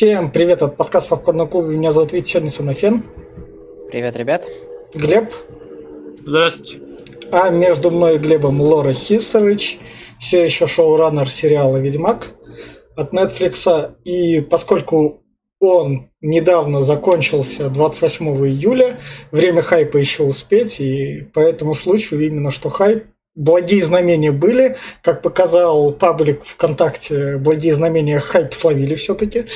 Всем привет от подкаста Попкорного клуба. Меня зовут Витя, сегодня со мной Фен. Привет, ребят. Глеб. Здравствуйте. А между мной и Глебом Лора Хисович, все еще шоураннер сериала «Ведьмак» от Netflix. И поскольку он недавно закончился 28 июля, время хайпа еще успеть, и по этому случаю именно что хайп благие знамения были, как показал паблик ВКонтакте, благие знамения хайп словили все-таки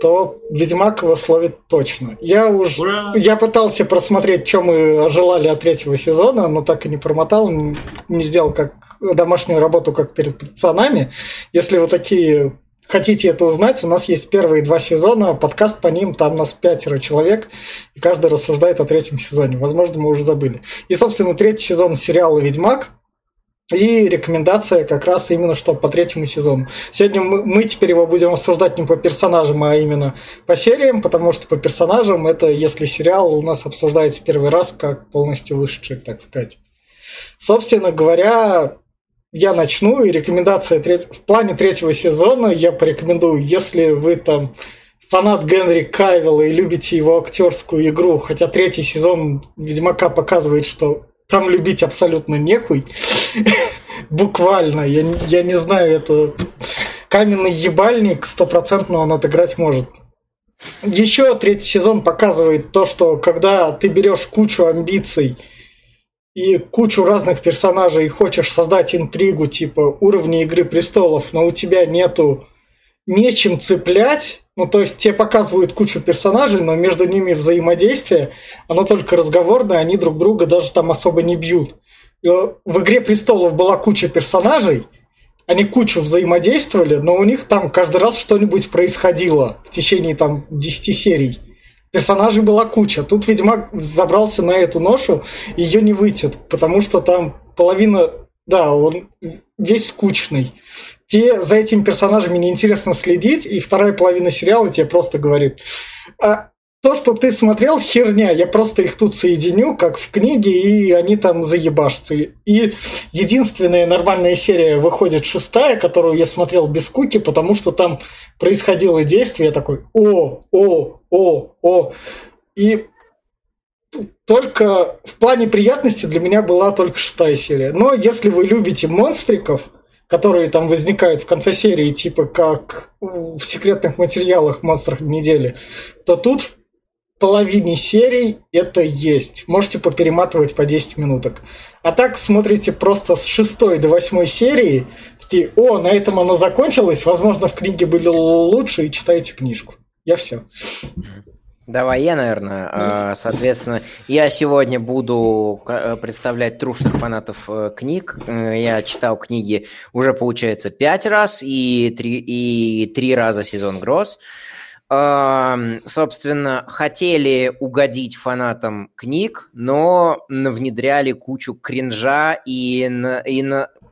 то Ведьмак его словит точно. Я уж Ура! я пытался просмотреть, что мы ожелали от третьего сезона, но так и не промотал, не сделал как домашнюю работу, как перед пацанами. Если вы такие хотите это узнать, у нас есть первые два сезона, подкаст по ним, там нас пятеро человек, и каждый рассуждает о третьем сезоне. Возможно, мы уже забыли. И, собственно, третий сезон сериала «Ведьмак», и рекомендация как раз именно что по третьему сезону. Сегодня мы, мы теперь его будем обсуждать не по персонажам, а именно по сериям, потому что по персонажам это, если сериал у нас обсуждается первый раз, как полностью вышедший, так сказать. Собственно говоря, я начну, и рекомендация треть... в плане третьего сезона я порекомендую, если вы там фанат Генри Кайвелла и любите его актерскую игру, хотя третий сезон Ведьмака показывает, что там любить абсолютно нехуй. Буквально. Я, я не знаю, это каменный ебальник, стопроцентно он отыграть может. Еще третий сезон показывает то, что когда ты берешь кучу амбиций и кучу разных персонажей и хочешь создать интригу типа уровня Игры Престолов, но у тебя нету нечем цеплять, ну, то есть тебе показывают кучу персонажей, но между ними взаимодействие, оно только разговорное, они друг друга даже там особо не бьют. Э, в «Игре престолов» была куча персонажей, они кучу взаимодействовали, но у них там каждый раз что-нибудь происходило в течение там 10 серий. Персонажей была куча. Тут Ведьмак забрался на эту ношу, ее не вытят, потому что там половина... Да, он весь скучный те, за этими персонажами неинтересно следить, и вторая половина сериала тебе просто говорит, а то, что ты смотрел, херня, я просто их тут соединю, как в книге, и они там заебашатся. И единственная нормальная серия выходит шестая, которую я смотрел без куки, потому что там происходило действие, такой, о, о, о, о. И только в плане приятности для меня была только шестая серия. Но если вы любите монстриков, которые там возникают в конце серии, типа как в секретных материалах монстрах недели, то тут в половине серий это есть. Можете поперематывать по 10 минуток. А так смотрите просто с шестой до восьмой серии, такие, о, на этом оно закончилось, возможно, в книге были лучше, и читайте книжку. Я все. Давай я, наверное. А, соответственно, я сегодня буду э, представлять трушных фанатов э, книг. Э, я читал книги уже, получается, пять раз и три, и три раза сезон Гроз. Собственно, хотели угодить фанатам книг, но внедряли кучу кринжа и, и,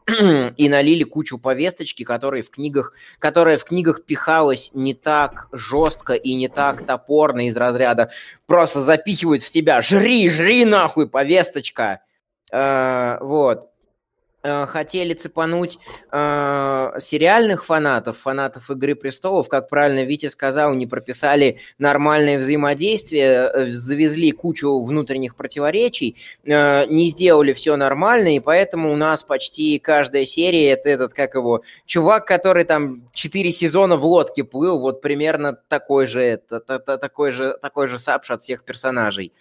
и налили кучу повесточки, которые в книгах, которая в книгах пихалась не так жестко и не так топорно из разряда просто запихивают в тебя «Жри, жри нахуй, повесточка!» э, Вот. Э, хотели цепануть э, сериальных фанатов, фанатов Игры престолов, как правильно Витя сказал, не прописали нормальное взаимодействие, э, завезли кучу внутренних противоречий, э, не сделали все нормально, и поэтому у нас почти каждая серия это этот, как его, чувак, который там четыре сезона в лодке плыл, вот примерно такой же, это, такой же, такой же сапш от всех персонажей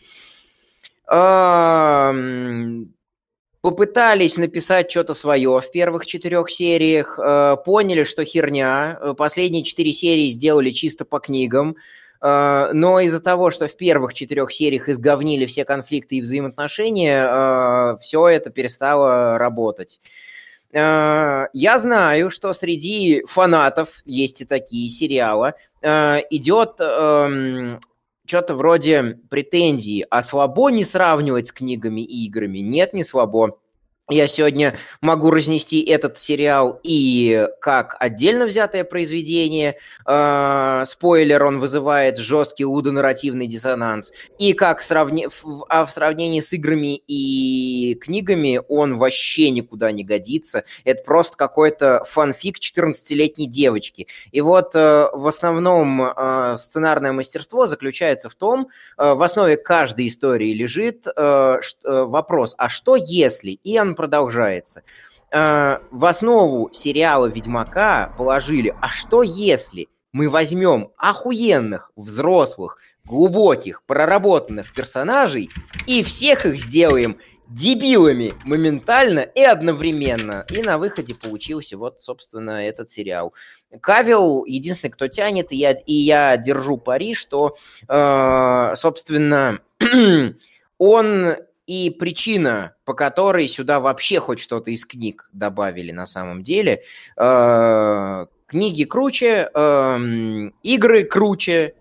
попытались написать что-то свое в первых четырех сериях, э, поняли, что херня. Э, последние четыре серии сделали чисто по книгам. Э, но из-за того, что в первых четырех сериях изговнили все конфликты и взаимоотношения, э, все это перестало работать. Э, я знаю, что среди фанатов, есть и такие сериала, э, идет эм, что-то вроде претензии, а слабо не сравнивать с книгами и играми? Нет, не слабо. Я сегодня могу разнести этот сериал и как отдельно взятое произведение, э, спойлер, он вызывает жесткий удонарративный диссонанс, и как сравни... а в сравнении с играми и книгами он вообще никуда не годится. Это просто какой-то фанфик 14-летней девочки. И вот э, в основном э, сценарное мастерство заключается в том, э, в основе каждой истории лежит э, э, вопрос, а что если? И он продолжается. Э, в основу сериала «Ведьмака» положили, а что если мы возьмем охуенных, взрослых, глубоких, проработанных персонажей и всех их сделаем дебилами моментально и одновременно. И на выходе получился вот, собственно, этот сериал. Кавил единственный, кто тянет, и я, и я держу пари, что, э, собственно, он и причина, по которой сюда вообще хоть что-то из книг добавили на самом деле. Э, книги круче, э, игры круче,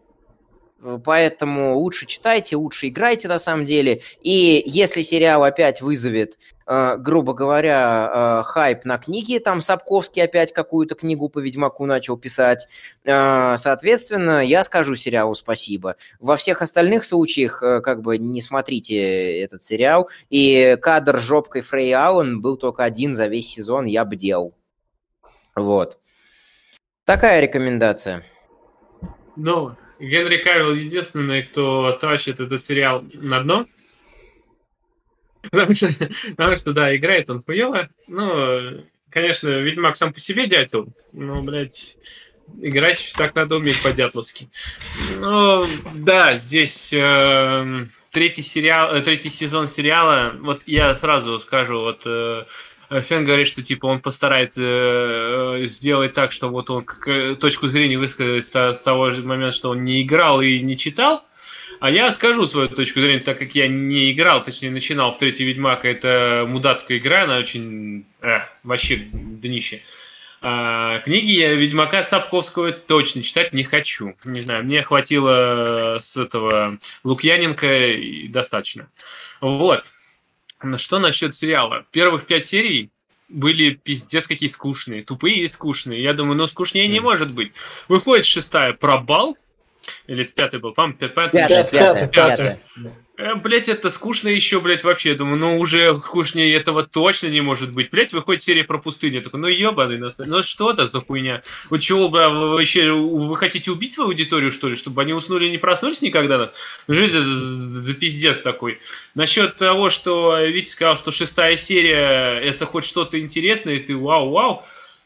поэтому лучше читайте, лучше играйте на самом деле. И если сериал опять вызовет Э, грубо говоря, э, хайп на книги. Там Сапковский опять какую-то книгу по Ведьмаку начал писать. Э, соответственно, я скажу сериалу спасибо. Во всех остальных случаях, как бы, не смотрите этот сериал. И кадр жопкой Фрей Аллен был только один за весь сезон, я бы делал. Вот. Такая рекомендация. Ну, Генри Кавилл единственный, кто тащит этот сериал на дно. Потому что, потому что, да, играет он хуево. Ну, конечно, Ведьмак сам по себе дятел, но, блядь, играть так надо уметь по-дятловски. Ну, да, здесь э, третий сериал, э, третий сезон сериала, вот я сразу скажу, вот э, Фен говорит, что типа он постарается э, сделать так, что вот он точку зрения высказать с, того момента, что он не играл и не читал. А я скажу свою точку зрения, так как я не играл, точнее начинал в третий Ведьмак, это мудацкая игра, она очень э, вообще днище. А, книги я Ведьмака Сапковского точно читать не хочу. Не знаю, мне хватило с этого Лукьяненко и достаточно. Вот. Что насчет сериала? Первых пять серий были пиздец какие скучные, тупые и скучные. Я думаю, ну скучнее не может быть. Выходит шестая про бал, или это пятый был? По-моему, пятый. Пятый, пятый, пятый. Э, блять, это скучно еще, блять, вообще. Я думаю, ну уже скучнее этого точно не может быть. Блять, выходит серия про пустыню. Я такой, ну ебаный, ну что это за хуйня? Вот чего, бля, вы вообще, вы хотите убить свою аудиторию, что ли? Чтобы они уснули и не проснулись никогда? Ну что это за пиздец такой? Насчет того, что Витя сказал, что шестая серия это хоть что-то интересное, и ты вау-вау.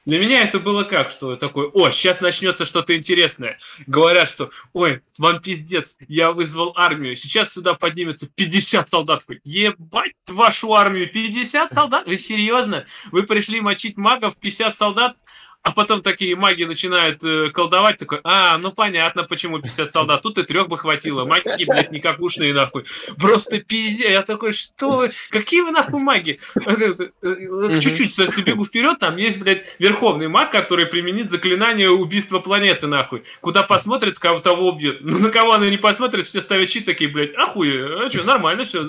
Для меня это было как, что такой, о, сейчас начнется что-то интересное. Говорят, что, ой, вам пиздец, я вызвал армию, сейчас сюда поднимется 50 солдат. Ебать вашу армию, 50 солдат? Вы серьезно? Вы пришли мочить магов, 50 солдат? А потом такие маги начинают э, колдовать, такой, а, ну понятно, почему 50 солдат, тут и трех бы хватило, маги, блядь, никакушные нахуй, просто пиздец, я такой, что вы, какие вы нахуй маги? Чуть-чуть бегу вперед, там есть, блядь, верховный маг, который применит заклинание убийства планеты, нахуй, куда посмотрит, кого того убьет, ну на кого она не посмотрит, все ставят щит такие, блядь, ахуя, а что, нормально все,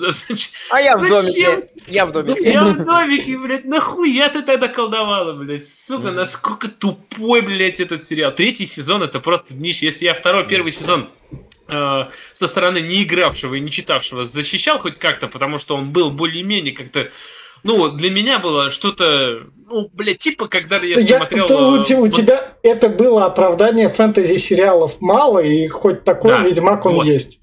а я в домике, я в домике. Я в домике, блядь, нахуя ты тогда колдовала, блядь, сука, насколько тупой, блядь, этот сериал. Третий сезон это просто днище. Если я второй, первый сезон э, со стороны не игравшего и не читавшего защищал хоть как-то, потому что он был более-менее как-то ну, для меня было что-то, ну, блядь, типа, когда я, я смотрел... То, у, у тебя это было оправдание фэнтези-сериалов мало, и хоть такой да, Ведьмак он вот. есть.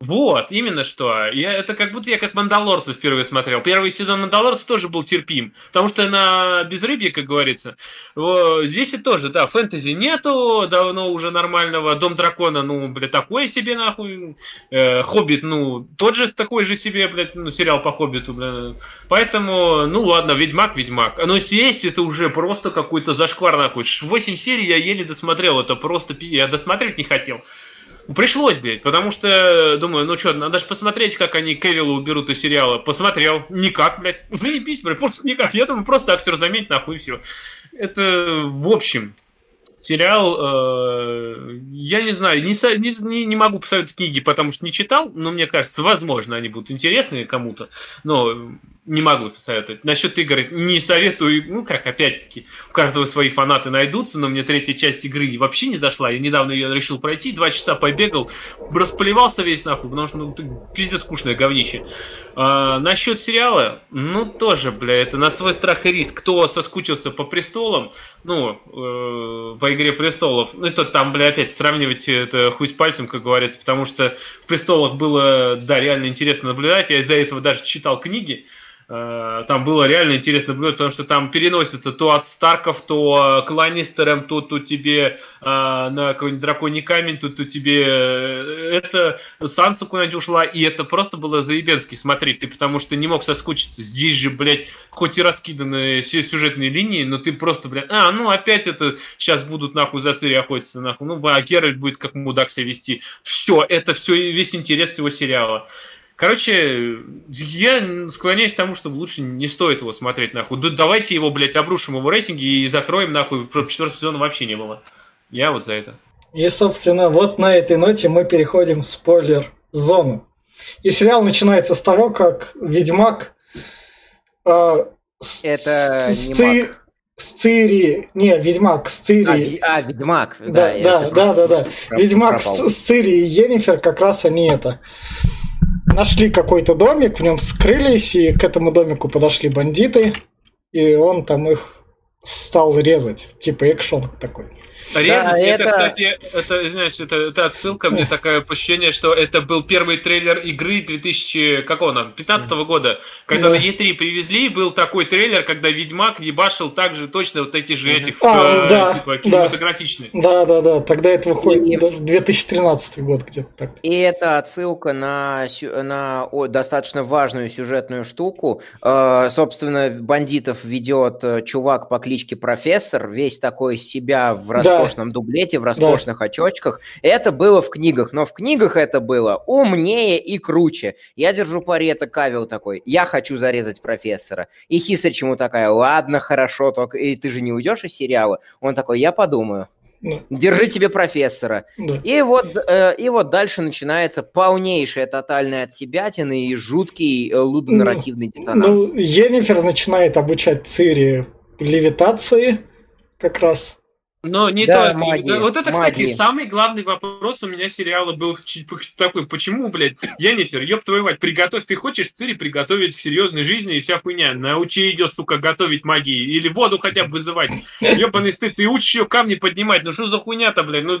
Вот, именно что. Я, это как будто я как Мандалорцев впервые смотрел. Первый сезон Мандалорцев тоже был терпим, потому что на безрыбье, как говорится. Вот, здесь и тоже, да, фэнтези нету, давно уже нормального. Дом дракона, ну, блядь, такое себе, нахуй. Э, Хоббит, ну, тот же такой же себе, блядь, ну, сериал по Хоббиту, блядь. Поэтому, ну, ладно, Ведьмак, Ведьмак. Но здесь это уже просто какой-то зашквар, нахуй. Восемь серий я еле досмотрел, это просто Я досмотреть не хотел. Пришлось, блядь, потому что, думаю, ну что, надо же посмотреть, как они Кевилла уберут из сериала. Посмотрел. Никак, блядь. Бить, блядь, просто никак. Я думаю, просто актер заметь, нахуй, все. Это, в общем, сериал, э, я не знаю, не, не, не могу посоветовать книги, потому что не читал, но мне кажется, возможно, они будут интересны кому-то. Но не могу посоветовать. Насчет игры не советую. Ну, как, опять-таки, у каждого свои фанаты найдутся, но мне третья часть игры вообще не зашла. Я недавно ее решил пройти, два часа побегал, расплевался весь нахуй, потому что, ну, пиздец скучное говнище. А, насчет сериала, ну, тоже, бля, это на свой страх и риск. Кто соскучился по престолам, ну, э, по Игре престолов, ну, это там, бля, опять сравнивать это хуй с пальцем, как говорится, потому что в престолах было, да, реально интересно наблюдать. Я из-за этого даже читал книги. Э, там было реально интересно наблюдать, потому что там переносится то от Старков, то к Ланнистерам, то тут тебе э, на какой-нибудь драконий камень, тут, тут тебе э, это Сансу куда-нибудь ушла, и это просто было заебенски смотреть, ты потому что не мог соскучиться. Здесь же, блядь, хоть и раскиданы все сюжетные линии, но ты просто, блядь, а, ну опять это сейчас будут нахуй за Цири охотиться, нахуй, ну, а Геральт будет как мудак себя вести. Все, это все, весь интерес всего сериала. Короче, я склоняюсь к тому, что лучше не стоит его смотреть, нахуй. давайте его, блядь, обрушим его рейтинги и закроем, нахуй. Про четвертый сезон вообще не было. Я вот за это. И, собственно, вот на этой ноте мы переходим в спойлер-зону. И сериал начинается с того, как Ведьмак э, с, это с, не с Цири, не, Ведьмак с Цири. А, а Ведьмак, да, да, да, да, да, да. Ведьмак с, с Цири и Енифер как раз они это нашли какой-то домик, в нем скрылись, и к этому домику подошли бандиты, и он там их стал резать, типа экшон такой. Резать, да, это, это, кстати, это, извиняюсь, это, это отсылка, мне такое ощущение, что это был первый трейлер игры 2000, какого нам, 15 -го года, когда да. на E3 привезли, был такой трейлер, когда Ведьмак ебашил также точно вот эти же этих, а, э, да, типа, кинематографичные. Да, да, да, тогда это выходит и... даже 2013 год где-то так. И это отсылка на, на о, достаточно важную сюжетную штуку. Э, собственно, бандитов ведет э, чувак по кличке Профессор, весь такой себя в раскрытии роскошном дублете, в роскошных да. очочках. Это было в книгах, но в книгах это было умнее и круче. Я держу пари, это Кавил такой, я хочу зарезать профессора. И Хисарь чему такая, ладно, хорошо, только и ты же не уйдешь из сериала? Он такой, я подумаю. Да. Держи тебе профессора. Да. И, вот, э, и вот дальше начинается полнейшая тотальная отсебятина и жуткий э, лудонарративный ну, диссонанс. Ну, Енифер начинает обучать Цири левитации как раз. Но не да, только. Магия, вот это, кстати, магия. самый главный вопрос у меня сериала был такой, почему, блядь, Енифер, ёб твою мать, приготовь, ты хочешь Цири приготовить к серьезной жизни и вся хуйня, научи ее, сука, готовить магии, или воду хотя бы вызывать, ёбаный стыд, ты учишь ее камни поднимать, ну что за хуйня-то, блядь, ну,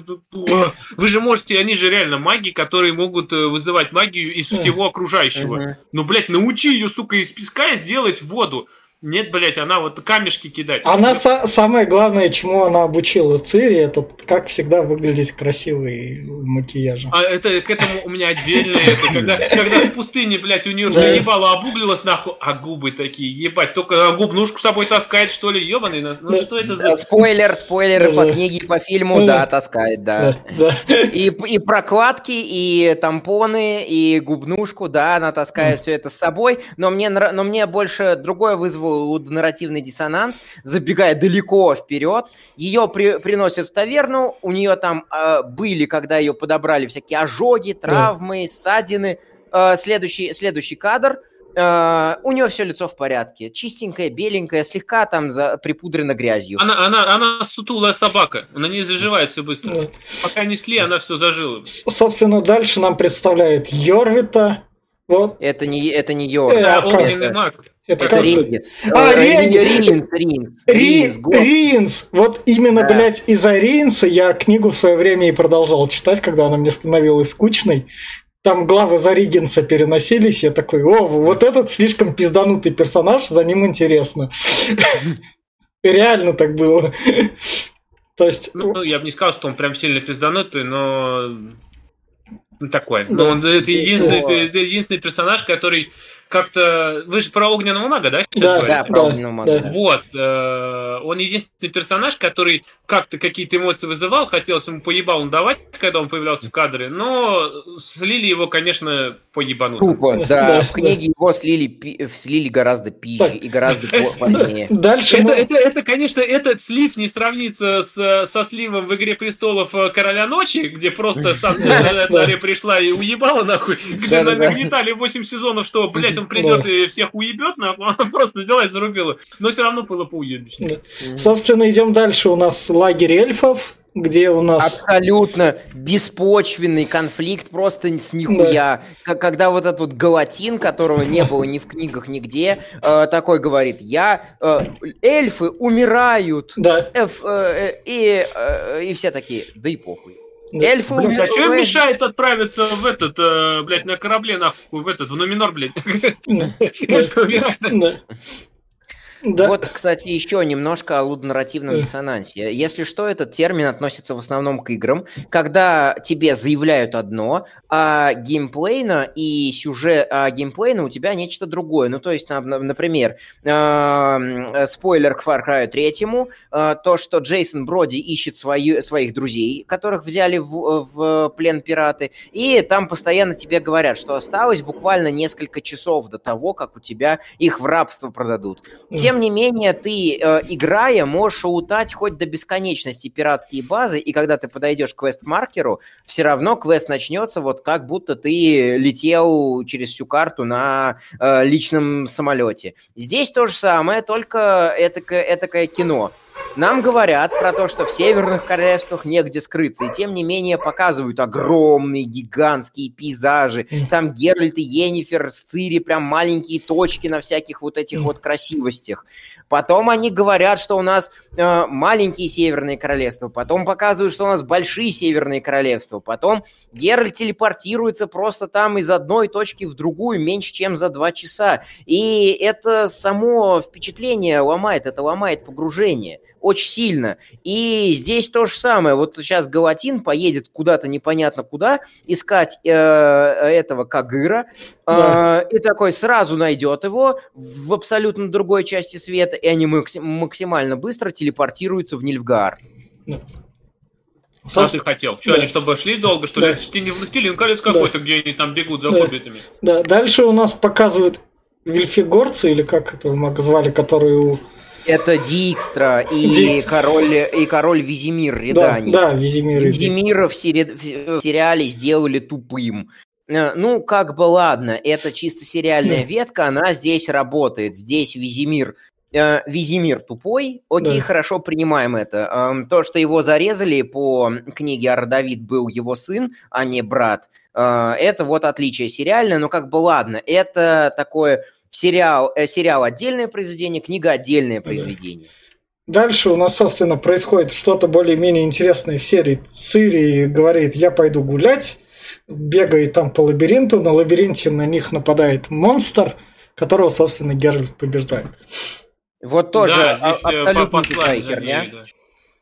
вы же можете, они же реально маги, которые могут э, вызывать магию из всего окружающего, ну, блядь, научи ее, сука, из песка сделать воду, нет, блядь, она вот камешки кидает. Она са- самое главное, чему она обучила Цири, это как всегда выглядеть красивой макияжем. А это к этому у меня отдельное. Это когда, когда в пустыне, блядь, у нее да. ебало обуглилось нахуй, а губы такие, ебать, только губнушку с собой таскает, что ли, ебаный? Ну да. что это за... Спойлер, спойлеры да. по книге, по фильму, да, да таскает, да. да. И, и прокладки, и тампоны, и губнушку, да, она таскает все это с собой, но мне, но мне больше другое вызвало нарративный диссонанс, забегая далеко вперед. Ее при, приносят в таверну, у нее там э, были, когда ее подобрали, всякие ожоги, травмы, да. ссадины. Э, следующий, следующий кадр. Uh, у нее все лицо в порядке. Чистенькое, беленькое, слегка там за, припудрено грязью. Она, она, она сутулая собака. Она не заживает все быстро. Да. Пока несли, она все зажила. С собственно, дальше нам представляют Йорвита. Вот. Это не, это не Йорвит. Э, а, маг. Это, это как... Рейнс. А, Рейнс. Рейнс, Рейнс. Рейнс, Рейнс. Вот именно, да. блядь, из-за Рейнса я книгу в свое время и продолжал читать, когда она мне становилась скучной. Там главы за Ригенса переносились, я такой, о, вот этот слишком пизданутый персонаж, за ним интересно. Реально так было. То есть... Ну, я бы не сказал, что он прям сильно пизданутый, но такой. Но он, это, единственный, это единственный персонаж, который как-то... Вы же про огненного мага, да? Да, да, про огненного мага. Да. Вот. Э, он единственный персонаж, который как-то какие-то эмоции вызывал, хотелось ему поебал давать, когда он появлялся в кадре, но слили его, конечно, по ебануту. Тупо, да. в книге его слили, слили гораздо пизже и гораздо позднее. Дальше это, мы... это, это, конечно, этот слив не сравнится с, со сливом в «Игре престолов» Короля Ночи, где просто сам Тария пришла и уебала нахуй, где нагнетали 8 сезонов, что, блядь, он придет и всех уебет, но она просто взяла и зарубила. Но все равно было поуебищно. Собственно, идем дальше. У нас лагерь эльфов, где у нас... Абсолютно беспочвенный конфликт, просто с нихуя. Да. Когда вот этот вот Галатин, которого не было ни в книгах, нигде, э, такой говорит, я... Э, эльфы умирают. Да. Э, э, и, э, и все такие, да и похуй. Эльфы Блин, а что им мешает отправиться в этот, э, блядь, на корабле, нахуй, в этот, в Нуминор, блядь? Да. Вот, кстати, еще немножко о лудонарративном диссонансе. Если что, этот термин относится в основном к играм, когда тебе заявляют одно, а геймплейно и сюжет а геймплейно у тебя нечто другое. Ну, то есть, например, э, спойлер к Far Cry 3, э, то, что Джейсон Броди ищет свои, своих друзей, которых взяли в, в плен пираты, и там постоянно тебе говорят, что осталось буквально несколько часов до того, как у тебя их в рабство продадут. Тем не менее, ты, э, играя, можешь утать хоть до бесконечности пиратские базы, и когда ты подойдешь к квест-маркеру, все равно квест начнется вот как будто ты летел через всю карту на э, личном самолете. Здесь то же самое, только это этакое кино. Нам говорят про то, что в северных королевствах негде скрыться, и тем не менее показывают огромные, гигантские пейзажи. Там Геральт и Йеннифер с Цири, прям маленькие точки на всяких вот этих вот красивостях. Потом они говорят, что у нас э, маленькие северные королевства. Потом показывают, что у нас большие северные королевства. Потом Геральт телепортируется просто там из одной точки в другую меньше, чем за два часа. И это само впечатление ломает, это ломает погружение очень сильно. И здесь то же самое. Вот сейчас Галатин поедет куда-то непонятно куда искать э, этого Кагыра, да. э, и такой сразу найдет его в абсолютно другой части света, и они максимально быстро телепортируются в Нильфгаард. Да. Что ты хотел? Что, да. они чтобы шли долго, что да. ли? Это не «Властелин колец» какой-то, да. где они там бегут за да. хоббитами. Да, дальше у нас показывают вильфигорцы, или как это мы звали, которые у это Дикстра и Дикстра. король и король Визимир Редани. Да, да Визимир. Визимира в, сери... в сериале сделали тупым. Э, ну, как бы ладно, это чисто сериальная ветка, она здесь работает. Здесь Визимир Визимир тупой, окей, да. хорошо, принимаем это. Эм, то, что его зарезали по книге Ардавид был его сын, а не брат, э, это вот отличие сериальное, но как бы ладно, это такое сериал, э, сериал отдельное произведение, книга отдельное произведение. Дальше у нас, собственно, происходит что-то более-менее интересное в серии. Цири говорит, я пойду гулять, бегает там по лабиринту, на лабиринте на них нападает монстр, которого, собственно, Геральт побеждает. Вот тоже да, абсолютно тупая херня. Ней, да.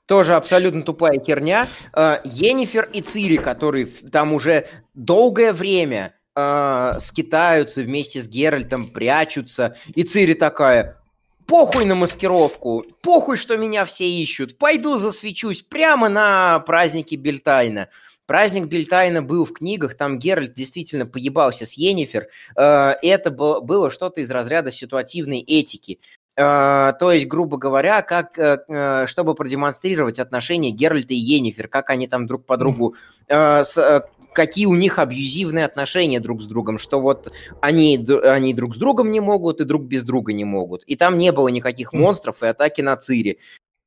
Тоже абсолютно тупая херня. Э, Енифер и Цири, которые там уже долгое время э, скитаются вместе с Геральтом, прячутся. И Цири такая, похуй на маскировку, похуй, что меня все ищут, пойду засвечусь прямо на празднике Бельтайна. Праздник Бельтайна был в книгах, там Геральт действительно поебался с Йеннифер. Э, это было что-то из разряда ситуативной этики. Э, то есть, грубо говоря, как, э, чтобы продемонстрировать отношения Геральта и Йеннифер, как они там друг по другу с какие у них абьюзивные отношения друг с другом, что вот они, они друг с другом не могут и друг без друга не могут. И там не было никаких монстров и атаки на Цири.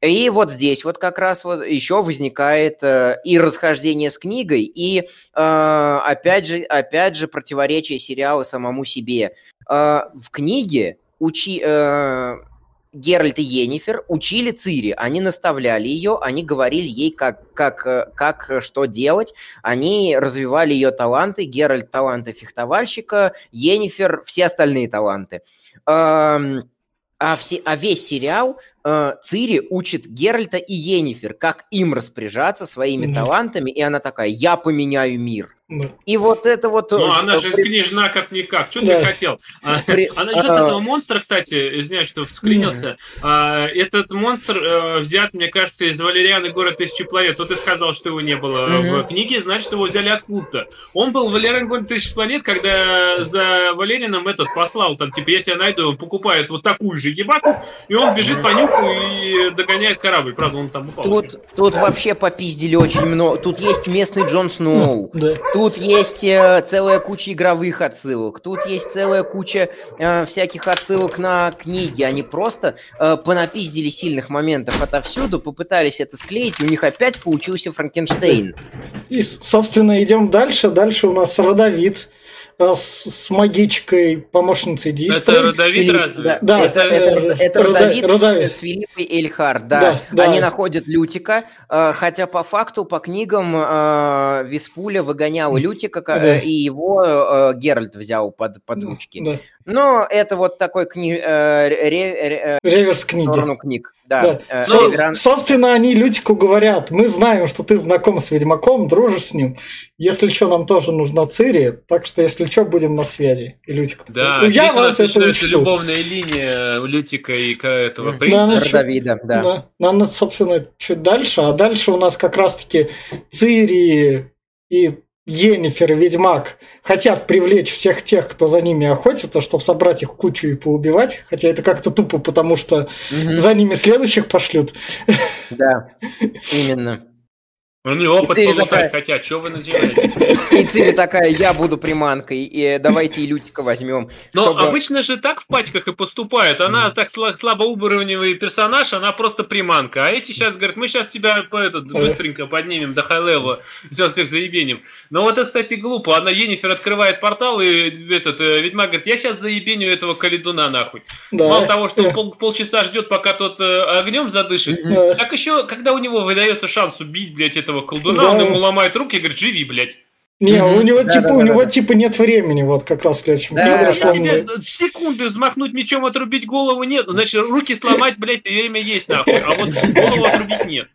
И вот здесь вот как раз вот еще возникает э, и расхождение с книгой, и э, опять же, опять же противоречие сериала самому себе. Э, в книге учи, э, Геральт и Йеннифер учили Цири, они наставляли ее, они говорили ей, как, как, э, как э, что делать, они развивали ее таланты, Геральт таланты фехтовальщика, Йеннифер все остальные таланты. А, все, а весь сериал э, Цири учит Геральта и Йеннифер, как им распоряжаться своими mm-hmm. талантами, и она такая, я поменяю мир. И вот это вот... Ну, она же княжна как-никак. Что да. ты хотел? А, При... А насчет а... этого монстра, кстати, извиняюсь, что вклинился. А, этот монстр а, взят, мне кажется, из Валерианы город тысячи планет. Вот ты сказал, что его не было mm-hmm. в книге, значит, его взяли откуда-то. Он был в Валериан город тысячи планет, когда за Валерианом этот послал, там, типа, я тебя найду, он покупает вот такую же ебаку, и он бежит по нюху и догоняет корабль. Правда, он там упал. Тут, тут вообще попиздили очень много. Тут есть местный Джон Сноу. Да тут есть э, целая куча игровых отсылок, тут есть целая куча э, всяких отсылок на книги. Они просто э, понапиздили сильных моментов отовсюду, попытались это склеить, и у них опять получился Франкенштейн. И, собственно, идем дальше. Дальше у нас родовид с, с магичкой, помощницей Дистра. Это родовид разве? Да, да это, это, это, это родовид, родовид. с, с Филиппой Эльхар, да. Да, да. Они находят Лютика, э, хотя по факту, по книгам, э, Виспуля выгонял Лютика, ка- Да. э, и его э, Геральт взял под, под ручки. Да. Но это вот такой кни... э, ре- ре- э, Реверс книги. книг. Да. Да. э, Со- реверан- Собственно, они Лютику говорят, мы знаем, что ты знаком с Ведьмаком, дружишь с ним. Если что, нам тоже нужна Цири, так что если что, будем на связи. И Лютик Да, «Ну, я вас это учту. любовная линия Лютика и этого Да, принца. ну, Родовида, да. Да. Надо, собственно, чуть дальше. А дальше у нас как раз-таки Цири и Енифер и Ведьмак хотят привлечь всех тех, кто за ними охотится, чтобы собрать их кучу и поубивать. Хотя это как-то тупо, потому что Мгм. за ними следующих пошлют. Да, именно. Они опыт Ты получать такая- хотят, что вы наделаете? И Цири такая, я буду приманкой, и давайте и Лютика возьмем. Но чтобы- обычно же так в пати так и поступают. Она так сла- слабоуровневый персонаж, она просто приманка. А эти сейчас говорят, мы сейчас тебя по этот, быстренько поднимем до хай-левела, сейчас всех заебеним. Но вот это, кстати, глупо. Она Енифер открывает портал, и этот э, ведьмак говорит, я сейчас заебеню этого колдуна нахуй. Да. Мало того, что Да. пол- полчаса ждет, пока тот э, огнем задышит, так еще, когда у него выдается шанс убить, блядь, этого колдуна, Да. он ему ломает руки и говорит, живи, блядь. Не, Мгм. у него Да, типа да, у да, него да. типа нет времени, вот как раз в следующем Да, кадре, да, Тебе секунды взмахнуть мечом, отрубить голову нет. Значит, руки сломать, блядь, время есть нахуй. А вот голову отрубить нет.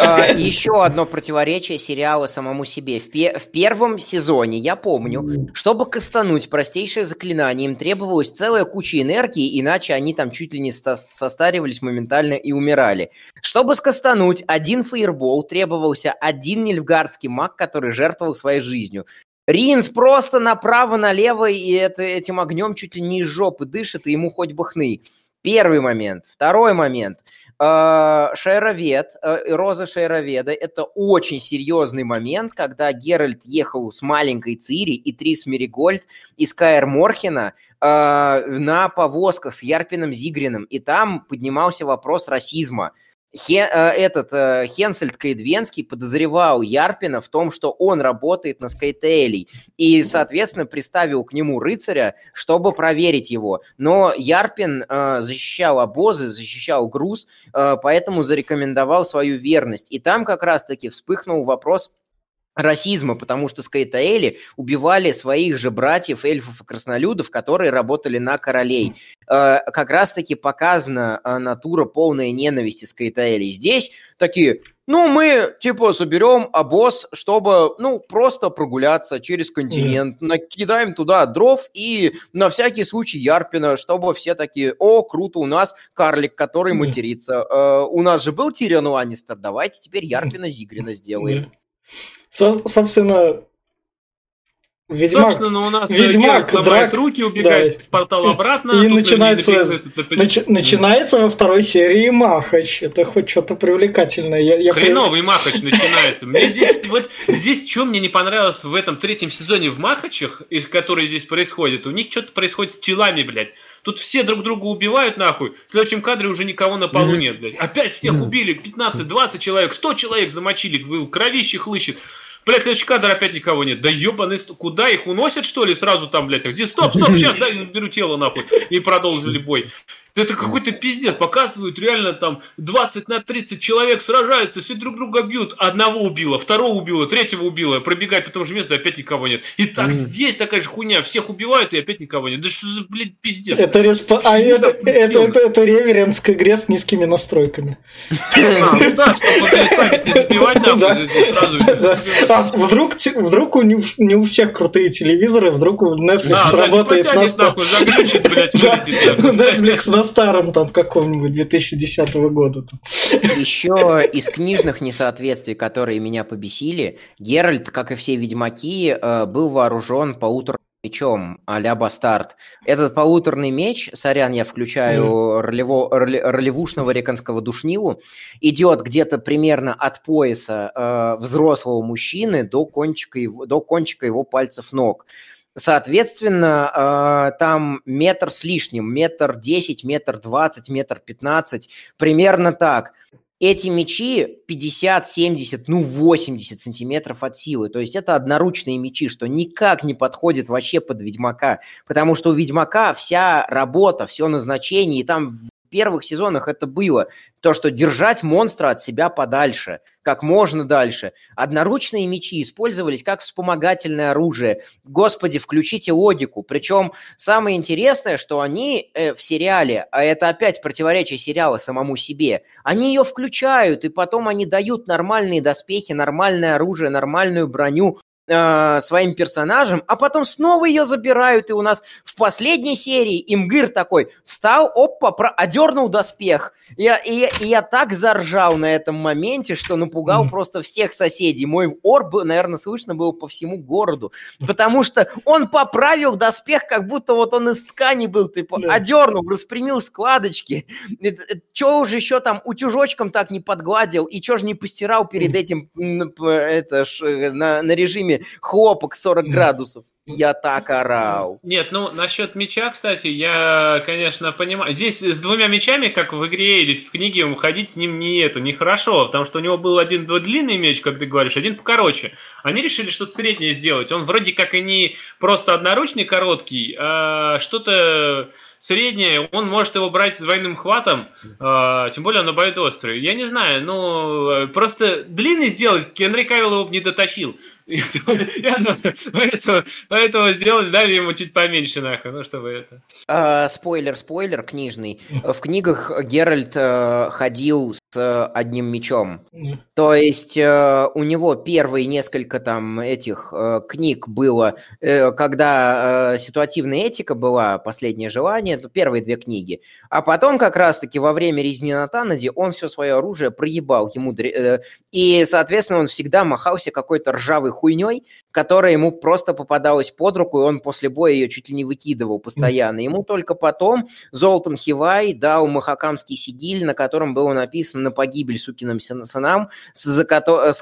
А, Еще одно противоречие сериала самому себе. В, пе- в первом сезоне, я помню, чтобы кастануть простейшее заклинание, им требовалась целая куча энергии, иначе они там чуть ли не со- состаривались моментально и умирали. Чтобы скастануть один фаербол, требовался один нильфгардский маг, который жертвовал своей жизнью. Ринс просто направо-налево, и это, этим огнем чуть ли не из жопы дышит, и ему хоть бы хны. Первый момент. Второй момент. Э, Шейровед, э, Роза Шейроведа – это очень серьезный момент, когда Геральт ехал с маленькой Цири и Трис Меригольд из Каэр Морхена э, на повозках с Ярпином Зигриным, и там поднимался вопрос расизма. Хе- э, этот э, Хенсельд Каэдвенский подозревал Ярпина в том, что он работает на Скайтейлей, и, соответственно, приставил к нему рыцаря, чтобы проверить его. Но Ярпин э, защищал обозы, защищал груз, э, поэтому зарекомендовал свою верность. И там как раз-таки вспыхнул вопрос расизма, потому что Скайтаэли убивали своих же братьев, эльфов и краснолюдов, которые работали на королей. Э, как раз-таки показана э, натура полная ненависти Скайтаэли. Здесь такие, ну, мы, типа, соберем обоз, чтобы, ну, просто прогуляться через континент, накидаем туда дров и на всякий случай Ярпина, чтобы все такие, о, круто, у нас карлик, который Мгм. матерится. Э, у нас же был Тирион Ланнистер, давайте теперь Ярпина Зигрина сделаем. Да. Со- собственно, Ведьмак Собственно, у нас э, Ведьмак, драк, руки, убегает да. в портал обратно. И тут начинается- на- на- на- нач- начинается во второй серии Махач. Это хоть что-то привлекательное. Я, я при- Хреновый Махач начинается. Мне здесь, вот здесь, что мне не понравилось в этом третьем сезоне в Махачах, из которые здесь происходят, у них что-то происходит с телами, блядь. Тут все друг друга убивают, нахуй. В следующем кадре уже никого на полу нет, блядь. Опять всех убили, 15-20 человек, 100 человек замочили, вы- кровище хлыщет. Блядь, следующий кадр опять никого нет. Да ебаный, куда их уносят, что ли, сразу там, блядь? Где, стоп, стоп, сейчас, дай, беру тело, нахуй. И продолжили бой. Да Это какой-то пиздец. Показывают реально там 20 на 30 человек сражаются, все друг друга бьют. Одного убило, второго убило, третьего убило. Пробегает по тому же месту, опять никого нет. И так Мгм. здесь такая же хуйня. Всех убивают, и опять никого нет. Да что за, блядь, пиздец? Это, респо- а это, это, делают? это, это реверенс к игре с низкими настройками. А, ну да, чтобы блядь, не забивать Да. нахуй сразу. Да. А вдруг, вдруг у не, у- не у всех крутые телевизоры, вдруг у Netflix Да, работает на, протянет ста- нахуй, заглючит, блядь, Да. Netflix на старом там каком-нибудь 2010 года. там. Еще из книжных несоответствий, которые меня побесили, Геральт, как и все ведьмаки, э, был вооружен по утру мечом а-ля Бастард. Этот полуторный меч, сорян, я включаю mm. ролево, роли, ролевушного реконского душнилу, идет где-то примерно от пояса э, взрослого мужчины до кончика, его, до кончика его пальцев ног. Соответственно, э, там метр с лишним, метр десять, метр двадцать, метр пятнадцать, примерно так – эти мечи 50, 70, ну 80 сантиметров от силы. То есть это одноручные мечи, что никак не подходит вообще под Ведьмака. Потому что у Ведьмака вся работа, все назначение, и там первых сезонах это было. То, что держать монстра от себя подальше, как можно дальше. Одноручные мечи использовались как вспомогательное оружие. Господи, включите логику. Причем самое интересное, что они э, в сериале, а это опять противоречие сериала самому себе, они ее включают, и потом они дают нормальные доспехи, нормальное оружие, нормальную броню, э, своим персонажем, а потом снова ее забирают, и у нас в последней серии Имгир такой встал, опа, про, одернул доспех. Я, и, и я так заржал на этом моменте, что напугал mm. просто всех соседей. Мой орб, наверное, слышно было по всему городу, потому что он поправил доспех, как будто вот он из ткани был, типа, yeah. одернул, распрямил складочки. Че уже еще там утюжочком так не подгладил, и че же не постирал перед этим это, на, на режиме фильме «Хлопок 40 градусов». Я так орал. Нет, ну насчет меча, кстати, я, конечно, понимаю. Здесь с двумя мечами, как в игре или в книге, уходить с ним не это, нехорошо, потому что у него был один длинный меч, как ты говоришь, один покороче. Они решили что-то среднее сделать. Он вроде как и не просто одноручный короткий, а что-то среднее, он может его брать двойным хватом, э, тем более он обоюдоострый. Я не знаю, ну, просто длинный сделать, Генри Кавилл его не дотащил. Поэтому, сделали, дали ему чуть поменьше нахуй, ну чтобы это. А, спойлер, спойлер книжный. В книгах Геральт э, ходил с одним мечом. То есть э, у него первые несколько там этих э, книг было, когда ситуативная этика была, последнее желание, то первые две книги. А потом как раз-таки во время резни на Танаде он все свое оружие проебал ему. И, соответственно, он всегда махался какой-то ржавой хуйней, которая ему просто попадалась под руку, и он после боя ее чуть ли не выкидывал постоянно. Ему только потом Золтан Хивай дал махакамский сигиль, на котором было написано «На погибель сукиным сынам», с,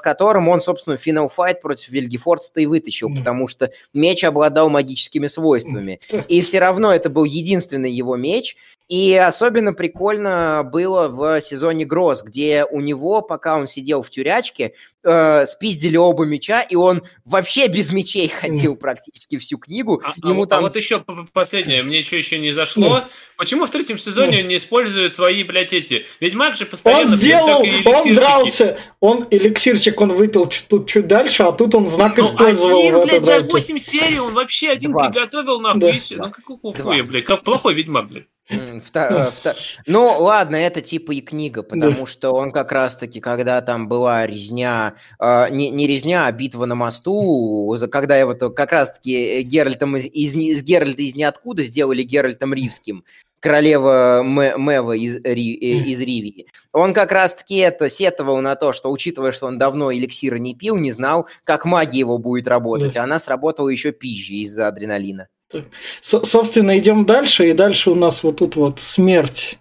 которым он, собственно, финал файт против Вильгефордса и вытащил, mm. потому что меч обладал магическими свойствами. И все равно это был единственный его меч, и особенно прикольно было в сезоне Гроз, где у него, пока он сидел в тюрячке, э, спиздили оба меча, и он вообще без мечей ходил практически всю книгу. А, а Ему а, там... а вот еще последнее, мне еще еще не зашло. Mm. Почему в третьем сезоне mm. не используют свои, блядь, эти? Ведьмак же постоянно... Он сделал, он дрался, он эликсирчик он выпил тут чуть дальше, а тут он знак ну, использовал один, в блядь, за 8 серий он вообще один Два. приготовил, нахуй, да. Ну какого хуя, блядь, как плохой Ведьмак, блядь. Ну, ладно, это типа и книга, потому что он как раз-таки, когда там была резня, а, не резня, а битва на мосту, когда его как раз-таки Геральтом из Геральта из ниоткуда сделали Геральтом Ривским, королева Мэва из, Ри, э, из Ривии. Он как раз-таки это сетовал на то, что, учитывая, что он давно эликсира не пил, не знал, как магия его будет работать. А она сработала еще пизже из-за адреналина. Собственно, идем дальше, и дальше у нас вот тут вот смерть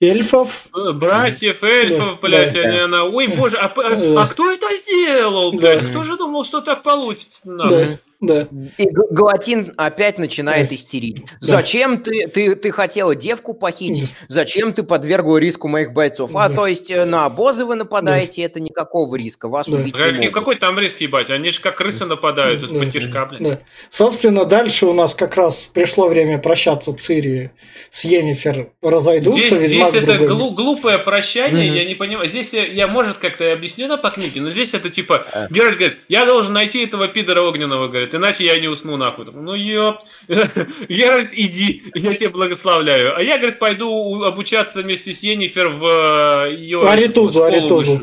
эльфов. Э, братьев эльфов, да, блядь, да, они, она, ой, боже, а, а, а кто это сделал, блядь? Да. Кто же думал, что так получится? Да. Да. И Галатин опять начинает истерить. Да. Зачем ты, ты, ты хотела девку похитить? Зачем ты подвергла риску моих бойцов? А, то есть э, на обозы вы нападаете, да. это никакого риска, вас да. убить не могут. Какой там риск, ебать? Они же как крысы нападают из потишка, блин. Да. Собственно, дальше у нас как раз пришло время прощаться Цири с Енифер. Разойдутся, Здесь, здесь это глу- глупое прощание, mm-hmm. я не понимаю. Здесь я, я может, как-то объясню на по книге, но здесь это типа, а. Геральт говорит, я должен найти этого пидора огненного, говорит, иначе я не усну нахуй. Ну ёп, Геральт, иди, я тебя благословляю. А я, говорит, пойду обучаться вместе с Енифер в э, ее... В Аритузу, Аритузу.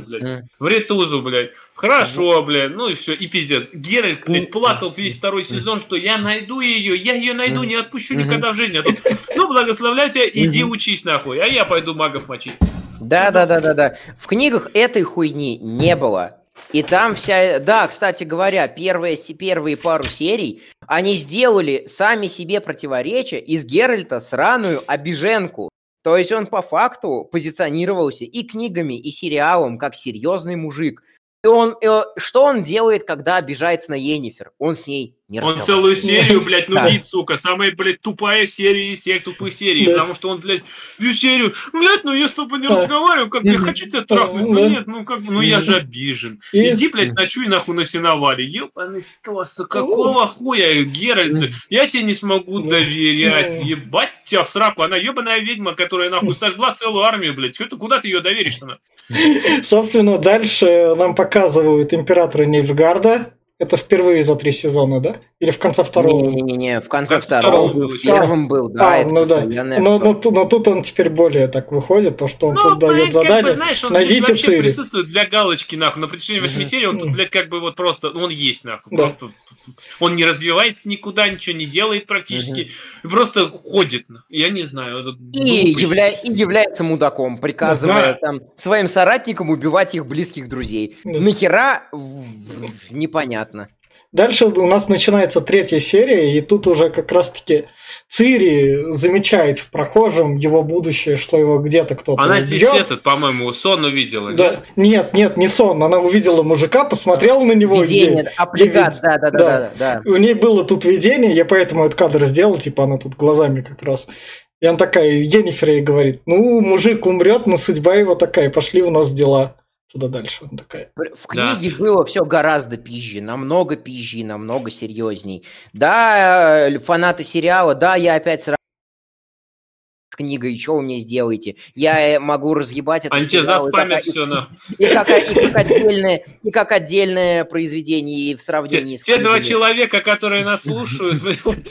В Ритузу, блядь. Хорошо, блядь, ну и все, и пиздец. Геральт, блядь, плакал весь второй сезон, что я найду ее, я ее найду, не отпущу никогда в жизни. А тут, ну, благословляю тебя, иди учись нахуй, а я пойду магов мочить. Да, да, да, да, да. В книгах этой хуйни не было. И там вся... Да, кстати говоря, первые, первые пару серий Они сделали сами себе противоречие из Геральта сраную обиженку. То есть он по факту позиционировался и книгами, и сериалом как серьезный мужик. И он, и, что он делает, когда обижается на Енифер? Он с ней не Он целую серию, блядь, нудит, сука. Самая, блядь, тупая серия из всех тупых серий. Потому что он, блядь, всю серию, блядь, ну я с тобой не разговариваю, как я хочу тебя трахнуть. Ну нет, ну как, ну я же обижен. Иди, блядь, ночуй нахуй на сеновале. Ебаный стос, какого хуя, Геральт? Я тебе не смогу доверять. Ебать тебя в сраку. Она ебаная ведьма, которая нахуй сожгла целую армию, блядь. Куда ты ее доверишь-то? Собственно, дальше нам показывают императора Нильфгарда, это впервые за три сезона, да? Или в конце второго? Не-не-не, в конце второго. В первом был, да, а, это ну, да. Но, но, но тут он теперь более так выходит, то, что он ну, тут блядь, дает задание. Как бы, знаешь, он Найдите вообще Цири. присутствует для галочки, нахуй. На протяжении восьми серий он тут, блядь, как бы вот просто, он есть, нахуй. Да. Просто он не развивается никуда, ничего не делает практически. Угу. Просто ходит. Я не знаю. И, явля... и является мудаком, приказывая да. там своим соратникам убивать их близких друзей. Да. Нахера? Непонятно. Дальше у нас начинается третья серия, и тут уже как раз-таки Цири замечает в прохожем его будущее, что его где-то кто-то Она убьет. здесь этот, по-моему, сон увидела, да? Нет? нет, нет, не сон. Она увидела мужика, посмотрела на него. Видение, и, аппликат, да, да, да, да, да. У ней было тут видение, я поэтому этот кадр сделал, типа она тут глазами как раз. И она такая, Енифер ей говорит, ну, мужик умрет, но судьба его такая, пошли у нас дела туда дальше. Такая. В книге да. было все гораздо пизже, намного пизже, намного серьезней. Да, э, фанаты сериала, да, я опять сразу с книгой, что вы мне сделаете? Я э, могу разъебать это и как, все, на. и, как, и, как отдельное, и как отдельное произведение в сравнении те, с Те два человека, которые нас слушают,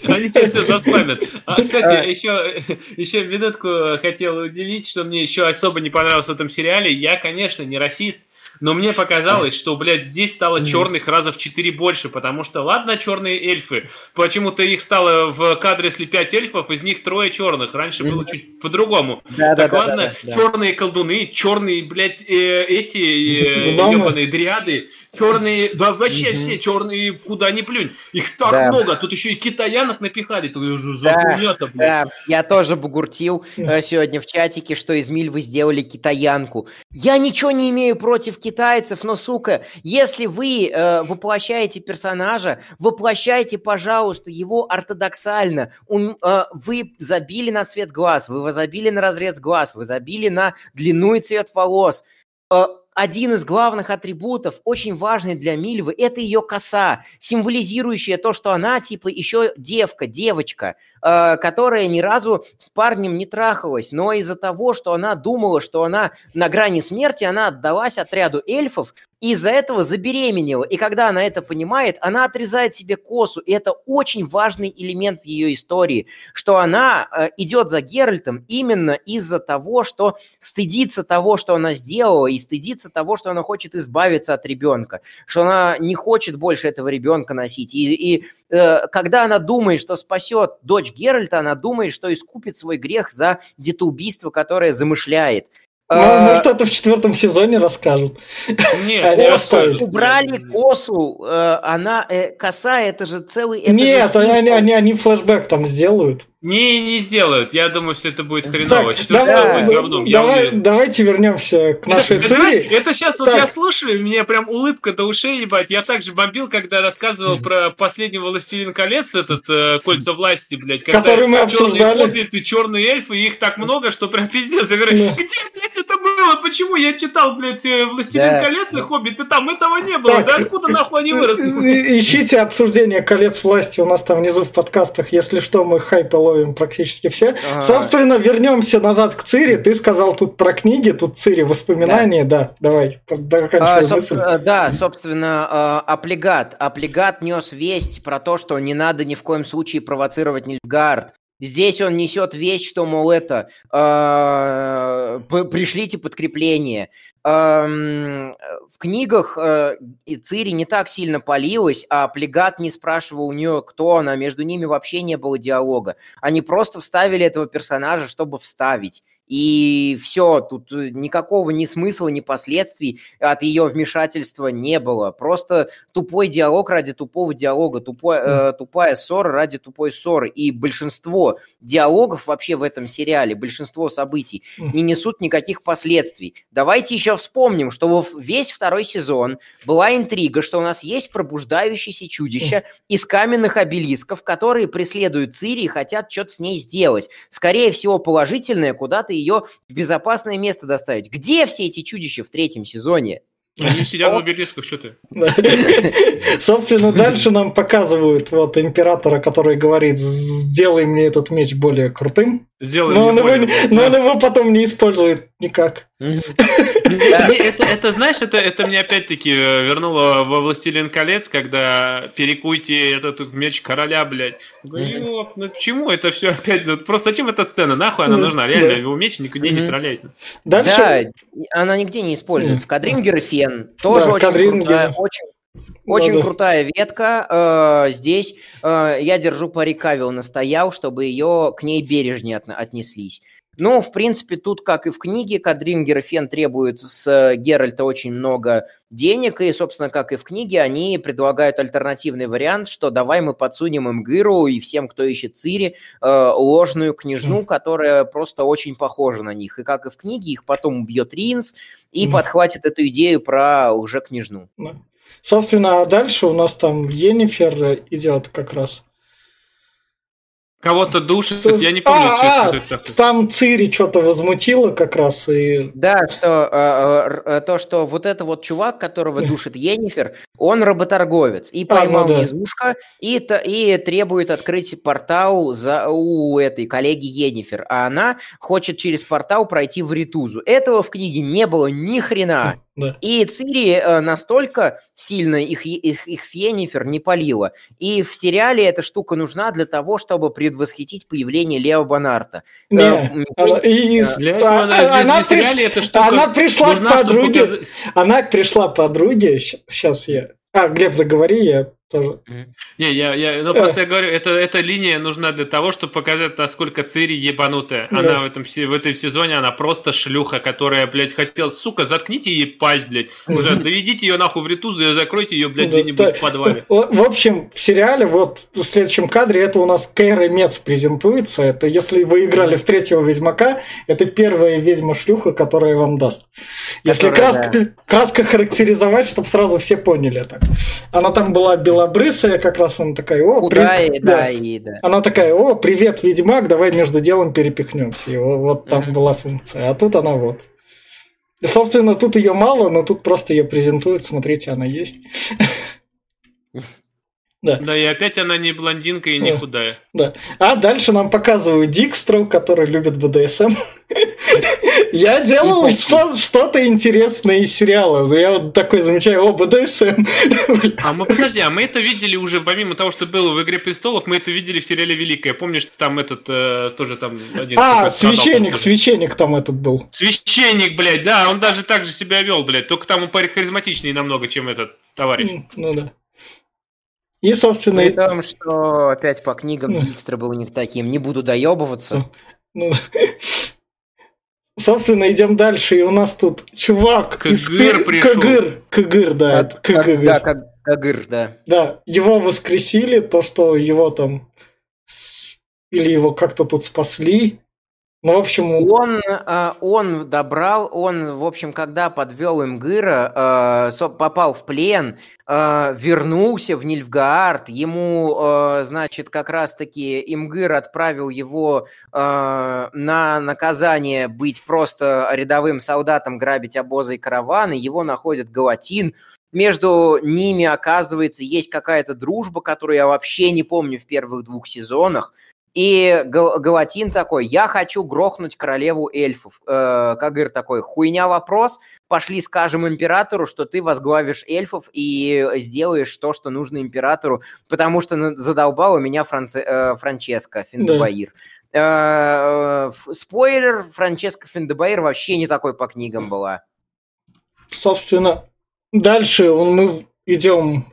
они тебе все заспамят. А, кстати, а. еще, еще минутку хотел уделить, что мне еще особо не понравилось в этом сериале. Я, конечно, не расист, но мне показалось, что, блядь, здесь стало черных раза в 4 больше, потому что, ладно, черные эльфы, почему-то их стало в кадре, если 5 эльфов, из них трое черных, раньше было чуть по-другому. Да, так да, ладно, да, да, черные колдуны, черные, блядь, э, эти э, ебаные дриады, черные, да вообще все черные, куда ни плюнь. Их так да. много, тут еще и китаянок напихали, тут уже да, да, я тоже бугуртил э, сегодня в чатике, что из Миль вы сделали китаянку. Я ничего не имею против китайцев, но, сука, если вы э, воплощаете персонажа, воплощайте, пожалуйста, его ортодоксально. Он, э, вы забили на цвет глаз, вы забили на разрез глаз, вы забили на длину и цвет волос. Э, один из главных атрибутов, очень важный для Мильвы, это ее коса, символизирующая то, что она типа еще девка, девочка, э, которая ни разу с парнем не трахалась, но из-за того, что она думала, что она на грани смерти, она отдалась отряду эльфов, из-за этого забеременела. И когда она это понимает, она отрезает себе косу. И это очень важный элемент в ее истории, что она э, идет за Геральтом именно из-за того, что стыдится того, что она сделала, и стыдится того, что она хочет избавиться от ребенка, что она не хочет больше этого ребенка носить. И, и э, когда она думает, что спасет дочь Геральта, она думает, что искупит свой грех за детоубийство, которое замышляет. Ну, а, может, это в четвертом сезоне расскажут. Нет, Они оставили. Убрали косу, э, она, э, коса, это же целый... Это Нет, же они, они, они флешбэк там сделают. Не, не сделают. Я думаю, все это будет хреново. Так, давай, будет говном. Давай, давайте вернемся к нашей это, цели. это сейчас так. вот я слушаю, мне прям улыбка до ушей, ебать. Я также бомбил, когда рассказывал про последнего Властелин колец, этот э, кольца власти, блядь. Который мы обсуждали. Черные хоббиты, черные эльфы, их так много, что прям пиздец. Я говорю, где, блядь, это было? Почему я читал, блядь, э, Властелин да. колец и хоббиты, там этого не было? Так, да откуда нахуй они выросли? Ищите обсуждение колец власти у нас там внизу в подкастах. Если что, мы хайпело ловим практически все. А-а-а. Собственно, вернемся назад к Цири. Ты сказал тут про книги, тут Цири воспоминания, да, да давай, а, мысль. Да, собственно, а, Аплигат. Аплигат нес весть про то, что не надо ни в коем случае провоцировать Нильфгард. Здесь он несет весть, что, мол, это, э, пришлите подкрепление в книгах э, Цири не так сильно палилась, а Плегат не спрашивал у нее, кто она, между ними вообще не было диалога. Они просто вставили этого персонажа, чтобы вставить. И все, тут никакого ни смысла, ни последствий от ее вмешательства не было. Просто тупой диалог ради тупого диалога, тупой, э, тупая ссора ради тупой ссоры. И большинство диалогов вообще в этом сериале, большинство событий не несут никаких последствий. Давайте еще вспомним, что весь второй сезон была интрига, что у нас есть пробуждающееся чудище из каменных обелисков, которые преследуют Цири и хотят что-то с ней сделать. Скорее всего, положительное куда-то ее в безопасное место доставить. Где все эти чудища в третьем сезоне? Они сидят в обелисках, что ты? Собственно, дальше нам показывают вот императора, который говорит, сделай мне этот меч более крутым. Сделай но он, его, но он его потом не использует никак. Это, это, знаешь, это, это мне опять-таки э, вернуло во «Властелин колец», когда перекуйте этот меч короля, блядь. Ну, ну почему это все опять? Ну, просто зачем эта сцена? Нахуй она нужна? Реально, его меч никуда не стреляет. Дальше... Да, она нигде не используется. Кадрингер и Фен тоже крутая, очень очень да, крутая ветка. Э, здесь э, я держу пари Кавил настоял, чтобы ее к ней бережнее отнеслись. Ну, в принципе, тут, как и в книге, Кадрингер и Фен требуют с Геральта очень много денег, и, собственно, как и в книге, они предлагают альтернативный вариант, что давай мы подсунем им Гыру и всем, кто ищет Цири, э, ложную княжну, которая просто очень похожа на них. И как и в книге, их потом убьет Ринс и подхватит эту идею про уже княжну. Собственно, а дальше у нас там Енифер идет как раз. Кого-то душит, С... я не помню, а, что это такое. Там Цири что-то возмутило как раз и... Да, что э, то, что вот это вот чувак, которого душит Енифер, он работорговец и поймал а, ну, да. низушка и, и требует открыть портал за, у этой коллеги Енифер, а она хочет через портал пройти в Ритузу. Этого в книге не было ни хрена. Да. И Цири э, настолько сильно их, их, их с Йеннифер не полила. И в сериале эта штука нужна для того, чтобы предвосхитить появление Лео Бонарта. Не, э, она, и, э, для этого а, она, она, приш... эта штука она пришла к подруге. Показать... Она пришла подруге. Сейчас я. А, Глеб, договори, я тоже. Не, я, я, ну просто я говорю, это, эта линия нужна для того, чтобы показать, насколько Цири ебанутая. Она да. в этом в этой сезоне, она просто шлюха, которая, блядь, хотела, сука, заткните ей пасть, блядь. Уже доведите ее нахуй в ритузу и закройте ее, блядь, где-нибудь в подвале. В общем, в сериале, вот в следующем кадре, это у нас Кейра Мец презентуется. Это если вы играли в третьего Ведьмака, это первая ведьма-шлюха, которая вам даст. Если кратко, кратко характеризовать, чтобы сразу все поняли это. Она там была белая белобрысая, как раз она такая, о, Худая, при... да, да. И, да. Она такая, о, привет, Ведьмак, давай между делом перепихнемся. И вот там mm-hmm. была функция. А тут она вот. И, собственно, тут ее мало, но тут просто ее презентуют, смотрите, она есть. Да. да, и опять она не блондинка и не худая. Да. А дальше нам показывают Дикстру, который любит БДСМ. Я делал что-то интересное из сериала. Я вот такой замечаю, о, БДСМ. А мы, подожди, а мы это видели уже, помимо того, что было в «Игре престолов», мы это видели в сериале «Великая». Помнишь, там этот, э, тоже там один... А, священник, священник там этот был. Священник, блядь, да, он даже так же себя вел, блядь, только там он харизматичнее намного, чем этот товарищ. Ну да. И, собственно... При том, что опять по книгам Дикстра был у них таким, не буду доебываться. Ну, собственно, идем дальше, и у нас тут чувак Кагыр из... пришел. Кагыр, Кагыр, да. А, Кагыр. Да, Кагыр, да. Да, его воскресили, то, что его там... Или его как-то тут спасли, ну, в общем... Он, э, он добрал, он, в общем, когда подвел Имгыра, э, попал в плен, э, вернулся в Нильфгаард, ему, значит, как раз-таки Имгыр отправил его на наказание быть просто рядовым солдатом, грабить обозы и караваны, его находит Галатин, между ними, оказывается, есть какая-то дружба, которую я вообще не помню в первых двух сезонах. И Галатин такой, я хочу грохнуть королеву эльфов. Э, Кагыр такой, хуйня вопрос, пошли скажем императору, что ты возглавишь эльфов и сделаешь то, что нужно императору, потому что задолбала меня Франце, э, Франческо Финдебаир. Да. Э, спойлер, Франческо Финдебаир вообще не такой по книгам была. Собственно, дальше мы идем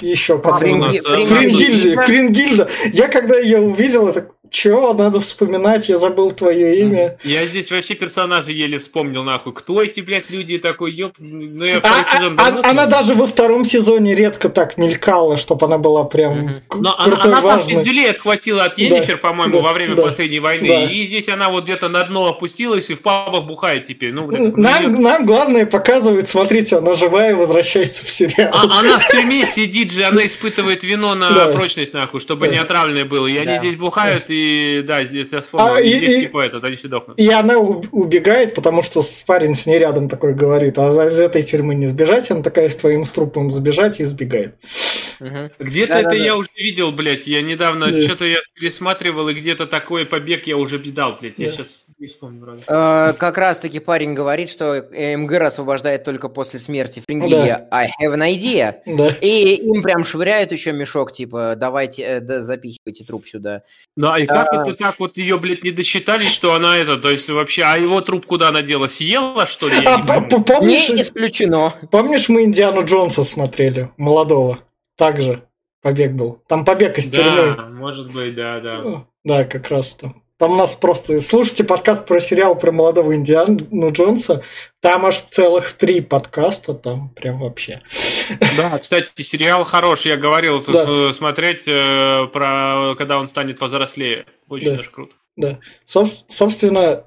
еще а, Фрингильда. Фрингильда. Я когда ее увидел, это Чё, надо вспоминать, я забыл твое имя. Я здесь вообще персонажа еле вспомнил, нахуй. Кто эти, блядь, люди такой, ёп... Ну, я А- второй а- сезон а- она даже во втором сезоне редко так мелькала, чтобы она была прям к- Но она, крутой, она там важной. пиздюлей отхватила от Енифер, по-моему, да, во время да, последней войны. да. И здесь она вот где-то на дно опустилась и в пабах бухает теперь. Ну, блядь, Нам, нам главное показывает, смотрите, она живая и возвращается в сериал. А- она в тюрьме сидит же, она испытывает вино на Да. прочность, нахуй, чтобы Да. не отравленное было. И они Да. здесь бухают, и да, здесь я вспомнил. А, и, и- здесь и- типа этот, они все дохнут. И она убегает, потому что парень с ней рядом такой говорит, а за- из этой тюрьмы не сбежать, она такая с твоим с трупом забежать и сбегает. Мгм. Где-то Да-да-да. это я уже видел, блядь. Я недавно Да. что-то я пересматривал, и где-то такой побег я уже видал, блядь. Я Да. сейчас не вспомню вроде. Э, Как раз таки парень говорит, что МГР освобождает только после смерти Фрингия. I have an idea. Да. И им прям швыряют еще мешок, типа, давайте, э, да, запихивайте труп сюда. Ну, а и как это так вот ее, блядь, не досчитали, что она это, то есть вообще, а его труп куда она дела? Съела, что ли? А не помнишь, Не исключено. помнишь, мы Индиану Джонса смотрели, молодого? Также побег был. Там побег из тюрьмы. Да, может быть, да, да. Да, как раз там. Там у нас просто... Слушайте подкаст про сериал про молодого Индиану Джонса. Там аж целых три подкаста. Там прям вообще. Да, кстати, сериал хорош, я говорил, Да. смотреть э, про когда он станет повзрослее. Очень Да. даже круто. Да. Соб- собственно,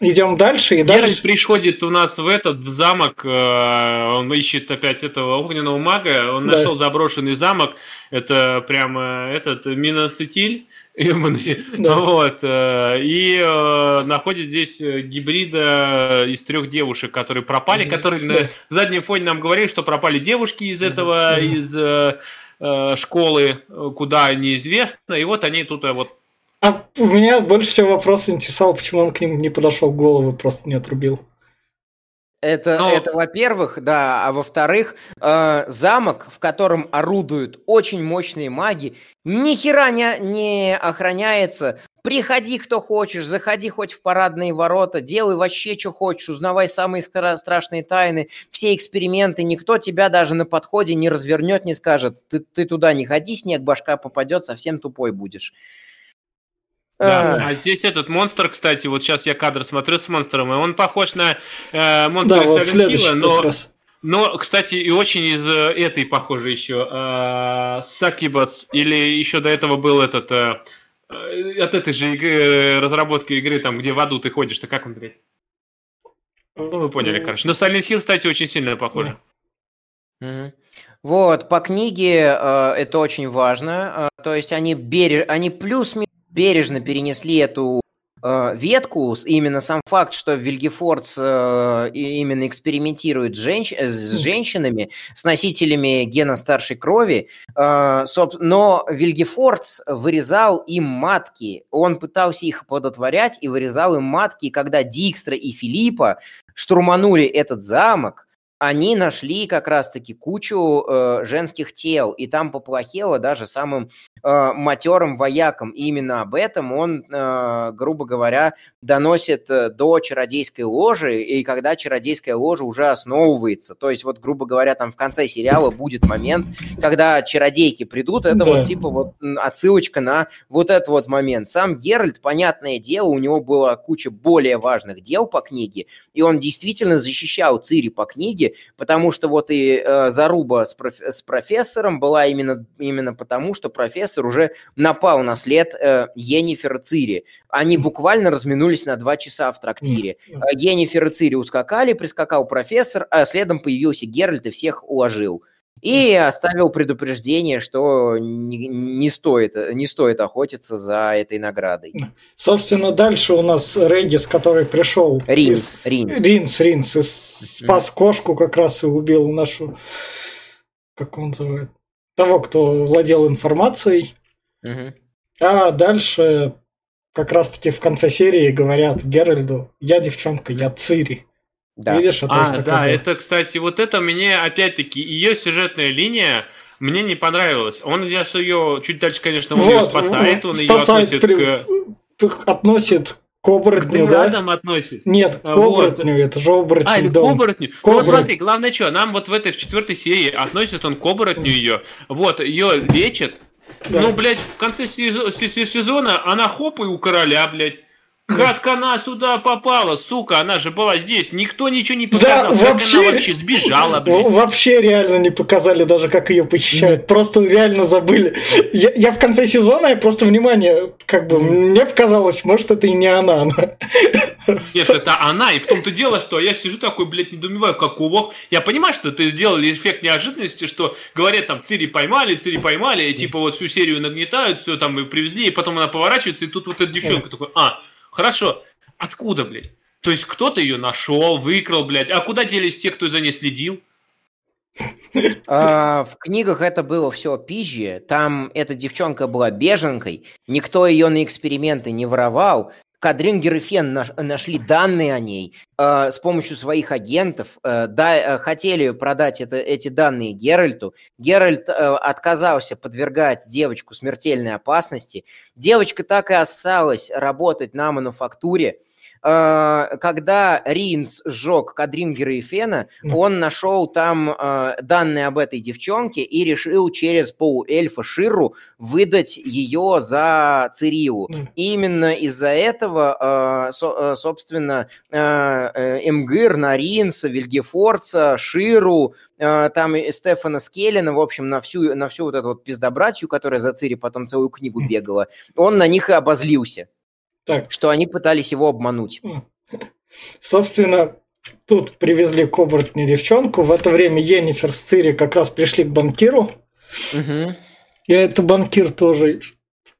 идем дальше. И Геральт дальше... приходит у нас в этот в замок, э, он ищет опять этого огненного мага, он Да. нашел заброшенный замок, это прямо этот Миносетиль, ебаный, Да. вот, э, и э, находит здесь э, гибрида из трех девушек, которые пропали, которые Да. на заднем фоне нам говорили, что пропали девушки из этого, Мгм. из э, э, школы, э, куда неизвестно, и вот они тут э, вот А у меня больше всего вопрос интересовал, почему он к ним не подошел, голову просто не отрубил. Это, Ну- это во-первых, да, а во-вторых, э, замок, в котором орудуют очень мощные маги, ни хера не, не охраняется. Приходи, кто хочешь, заходи хоть в парадные ворота, делай вообще, что хочешь, узнавай самые стра- страшные тайны, все эксперименты, никто тебя даже на подходе не развернет, не скажет, ты, ты туда не ходи, снег башка попадет, совсем тупой будешь. Да, Э, а здесь этот монстр, кстати, вот сейчас я кадр смотрю с монстром, и он похож на э, монстра Да, вот как но, раз. но, кстати, и очень из э, этой похожей еще э, Сакибац, или еще до этого был этот э, э, от этой же игры, разработки игры, там, где в аду ты ходишь, то как он, блядь? Ну, вы поняли, короче. Но Silent Hill, кстати, очень сильно похоже. Мгм. Вот, по книге э, это очень важно. Э, то есть они, береж... они плюс-минус бережно перенесли эту э, ветку, именно сам факт, что Вильгефордс э, именно экспериментирует женщ- э, с женщинами, с носителями гена старшей крови, э, соб- но Вильгефордс вырезал им матки, он пытался их плодотворять и вырезал им матки, и когда Дикстра и Филиппа штурманули этот замок, они нашли как раз-таки кучу э, женских тел, и там поплохело даже самым э, матерым воякам. И именно об этом он, э, грубо говоря, доносит э, до чародейской ложи, и когда чародейская ложа уже основывается. То есть, вот, грубо говоря, там в конце сериала будет момент, когда чародейки придут, это Да. вот типа вот отсылочка на вот этот вот момент. Сам Геральт, понятное дело, у него была куча более важных дел по книге, и он действительно защищал Цири по книге, потому что вот и э, заруба с, проф- с профессором была именно, именно потому, что профессор уже напал на след э, Йеннифер Цири. Они буквально разминулись на два часа в трактире. Мгм. Э, Йеннифер и Цири ускакали, прискакал профессор, а следом появился Геральт и всех уложил. И оставил предупреждение, что не, не стоит, не стоит охотиться за этой наградой. Собственно, дальше у нас Регис, который пришел. из- Ринс, Ринс. Ринс, Ринс. и спас кошку как раз и убил нашу... Как он называет? Того, кто владел информацией. Мгм. А дальше как раз-таки в конце серии говорят Геральду, я девчонка, я Цири. Да. Видишь, это А, вот такое да, это, кстати, вот это мне, опять-таки, ее сюжетная линия мне не понравилась. Он здесь ее, чуть дальше, конечно, он ее Вот, спасает, он ее спасает, относит при- к... относит к К оборотню, да? Дриадам относит. Нет, к А, вот. оборотню, это же оборотень А, или к дом. оборотню. К Ну, вот оборотню. смотри, главное что, нам вот в этой в четвертой серии относит он к оборотню ее. Вот, ее лечат, Да. Ну, блядь, в конце сезона она хоп и у короля, блядь. Как она сюда попала, сука? Она же была здесь. Никто ничего не показал. Да, как вообще, она вообще сбежала, блядь. Вообще реально не показали даже, как ее похищают. Mm. Просто реально забыли. Я, я в конце сезона, я просто внимание, как бы, mm. мне показалось, может, это и не она. Нет, это она. И в том-то дело, что я сижу такой, блядь, недоумеваю, какого. Я понимаю, что ты сделали эффект неожиданности, что говорят там, Цири поймали, Цири поймали, и типа вот всю серию нагнетают, все там и привезли, и потом она поворачивается, и тут вот эта девчонка такой, а, Хорошо. Откуда, блядь? То есть кто-то ее нашел, выкрал, блядь. А куда делись те, кто за ней следил? А, в книгах это было все пизже. Там эта девчонка была беженкой, никто ее на эксперименты не воровал. Кадрингер и Фен наш, нашли данные о ней э, с помощью своих агентов, э, да, э, хотели продать это, эти данные Геральту. Геральт э, отказался подвергать девочку смертельной опасности. Девочка так и осталась работать на мануфактуре. Э, когда Ринс сжег Кадрингера и Фена, mm. он нашел там э, данные об этой девчонке и решил через полуэльфа Ширу выдать ее за Цириу. Mm. именно из-за этого, э, собственно, Эмгир на Ринса, Вильгефорца, Ширу, там Стефана Скеллина, в общем, на всю, на всю вот эту вот пиздобратью, которая за Цири потом целую книгу бегала, он на них и обозлился. Так. Что они пытались его обмануть. Собственно, тут привезли к оборотню девчонку. В это время Енифер с Цири как раз пришли к банкиру. Угу. И это банкир тоже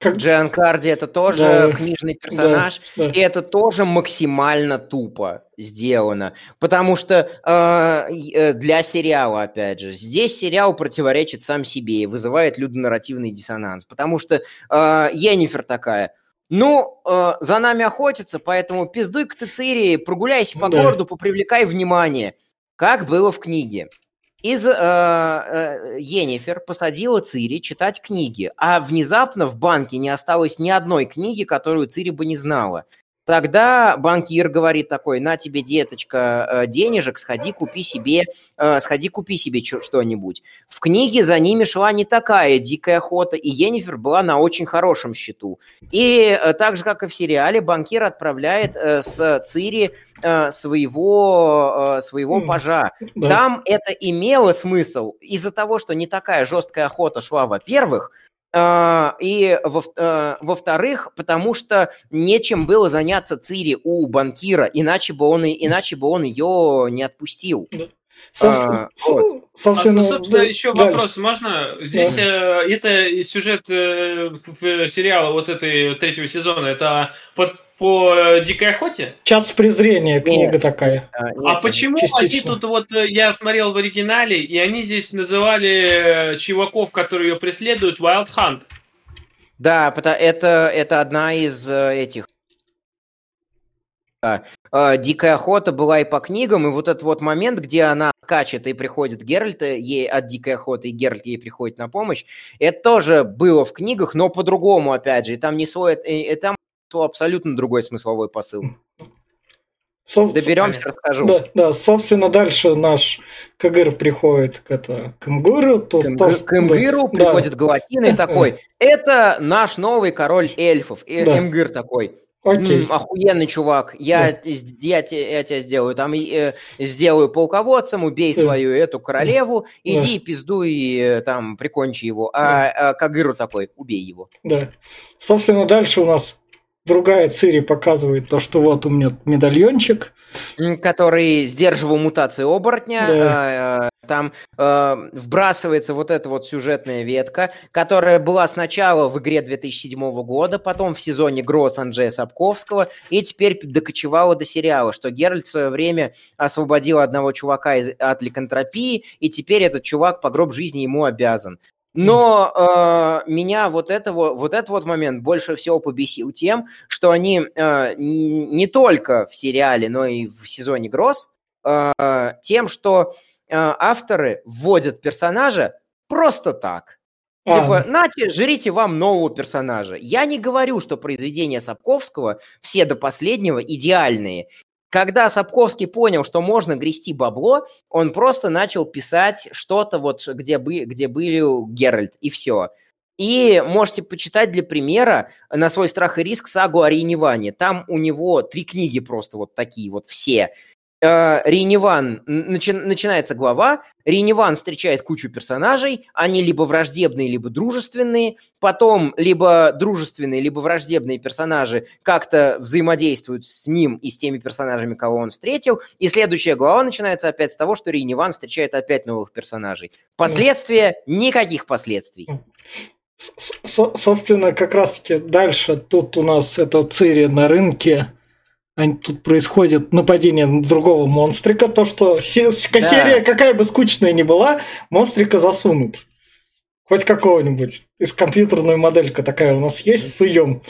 как... Джиан Карди это тоже да, книжный персонаж, да, да. и это тоже максимально тупо сделано, потому что э, э, для сериала, опять же, здесь сериал противоречит сам себе и вызывает людонарративный диссонанс, потому что э, Енифер такая – ну, э, за нами охотятся, поэтому пиздуй к Тецирии, прогуляйся по да. городу, попривлекай внимание. Как было в книге. Из э, э, Енифер посадила Цири читать книги, а внезапно в банке не осталось ни одной книги, которую Цири бы не знала. Тогда банкир говорит такой, на тебе, деточка, э, денежек, сходи купи себе, э, сходи купи себе что-нибудь. В книге за ними шла не такая дикая охота, и Енифер была на очень хорошем счету. И э, так же, как и в сериале, банкир отправляет с Цири своего, своего пажа. Да. Там это имело смысл из-за того, что не такая жесткая охота шла, во-первых, и а, во-вторых, потому что нечем было заняться Цири у банкира, иначе бы он, иначе бы он ее не отпустил. Собственно, а, вот. собственно, а, собственно да, еще дальше. вопрос можно? Здесь да. э, это сюжет э, сериала вот этой третьего сезона. Это под по э, дикой охоте? Час презрения книга нет, такая. А, нет, а почему частично. они тут вот э, я смотрел в оригинале, и они здесь называли э, чуваков, которые ее преследуют, Wild Hunt? Да, это, это одна из этих Дикая охота была и по книгам, и вот этот вот момент, где она скачет и приходит Геральт ей от дикой охоты, и Геральт ей приходит на помощь, это тоже было в книгах, но по-другому, опять же, и там не свой, и там абсолютно другой смысловой посыл. Соб... Доберемся, расскажу. Да, да, собственно, дальше наш Кагыр приходит к, это, к Мгыру. То, к, то, к Мгыру да, приходит да. Галатин и такой, это наш новый король эльфов. И да. Мгыр такой, Окей. М, охуенный чувак, я, да. я, я, я тебя сделаю, там э, сделаю полководцем, убей да. свою эту королеву, иди да. пиздуй, э, там, прикончи его. А, да. а Кагыру такой, убей его. Да. Собственно, дальше у нас другая Цири показывает то, что вот у меня медальончик. Который сдерживал мутации оборотня. Да. Э, там э, вбрасывается вот эта вот сюжетная ветка, которая была сначала в игре 2007 года, потом в сезоне Гросс Анджея Сапковского, и теперь докочевала до сериала, что Геральт в свое время освободил одного чувака из, от ликантропии, и теперь этот чувак по гроб жизни ему обязан. Но э, меня вот, этого, вот этот вот момент больше всего побесил тем, что они э, не только в сериале, но и в сезоне Гросс, э, тем, что э, авторы вводят персонажа просто так. А. Типа, нате, жрите вам нового персонажа. Я не говорю, что произведения Сапковского все до последнего идеальные. Когда Сапковский понял, что можно грести бабло, он просто начал писать что-то вот, где, бы, где были Геральт, и все. И можете почитать для примера на свой страх и риск сагу о Рейневане. Там у него три книги просто вот такие вот все. Э, Рейневан, начи, начинается глава, Рейневан встречает кучу персонажей, они либо враждебные, либо дружественные, потом либо дружественные, либо враждебные персонажи как-то взаимодействуют с ним и с теми персонажами, кого он встретил, и следующая глава начинается опять с того, что Рейневан встречает опять новых персонажей. Последствия? Никаких последствий. С собственно, как раз-таки дальше тут у нас это Цири на рынке, тут происходит нападение на другого монстрика, то, что серия, да. какая бы скучная ни была, монстрика засунут. Хоть какого-нибудь. Из компьютерной моделька такая у нас есть, суем.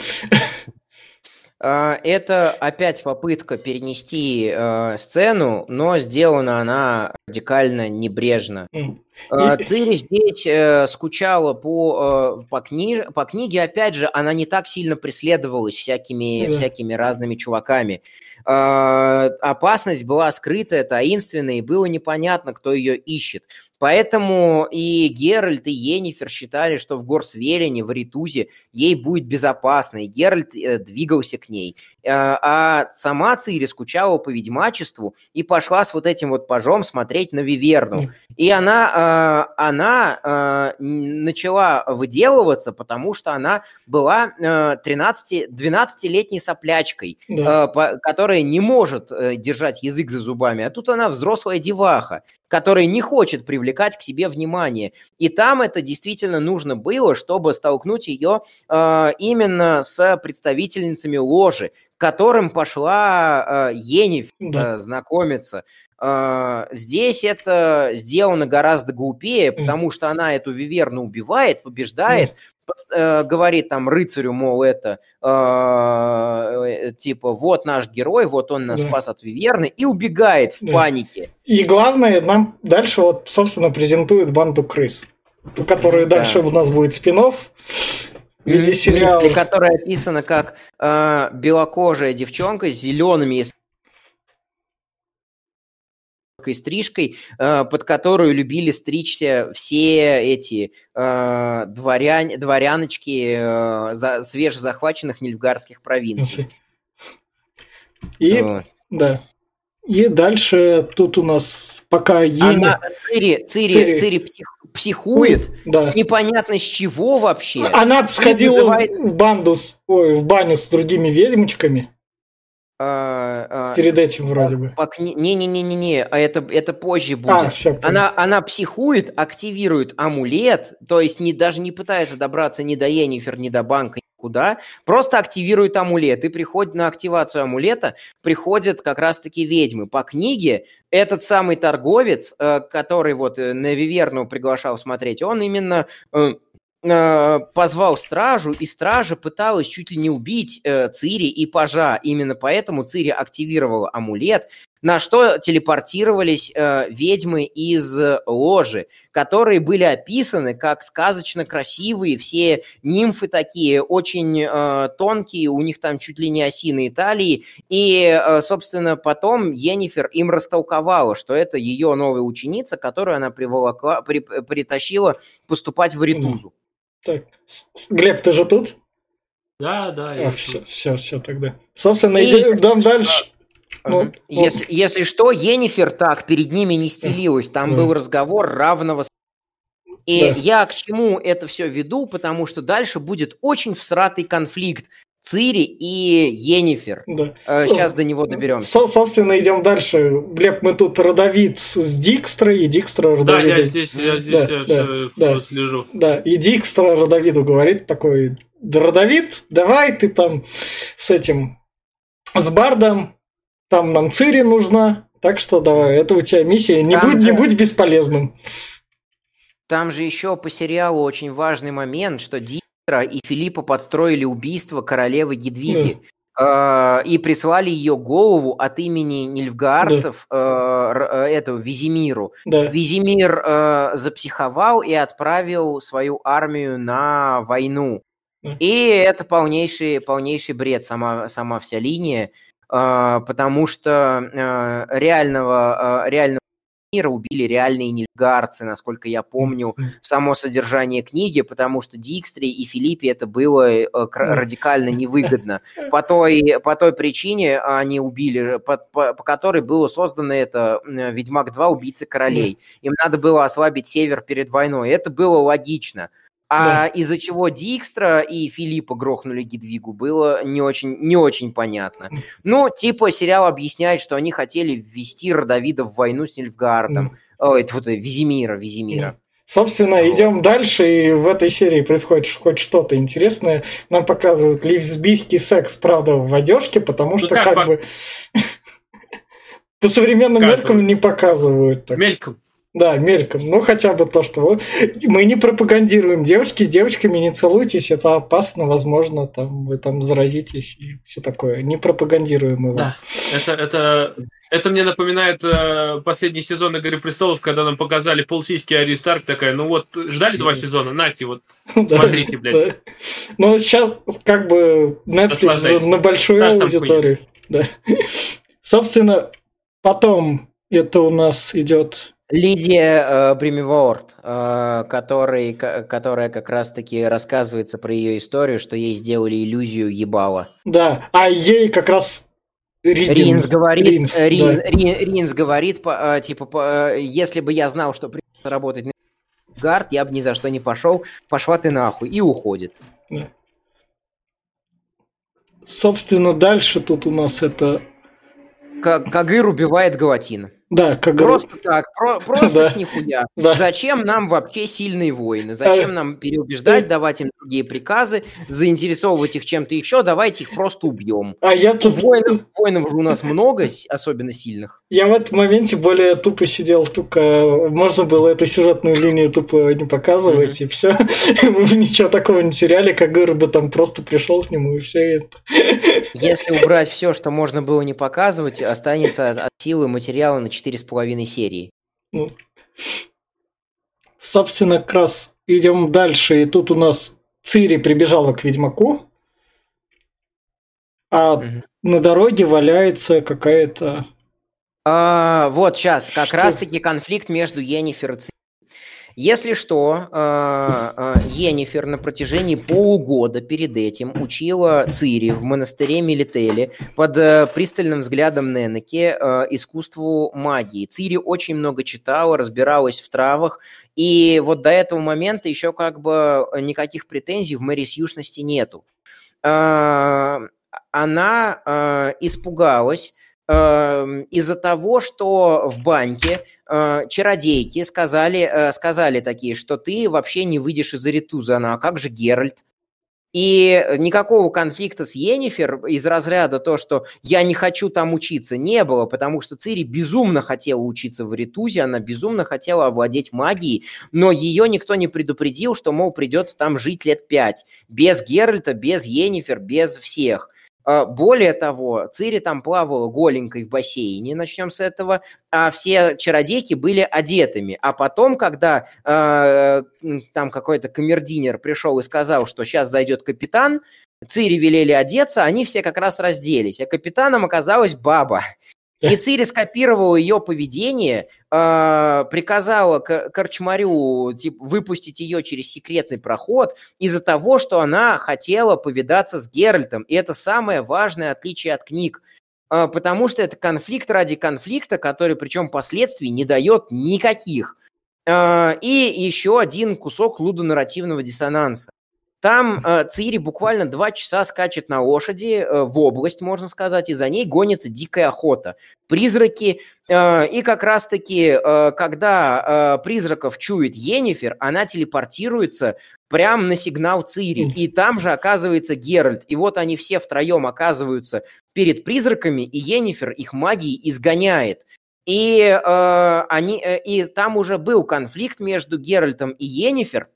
А, это опять попытка перенести э, сцену, но сделана она радикально небрежно. Э, Цири здесь э, скучала по, э, по, кни... по книге, опять же, она не так сильно преследовалась всякими, mm. всякими разными чуваками. Э, опасность была скрытая, таинственная, и было непонятно, кто ее ищет. Поэтому и Геральт, и Енифер считали, что в Горсвелене, в Ритузе ей будет безопасно, и Геральт э, двигался к ней. Э, а сама Цири скучала по ведьмачеству и пошла с вот этим вот пажом смотреть на Виверну. И она, э, она начала выделываться, потому что она была 13, 12-летней соплячкой, да. которая не может держать язык за зубами. А тут она взрослая деваха который не хочет привлекать к себе внимание. И там это действительно нужно было, чтобы столкнуть ее э, именно с представительницами ложи, которым пошла э, Ениф да. э, знакомиться. Э, здесь это сделано гораздо глупее, потому что она эту Виверну убивает, побеждает, Э, говорит там рыцарю, мол, это э, типа вот наш герой, вот он нас да. спас от Виверны и убегает в да. панике. И главное, нам дальше вот, собственно, презентует банду крыс, которая да. дальше у нас будет спинов в виде сериала. Которая описана как э, белокожая девчонка с зелеными, стрижкой, э, под которую любили стричься все эти э, дворян, дворяночки э, за, свежезахваченных нильфгарских провинций. И, вот. да. И дальше тут у нас пока Она, Цири, Цири, Цири. Цири псих, психует, да. непонятно с чего вообще. Она сходила называет... в банду, с, ой, в баню с другими ведьмочками. А, а, Перед этим вроде бы. Не-не-не-не-не, а это, это позже будет. А, все, она, она психует, активирует амулет, то есть не, даже не пытается добраться ни до Енифер, ни до банка, никуда, просто активирует амулет. И приходит на активацию амулета, приходят как раз-таки ведьмы. По книге этот самый торговец, э, который вот э, на Виверну приглашал смотреть, он именно Э, позвал стражу, и стража пыталась чуть ли не убить э, Цири и Пажа. Именно поэтому Цири активировала амулет, на что телепортировались э, ведьмы из ложи, которые были описаны как сказочно красивые, все нимфы такие, очень э, тонкие, у них там чуть ли не осиные талии, и, э, собственно, потом Енифер им растолковала, что это ее новая ученица, которую она приволокла, при, притащила поступать в Ритузу. Так, Глеб, ты же тут? Да, да. А, все, все, все тогда. Собственно, и... идем дальше. Ну, если, если что, Енифер так перед ними не стелилась. Там да. был разговор равного. И да. я к чему это все веду, потому что дальше будет очень всратый конфликт Цири и Енифер. Да. Сейчас Со- до него доберемся. Со- собственно, идем дальше. Глеб, мы тут родовид с Дикстра, и Дикстра родовиду... Да, я здесь, я здесь да, я да, да, слежу. Да, и Дикстра родовиду говорит такой, Родовид, давай ты там с этим, с Бардом, там нам Цири нужна, так что давай, это у тебя миссия, не, будь, же... не будь бесполезным. Там же еще по сериалу очень важный момент, что Ди и Филиппа подстроили убийство королевы Гедвиги. Да. Э, и прислали ее голову от имени нильфгаарцев да. э, этому Визимиру. Да. Визимир э, запсиховал и отправил свою армию на войну. Да. И это полнейший, полнейший бред, сама, сама вся линия, э, потому что э, реального, э, реального мира убили реальные нильгарцы, насколько я помню, само содержание книги, потому что Дикстре и Филиппе это было э, радикально невыгодно. По той, по той причине они убили, по, по, по которой было создано это «Ведьмак 2. Убийцы королей». Им надо было ослабить север перед войной. Это было логично. А да. из-за чего Дикстра и Филиппа грохнули Гидвигу, было не очень, не очень понятно. Ну, типа, сериал объясняет, что они хотели ввести Родовида в войну с Нильфгаардом. Mm. Ой, вот Визимира, Визимира. Mm. Собственно, идем дальше, и в этой серии происходит хоть что-то интересное. Нам показывают лесбийский секс, правда, в одежке, потому ну что ну, как, как бы по современным меркам не показывают. Так. Мельком. Да, мельком. Ну, хотя бы то, что мы не пропагандируем девушки с девочками не целуйтесь, это опасно, возможно, там вы там заразитесь и все такое. Не пропагандируем его. Да, это, это, это мне напоминает э, последний сезон «Игры престолов», когда нам показали полсиськи Ари Старк, такая, ну вот, ждали два сезона, нате, вот, смотрите, блядь. Ну, сейчас как бы Netflix на большую аудиторию. Да. Собственно, потом это у нас идет Лидия э, Бремивоорт, э, который, которая как раз-таки рассказывается про ее историю, что ей сделали иллюзию ебала. Да, а ей как раз Ридин, Ринс говорит, Ринс, Рин, да. Рин, Ринс говорит, по, э, типа, по, э, если бы я знал, что придется работать на гард, я бы ни за что не пошел, пошла ты нахуй, и уходит. Да. Собственно, дальше тут у нас это... Кагыр убивает Галатина. Да, как Просто так, про, просто да. с нихуя. Да. Зачем нам вообще сильные воины? Зачем а... нам переубеждать, давать им другие приказы, заинтересовывать их чем-то еще? Давайте их просто убьем. А я тут... Воинов, воинов у нас много, особенно сильных. Я в этом моменте более тупо сидел, только можно было эту сюжетную линию тупо не показывать, mm-hmm. и все. Мы ничего такого не теряли, как Гыр бы там просто пришел к нему, и все это. Если убрать все, что можно было не показывать, останется от силы материала на четыре с половиной серии. Ну, собственно, как раз идем дальше, и тут у нас Цири прибежала к Ведьмаку, а угу. на дороге валяется какая-то... А, вот сейчас, как раз-таки конфликт между Йеннифер и Цири. Если что, э, э, Енифер на протяжении полугода перед этим учила Цири в монастыре Милителе под э, пристальным взглядом Ненеки искусству магии. Цири очень много читала, разбиралась в травах, и вот до этого момента еще как бы никаких претензий в Мэри Сьюшности нету. Она испугалась, из-за того, что в банке э, чародейки сказали, э, сказали такие, что ты вообще не выйдешь из Аритуза, ну а как же Геральт? И никакого конфликта с Йеннифер из разряда то, что я не хочу там учиться, не было, потому что Цири безумно хотела учиться в Аритузе, она безумно хотела овладеть магией, но ее никто не предупредил, что, мол, придется там жить лет пять. Без Геральта, без Йеннифер, без всех. А, более того, Цири там плавала голенькой в бассейне, начнем с этого, а все чародейки были одетыми. А потом, когда э, там какой-то камердинер пришел и сказал, что сейчас зайдет капитан, Цири велели одеться, они все как раз разделись. А капитаном оказалась баба. И Цири скопировала ее поведение, э, приказала Корчмарю типа, выпустить ее через секретный проход из-за того, что она хотела повидаться с Геральтом. И это самое важное отличие от книг. Э, потому что это конфликт ради конфликта, который причем последствий не дает никаких. Э, и еще один кусок лудонарративного диссонанса. Там э, Цири буквально два часа скачет на лошади э, в область, можно сказать, и за ней гонится дикая охота. Призраки, э, и как раз-таки, э, когда э, призраков чует Енифер, она телепортируется прямо на сигнал Цири, и там же оказывается Геральт. И вот они все втроем оказываются перед призраками, и Енифер их магией изгоняет. И, э, они, э, и там уже был конфликт между Геральтом и Енифер,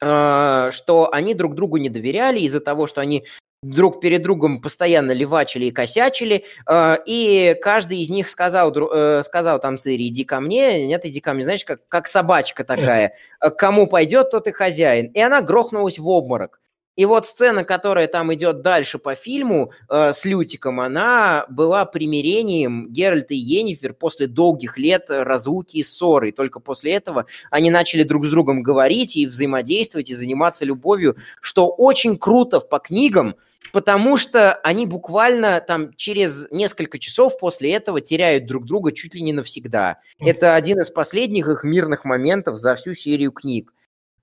что они друг другу не доверяли из-за того, что они друг перед другом постоянно левачили и косячили, а, и каждый из них сказал, э, сказал там Цири, иди ко мне, нет, иди ко мне, знаешь, как, как собачка такая, кому пойдет, тот и хозяин. И она грохнулась в обморок. И вот сцена, которая там идет дальше по фильму э, с Лютиком, она была примирением Геральта и Йеннифер после долгих лет разлуки и ссоры. И только после этого они начали друг с другом говорить и взаимодействовать, и заниматься любовью, что очень круто по книгам, потому что они буквально там через несколько часов после этого теряют друг друга чуть ли не навсегда. Это один из последних их мирных моментов за всю серию книг.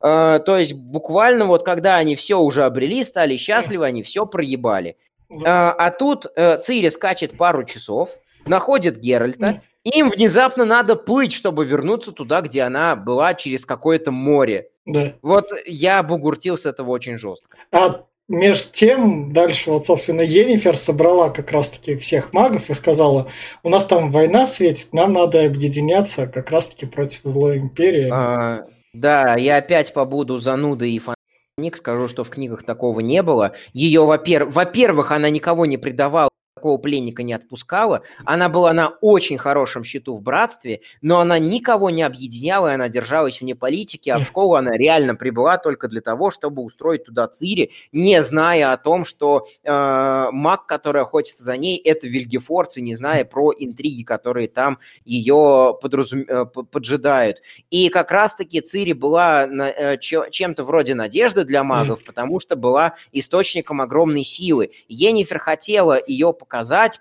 Э, то есть буквально вот когда они все уже обрели, стали счастливы, они все проебали. Э, а тут э, Цири скачет пару часов, находит Геральта, и им внезапно надо плыть, чтобы вернуться туда, где она была, через какое-то море. Да. Вот я бугуртил с этого очень жестко. А между тем, дальше вот, собственно, Енифер собрала как раз-таки всех магов и сказала, у нас там война светит, нам надо объединяться как раз-таки против злой империи. А, да, я опять побуду занудой и фанатик, скажу, что в книгах такого не было. Ее, во-первых, она никого не предавала такого пленника не отпускала. Она была на очень хорошем счету в братстве, но она никого не объединяла, и она держалась вне политики, а в школу она реально прибыла только для того, чтобы устроить туда Цири, не зная о том, что э, маг, который охотится за ней, это Вильгефорц, и не зная про интриги, которые там ее подразум... Э, поджидают. И как раз-таки Цири была на, э, чем-то вроде надежды для магов, потому что была источником огромной силы. Енифер хотела ее показать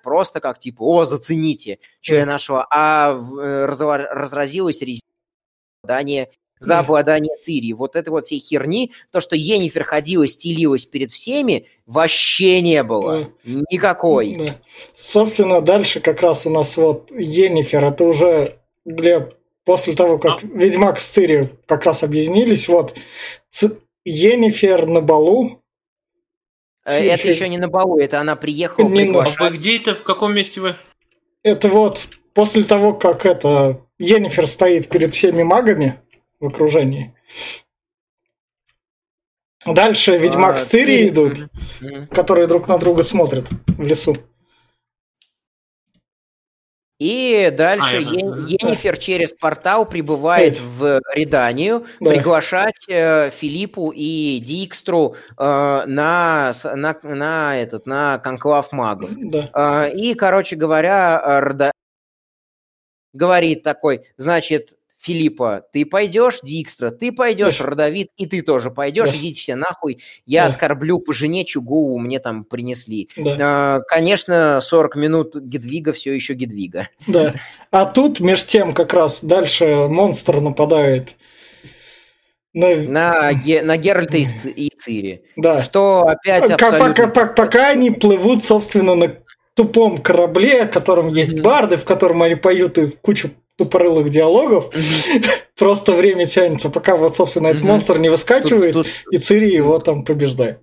просто как типа, о, зацените, что я нашла, а э, разразилась резня за обладание Цири. Вот этой вот всей херни, то, что Енифер ходила, стелилась перед всеми, вообще не было. Никакой. Да. Собственно, дальше как раз у нас вот Енифер, это уже Глеб, после того, как а? Ведьмак с Цири как раз объединились, вот. Енифер на балу это еще не на балу, это она приехала не. А вы где это, в каком месте вы? Это вот после того, как это Енифер стоит перед всеми магами в окружении. Дальше Ведьмак а, с Цири идут, которые друг на друга смотрят в лесу. И дальше а, Е- Енифер через портал прибывает в Реданию да. приглашать э, Филиппу и Дикстру э, на, на, на, этот, на конклав магов. Да. Э, и, короче говоря, Рда... говорит такой, значит, Филиппа, ты пойдешь, Дикстра, ты пойдешь, Родовид, и ты тоже пойдешь, да. идите все нахуй, я да. оскорблю по жене, чугу мне там принесли. Да. А, конечно, 40 минут Гедвига все еще Гедвига. Да, а тут, меж тем, как раз дальше монстр нападает на, на, Ге... на Геральта и, и Цири. Да. Что опять абсолютно... Пока, пока, пока они плывут, собственно, на тупом корабле, в котором есть барды, в котором они поют и кучу тупорылых диалогов. Просто время тянется, пока вот, собственно, этот монстр не выскакивает, и Цири его там побеждает.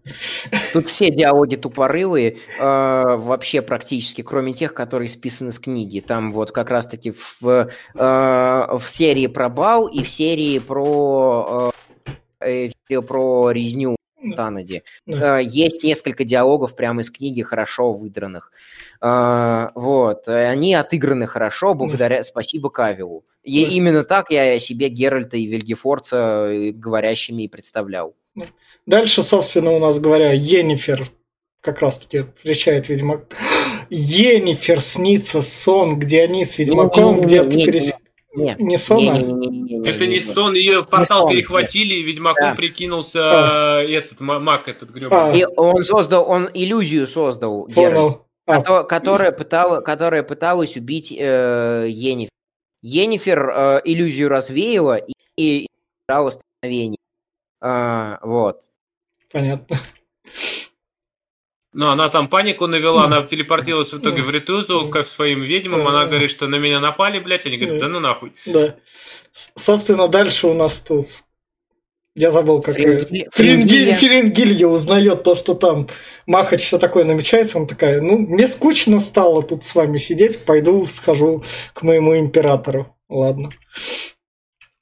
Тут все диалоги тупорылые, э, вообще практически, кроме тех, которые списаны с книги. Там вот как раз-таки в, э, в серии про Бал и в серии про, э, про резню Танади. Есть несколько диалогов прямо из книги, хорошо выдранных. А, вот. Они отыграны хорошо благодаря, спасибо Кавилу. И именно так я себе Геральта и Вильгефорца э, говорящими и представлял. Дальше, собственно, у нас говоря, Енифер как раз-таки встречает Ведьмак. Енифер снится сон, где они с Ведьмаком где-то пересекаются. Нет, не сон, не, не, не, не, не, Это не сон, ее портал сон, перехватили, и Ведьмаком да. прикинулся а. этот маг, этот гребаный. А. И он создал, он иллюзию создал, Понял. А. Которая, пытала, которая пыталась убить э, Енифер. Енифер э, иллюзию развеяла и, и играла становление. А, вот. Понятно. Ну, она там панику навела, она телепортировалась в итоге в Ритузу к своим ведьмам, она говорит, что на меня напали, блядь, они говорят, да ну нахуй. Да. Собственно, дальше у нас тут я забыл, как... Ферингилия. Ферингилия. Ферингилия узнает то, что там Махач что такое намечается. Она такая, ну, мне скучно стало тут с вами сидеть, пойду схожу к моему императору. Ладно.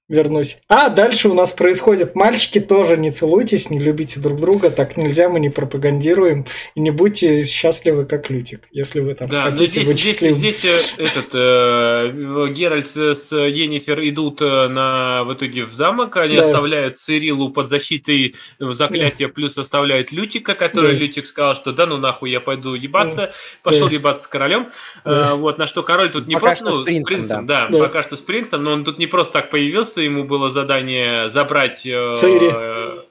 Вернусь. А дальше у нас происходит, мальчики тоже не целуйтесь, не любите друг друга, так нельзя, мы не пропагандируем, и не будьте счастливы, как Лютик, если вы там да, хотите здесь, быть здесь, счастливым. Здесь э, этот, э, Геральт с Енифер идут э, на, в итоге в замок, они да. оставляют Цирилу под защитой заклятия, да. плюс оставляют Лютика, который да. Лютик сказал, что да ну нахуй, я пойду ебаться, да. пошел да. ебаться с королем, да. э, вот, на что король тут не пока просто, ну, с принцем, с принцем да. да, да, пока что с принцем, но он тут не просто так появился, Хиггинса, ему было задание забрать... Э, Цири.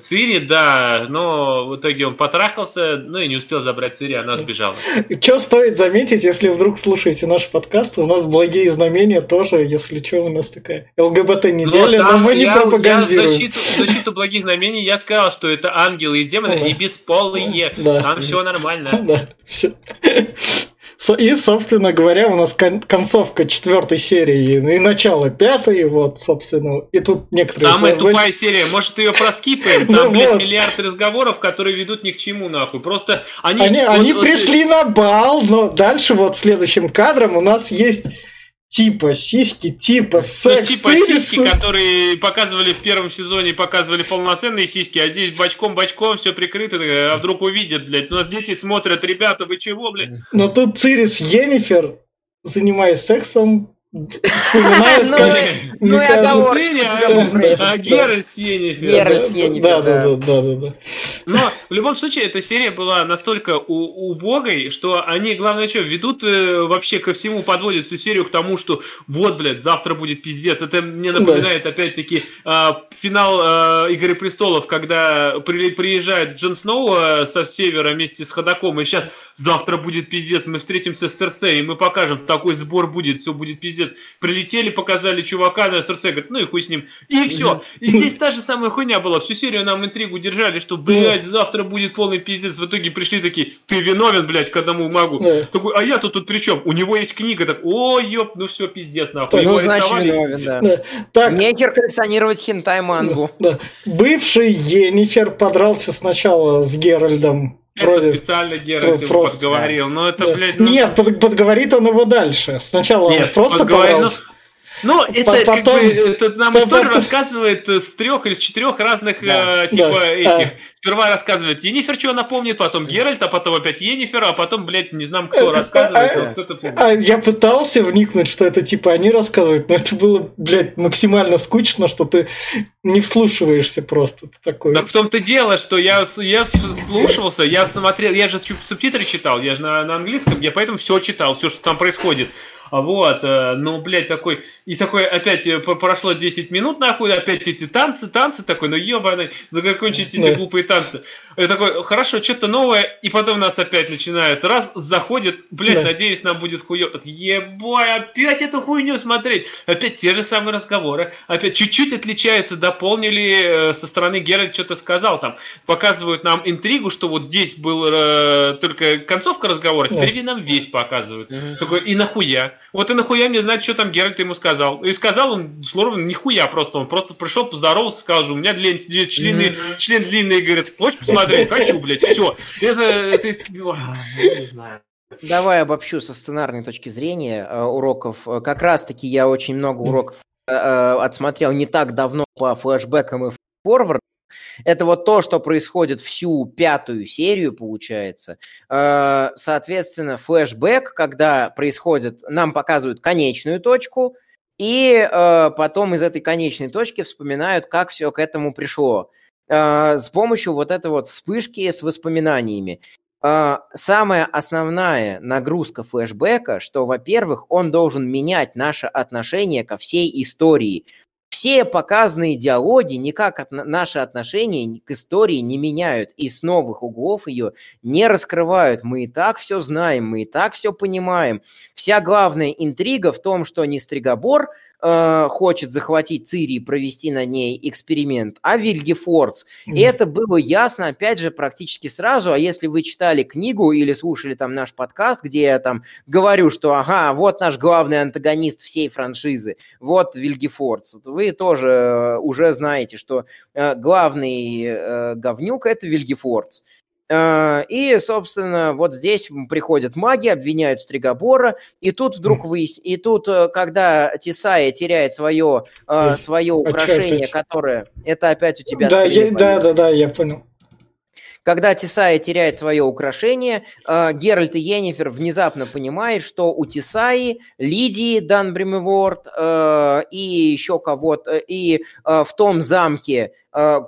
Цири, да, но в итоге он потрахался, ну и не успел забрать Цири, она сбежала. Что стоит заметить, если вдруг слушаете наш подкаст, у нас благие знамения тоже, если что, у нас такая ЛГБТ-неделя, но, но мы не я, пропагандируем. Я защиту, защиту благих знамений я сказал, что это ангелы и демоны, и бесполые, да. там все нормально. Да, все. И, собственно говоря, у нас кон- концовка четвертой серии и начало пятой, вот, собственно, и тут некоторые... Самая флэшбэки... тупая серия, может, ее проскипаем? Там, ну, блядь, вот. миллиард разговоров, которые ведут ни к чему, нахуй. Просто они... Они, вот, они вот, пришли вот... на бал, но дальше вот следующим кадром у нас есть типа сиськи, типа секс. Ну, типа сиськи, которые показывали в первом сезоне, показывали полноценные сиськи, а здесь бочком-бочком все прикрыто, а вдруг увидят, блядь. У нас дети смотрят, ребята, вы чего, блядь? Но тут Цирис Енифер, занимаясь сексом, вспоминает, ну как... Ну и оговорка. А Геральт с Йеннифер. Геральт с Да, да, да, да, да. Но в любом случае эта серия была настолько убогой, что они, главное, что, ведут э, вообще ко всему, подводят всю серию к тому, что вот, блядь, завтра будет пиздец. Это мне напоминает, опять-таки, а, финал а, Игры Престолов, когда приезжает Джон Сноу э, со севера вместе с Ходаком, и сейчас завтра будет пиздец, мы встретимся с Серсей, и мы покажем, такой сбор будет, все будет пиздец. Прилетели, показали чувака, на Серсей говорит, ну и хуй с ним. И все. И здесь та же самая хуйня была. Всю серию нам интригу держали, что, блядь, завтра будет полный пиздец. В итоге пришли такие, ты виновен, блядь, к одному магу. Такой, а я тут тут при чем? У него есть книга, так, о, ёп, ну все, пиздец, нахуй. Ну, значит, виновен, да. Так. Нехер коллекционировать хентай-мангу. Бывший Енифер подрался сначала с Геральдом это Вроде специально Геральт просто, подговорил, но это, да. блядь... Ну... Нет, под, подговорит он его дальше. Сначала Нет, он просто подговорил, ну, ну, это Потом... как бы это нам Потом... история рассказывает с трех или с четырех разных да, э, типа да, этих. Сперва рассказывает Енифер, что напомнит, потом Геральт, а потом опять Енифер, а потом, блядь, не знаю, кто э, рассказывает, а, а кто-то помнит. А я пытался вникнуть, что это типа они рассказывают, но это было, блядь, максимально скучно, что ты не вслушиваешься просто. Ты такой. Так в том-то дело, что я, я слушался, я смотрел, я же субтитры читал, я же на, на английском, я поэтому все читал, все, что там происходит. А Вот, э, ну, блядь, такой, и такой, опять э, прошло 10 минут, нахуй, опять эти танцы, танцы, такой, ну, ебаный, закончите эти глупые танцы. Я такой, хорошо, что-то новое, и потом нас опять начинают, раз, заходит, блядь, надеюсь, нам будет хуё, так, ебой, опять эту хуйню смотреть, опять те же самые разговоры, опять чуть-чуть отличается, дополнили, э, со стороны Геральт что-то сказал, там, показывают нам интригу, что вот здесь был э, только концовка разговора, теперь да. нам весь показывают. Такой, и нахуя? Вот и нахуя мне знать, что там Геральт ему сказал. И сказал он, словно нихуя просто. Он просто пришел, поздоровался, сказал, что у меня длин, член, mm-hmm. член длинный, говорит, хочешь посмотреть? Хочу, блядь, все. Это, это, не знаю. Давай обобщу со сценарной точки зрения э, уроков. Э, как раз-таки я очень много уроков э, э, отсмотрел не так давно по флешбекам и форвард. Это вот то, что происходит всю пятую серию, получается. Э, соответственно, флешбэк, когда происходит, нам показывают конечную точку, и э, потом из этой конечной точки вспоминают, как все к этому пришло. Э, с помощью вот этой вот вспышки с воспоминаниями. Самая основная нагрузка флешбека, что, во-первых, он должен менять наше отношение ко всей истории все показанные диалоги никак от наши отношения к истории не меняют и с новых углов ее не раскрывают. Мы и так все знаем, мы и так все понимаем. Вся главная интрига в том, что не Стригобор – э, хочет захватить Цири и провести на ней эксперимент, а Вильгефордс. Mm-hmm. И это было ясно, опять же, практически сразу. А если вы читали книгу или слушали там наш подкаст, где я там говорю, что ага, вот наш главный антагонист всей франшизы, вот Вильгефордс, вы тоже э, уже знаете, что э, главный э, говнюк – это Вильгефордс. Э, и, собственно, вот здесь приходят маги, обвиняют Стригобора, и тут вдруг выясняется, и тут, э, когда Тесая теряет свое, э, свое а украшение, которое... Это опять у тебя... Да, я, да, да, да, я понял. Когда Тесая теряет свое украшение, э, Геральт и Йеннифер внезапно понимают, что у Тесаи, Лидии Данбримеворд э, и еще кого-то, и э, в том замке,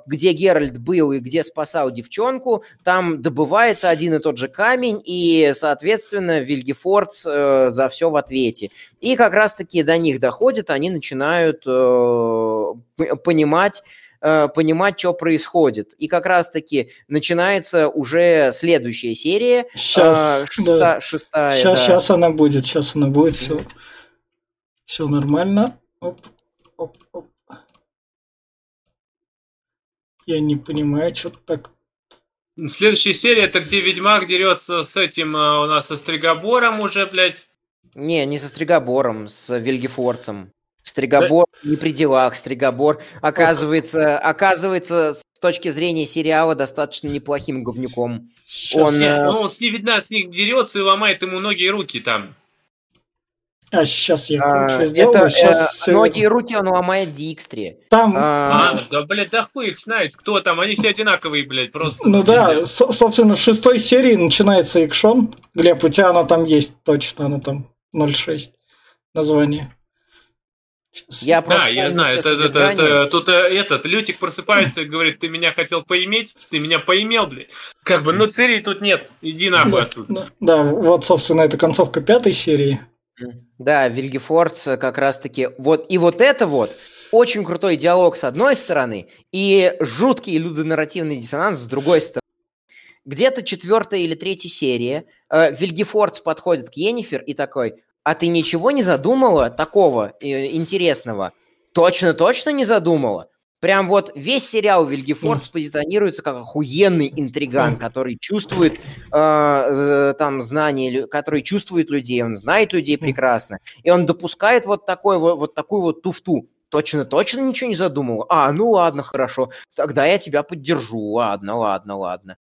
где Геральт был и где спасал девчонку, там добывается один и тот же камень, и, соответственно, Вильгефордс за все в ответе. И как раз-таки до них доходит, они начинают понимать, Э, понимать, что происходит. И как раз-таки начинается уже следующая серия. Сейчас, э, шеста, да. шестая. Сейчас, да. сейчас она будет, сейчас она будет, все, все нормально. Оп, оп, оп. Я не понимаю, что так Следующая серия это где Ведьмак дерется с этим э, у нас со Стригобором уже, блядь. Не, не со Стригобором, с Вильгефорцем. Стригобор да? не при делах. Стригобор оказывается, оказывается с точки зрения сериала достаточно неплохим говнюком. Сейчас он, нет, э... ну, он с ней, видно, с них дерется и ломает ему ноги и руки там. А сейчас я а, сделаю. Это, сейчас... э, ноги и руки он ломает Дикстри. Там... А, а, да, блядь, да хуй их знает, кто там, они все одинаковые, блядь, просто. Ну да, со- собственно, в шестой серии начинается экшон. Глеб, у тебя она там есть, точно, она там 06 название. Я да, я знаю, это, это, это, это, тут э, этот Лютик просыпается и говорит, ты меня хотел поиметь, ты меня поимел, блядь. Как бы, ну Цири тут нет, иди нахуй да, отсюда. Да, да, вот, собственно, это концовка пятой серии. Да, Вильгефордс как раз-таки, вот, и вот это вот, очень крутой диалог с одной стороны, и жуткий людонарративный диссонанс с другой стороны. Где-то четвертая или третья серия, э, Вильгефордс подходит к Йеннифер и такой, а ты ничего не задумала такого э, интересного? Точно-точно не задумала? Прям вот весь сериал Вильгефорд позиционируется как охуенный интриган, который чувствует э, там знания, который чувствует людей, он знает людей прекрасно, и он допускает вот такой вот, вот такую вот туфту. Точно-точно ничего не задумал? А, ну ладно, хорошо, тогда я тебя поддержу. Ладно, ладно, ладно.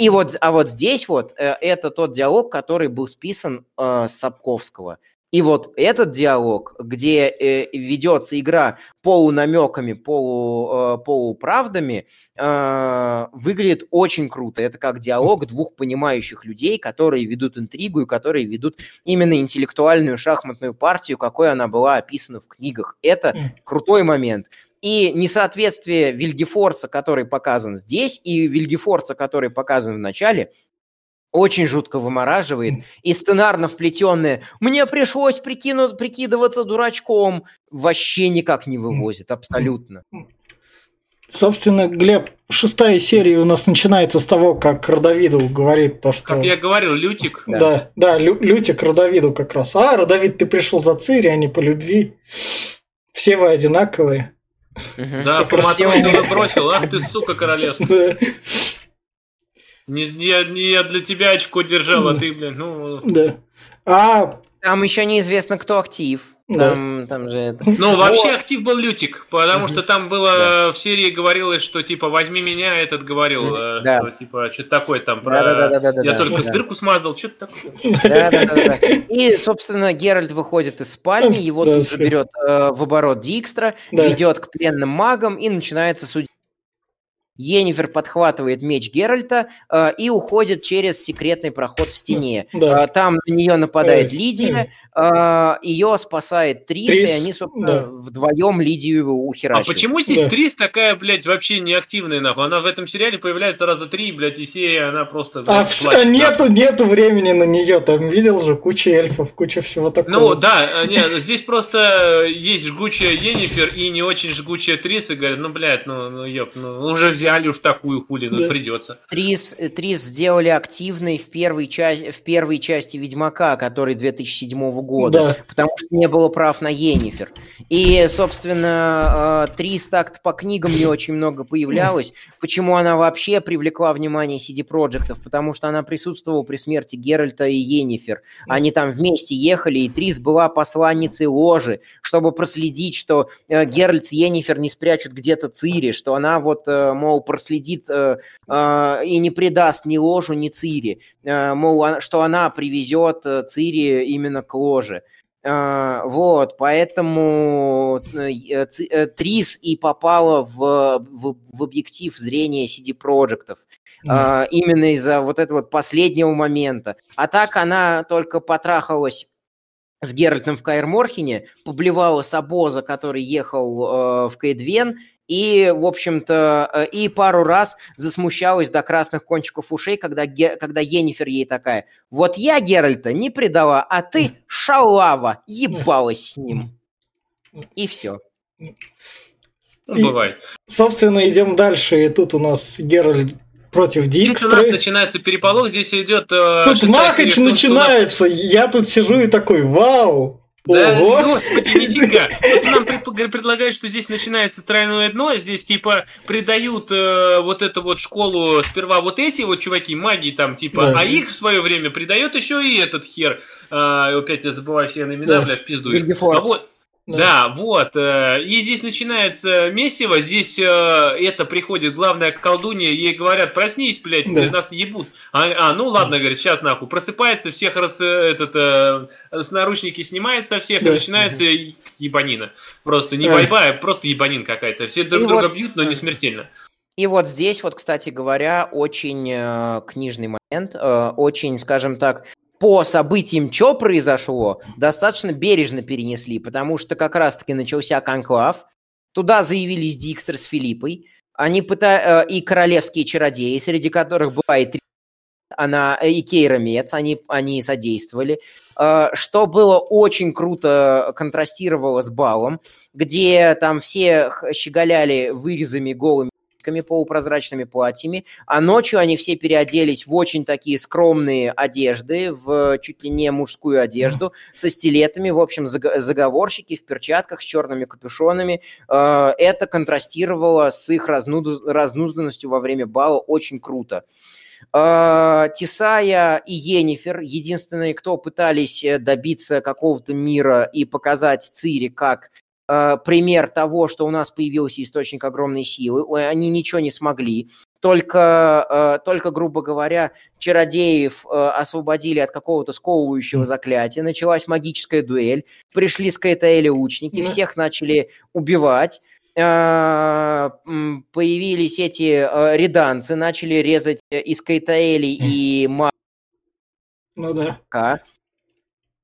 И вот, а вот здесь вот э, это тот диалог, который был списан э, с Сапковского. И вот этот диалог, где э, ведется игра полунамеками, полу, э, полуправдами, э, выглядит очень круто. Это как диалог двух понимающих людей, которые ведут интригу и которые ведут именно интеллектуальную шахматную партию, какой она была описана в книгах. Это крутой момент. И несоответствие Вильгефорца, который показан здесь, и Вильгефорца, который показан в начале, очень жутко вымораживает. И сценарно вплетенное «мне пришлось прикину, прикидываться дурачком» вообще никак не вывозит, абсолютно. Собственно, Глеб, шестая серия у нас начинается с того, как Родовиду говорит то, что... Как я говорил, Лютик. Да, да, да Лю, Лютик Родовиду как раз. А, Родовид, ты пришел за Цири, а не по любви. Все вы одинаковые. Да, по Матрону бросил, ах ты, сука, королевская. Не, не, не я для тебя очко держал, а ты, блин, ну... Да. А... Там еще неизвестно, кто актив. Там, там же это... Ну, вообще актив был Лютик, потому что там было да. в серии говорилось, что типа возьми меня, этот говорил, э, да. что типа что-то такое там про. Да, да, да, да, Я да, только да. дырку смазал, что-то такое. Да, да, да, да. И, собственно, Геральт выходит из спальни, его да, тут же берет э, в оборот Дикстра, да. ведет к пленным магам и начинается судить Енифер подхватывает меч Геральта э, и уходит через секретный проход в стене. Да. Э, там на нее нападает Лидия, э, ее спасает Трис, Трис, и они, собственно, да. вдвоем Лидию ухерачивают. А почему здесь да. Трис такая, блядь, вообще неактивная, нахуй? Она в этом сериале появляется раза три, блядь, и все, она просто... Блядь, а плачет, нету, нету времени на нее, там видел же куча эльфов, куча всего такого. Ну, да, э, нет, здесь просто есть жгучая Енифер и не очень жгучая Трис, и говорят, ну, блядь, ну, ну, ёп, ну, уже взял взяли уж такую хули, ну да. придется. Трис, Трис сделали активной в первой, части, в первой части Ведьмака, который 2007 года, да. потому что не было прав на Енифер. И, собственно, э, Трис так по книгам не очень много появлялась. Почему она вообще привлекла внимание CD Проектов? Потому что она присутствовала при смерти Геральта и Енифер. Они там вместе ехали, и Трис была посланницей ложи, чтобы проследить, что э, Геральт с Енифер не спрячут где-то Цири, что она вот, э, мол, мол, проследит э, э, и не предаст ни ложу, ни Цири. Э, мол, что она привезет э, Цири именно к ложе. Uh, вот, поэтому uh, Трис и попала в, в, в объектив зрения CD Проектов. Uh, именно из-за вот этого вот последнего момента. А так она только потрахалась с Геральтом в Каэр-Морхене, поблевала с обоза, который ехал э, в Кейдвен, и, в общем-то, э, и пару раз засмущалась до красных кончиков ушей, когда, Ге, когда Енифер ей такая, вот я Геральта не предала, а ты, шалава, ебалась с ним. И все. Ну, бывает. Собственно, идем дальше, и тут у нас Геральт против Дикстры. Здесь у нас начинается переполох, здесь идет... Э, тут Махач начинается, нас... я тут сижу и такой, вау! Да, Ого. господи, нифига. Тут нам предлагают, что здесь начинается тройное дно, здесь типа придают э, вот эту вот школу сперва вот эти вот чуваки, маги там типа, да. а их в свое время придает еще и этот хер. Э, опять я забываю все имена, да. бля, в пизду. А вот, да. да, вот. Э, и здесь начинается месиво, здесь э, это приходит главная колдунья, ей говорят, проснись, блядь, да. нас ебут. А, а, ну ладно, говорит, сейчас нахуй. Просыпается, всех раз, э, этот, с наручники снимает со всех, да. и начинается ебанина. Просто не борьба, а просто ебанин какая-то. Все друг и друга вот... бьют, но не смертельно. И вот здесь вот, кстати говоря, очень э, книжный момент, э, очень, скажем так, по событиям, что произошло, достаточно бережно перенесли, потому что как раз-таки начался конклав, туда заявились Дикстер с Филиппой, они пыта... Э, и королевские чародеи, среди которых была и три она и Кейра Мец, они, они содействовали, э, что было очень круто контрастировало с балом, где там все щеголяли вырезами голыми полупрозрачными платьями, а ночью они все переоделись в очень такие скромные одежды, в чуть ли не мужскую одежду, со стилетами, в общем, заговорщики в перчатках с черными капюшонами. Э, это контрастировало с их разнузданностью во время бала очень круто. Э, Тисая и Енифер, единственные, кто пытались э, добиться какого-то мира и показать Цири как пример того, что у нас появился источник огромной силы. Они ничего не смогли. Только, э, только грубо говоря, чародеев э, освободили от какого-то сковывающего заклятия. Началась магическая дуэль. Пришли с Кайтаэли лучники, всех начали убивать появились эти реданцы, начали резать из Кайтаэли и Ма. Ну да.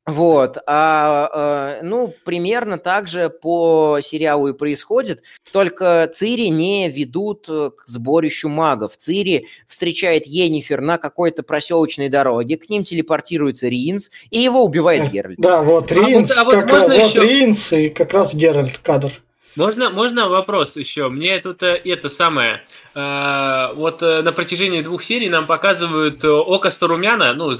Вот, а, э, ну, примерно так же по сериалу и происходит, только Цири не ведут к сборищу магов. Цири встречает Енифер на какой-то проселочной дороге, к ним телепортируется Ринс, и его убивает Геральт. Да, вот Ринс, а вот, а вот, как, вот еще... Ринс и как раз Геральт кадр. Можно, можно вопрос еще? Мне тут э, это самое. Э, вот э, на протяжении двух серий нам показывают око Сарумяна, ну,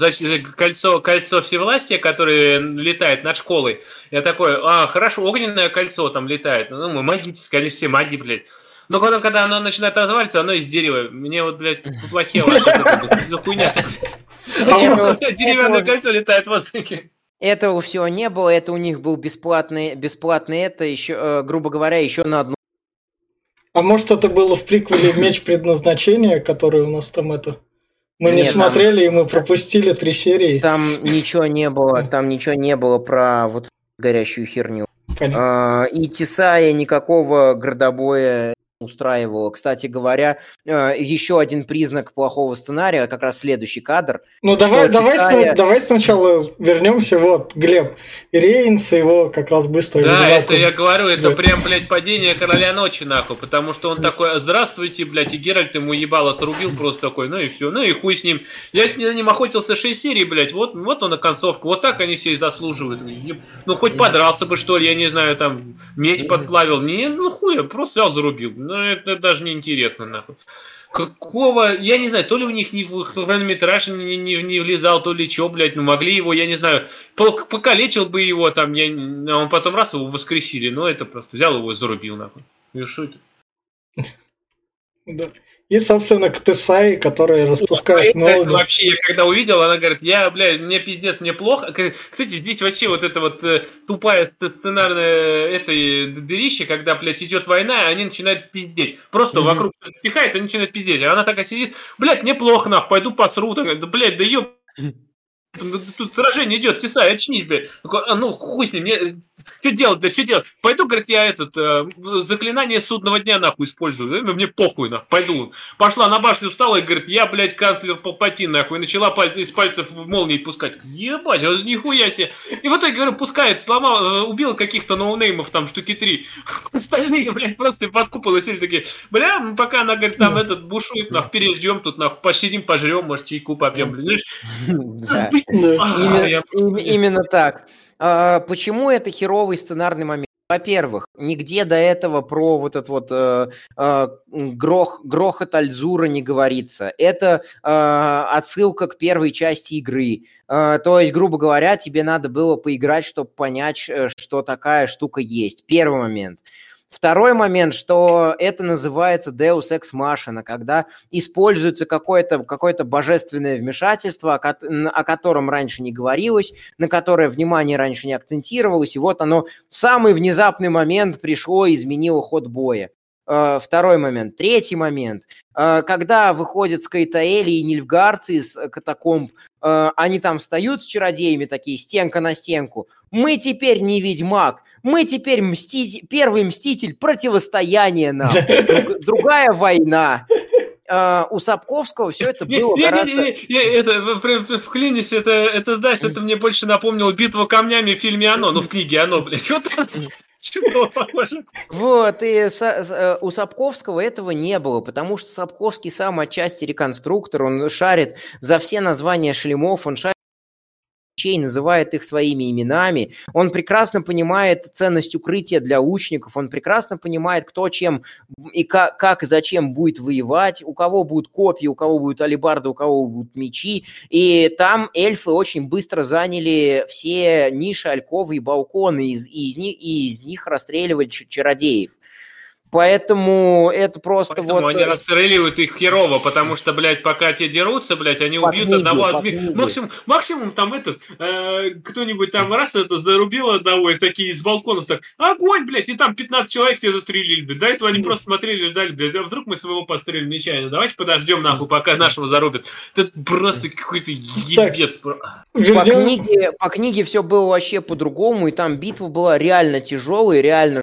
кольцо, кольцо всевластия, которое летает над школой. Я такой, а, хорошо, огненное кольцо там летает. Ну, мы магическое, они все маги, блядь. Но потом, когда оно начинает разваливаться, оно из дерева. Мне вот, блядь, поплохело. За хуйня. Деревянное кольцо летает в воздухе. Этого всего не было, это у них был бесплатный, бесплатный это еще, э, грубо говоря, еще на одну. А может это было в приквеле «Меч предназначения», который у нас там это... Мы Нет, не смотрели, там... и мы пропустили три серии. Там ничего не было, там ничего не было про вот горящую херню. Понятно. А, и Тесая никакого градобоя устраивало. Кстати говоря, э, еще один признак плохого сценария, как раз следующий кадр. Ну давай, давай, Тисая... давай сначала вернемся. Вот, Глеб, Рейнс его как раз быстро... Да, это я говорю, это прям, блядь, падение короля ночи, нахуй, потому что он такой, здравствуйте, блядь, и Геральт ему ебало срубил просто такой, ну и все, ну и хуй с ним. Я с ним охотился 6 серий, блядь, вот, вот он на концовку, вот так они все и заслуживают. Ну хоть подрался бы, что ли, я не знаю, там, меч подплавил. Не, ну хуй, просто взял, зарубил. Ну, это даже не интересно, нахуй. Какого, я не знаю, то ли у них не в хронометраж не, не, не влезал, то ли что, блядь, ну могли его, я не знаю, покалечил бы его там, я, а он потом раз его воскресили, но это просто взял его и зарубил, нахуй. И что это? Да. И, собственно, Ктесай, который распускает а это молнию. вообще, я когда увидел, она говорит, я, бля, мне пиздец, мне плохо. Кстати, здесь вообще вот это вот э, тупая сценарная этой дырище, когда, блядь, идет война, и они начинают пиздеть. Просто Мгм. вокруг пихает, они начинают пиздеть. А она такая сидит, блядь, мне плохо, нахуй, пойду посру. Такая, да, блядь, да ёб... Тут сражение идет, Тесай, очнись, блядь. А ну хуй с ним, мне... Что делать, да что делать? Пойду, говорит, я этот, э, заклинание судного дня нахуй использую. Да, мне похуй нахуй, пойду. Пошла на башню, встала и говорит, я, блядь, канцлер Палпатин нахуй. И начала паль- из пальцев в молнии пускать. Ебать, а нихуя себе. И в итоге, говорю, пускает, сломал, э, убил каких-то ноунеймов, там штуки три. Остальные, блядь, просто под купол и сели такие, бля, мы пока она, говорит, там этот бушует, нахуй, переждем тут, нахуй, посидим, пожрем, может, чайку попьем, я- им- именно так. А, почему это херовый сценарный момент? Во-первых, нигде до этого про вот этот вот э, э, грох, грохот Альзура не говорится. Это э, отсылка к первой части игры. Э, то есть, грубо говоря, тебе надо было поиграть, чтобы понять, э, что такая штука есть. Первый момент. Второй момент, что это называется Deus Ex Machina, когда используется какое-то какое божественное вмешательство, о, н- о котором раньше не говорилось, на которое внимание раньше не акцентировалось, и вот оно в самый внезапный момент пришло и изменило ход боя. Э, Второй момент. Третий момент. Э, Когда выходят скайтаэли и нильфгарцы из э, катакомб, они там встают с чародеями такие, стенка на стенку. Мы теперь не ведьмак, мы теперь мститель, первый мститель противостояния нам. Друг- другая война. Э, У Сапковского все это было Не, гораздо... не, не, не, это в- в- вклинюсь, это, это знаешь, это мне больше напомнило битву камнями в фильме Оно, ну в книге Оно, блядь. Вот что похоже. Вот, и э, у Сапковского этого не было, потому что Сапковский сам отчасти реконструктор, он шарит за все названия шлемов, он шарит вещей, называет их своими именами. Он прекрасно понимает ценность укрытия для лучников, он прекрасно понимает, кто чем и как, как и зачем будет воевать, у кого будут копья, у кого будут алибарды, у кого будут мечи. И там эльфы очень быстро заняли все ниши, альковы и балконы, из, и из, них, и из них расстреливали чародеев. Поэтому это просто Поэтому вот... они э, расстреливают их херово, потому что, блядь, пока те дерутся, блядь, они По убьют книге, одного книге. Максимум, максимум там этот, э, кто-нибудь там раз это зарубил одного, и такие из балконов так, огонь, блядь, и там 15 человек все застрелили, блядь. До этого они просто смотрели, ждали, блядь, а вдруг мы своего пострелим нечаянно. Давайте подождем, нахуй, пока нашего зарубят. Это просто какой-то ебец. про- По книге, по книге все было вообще по-другому, и там битва была реально тяжелая, реально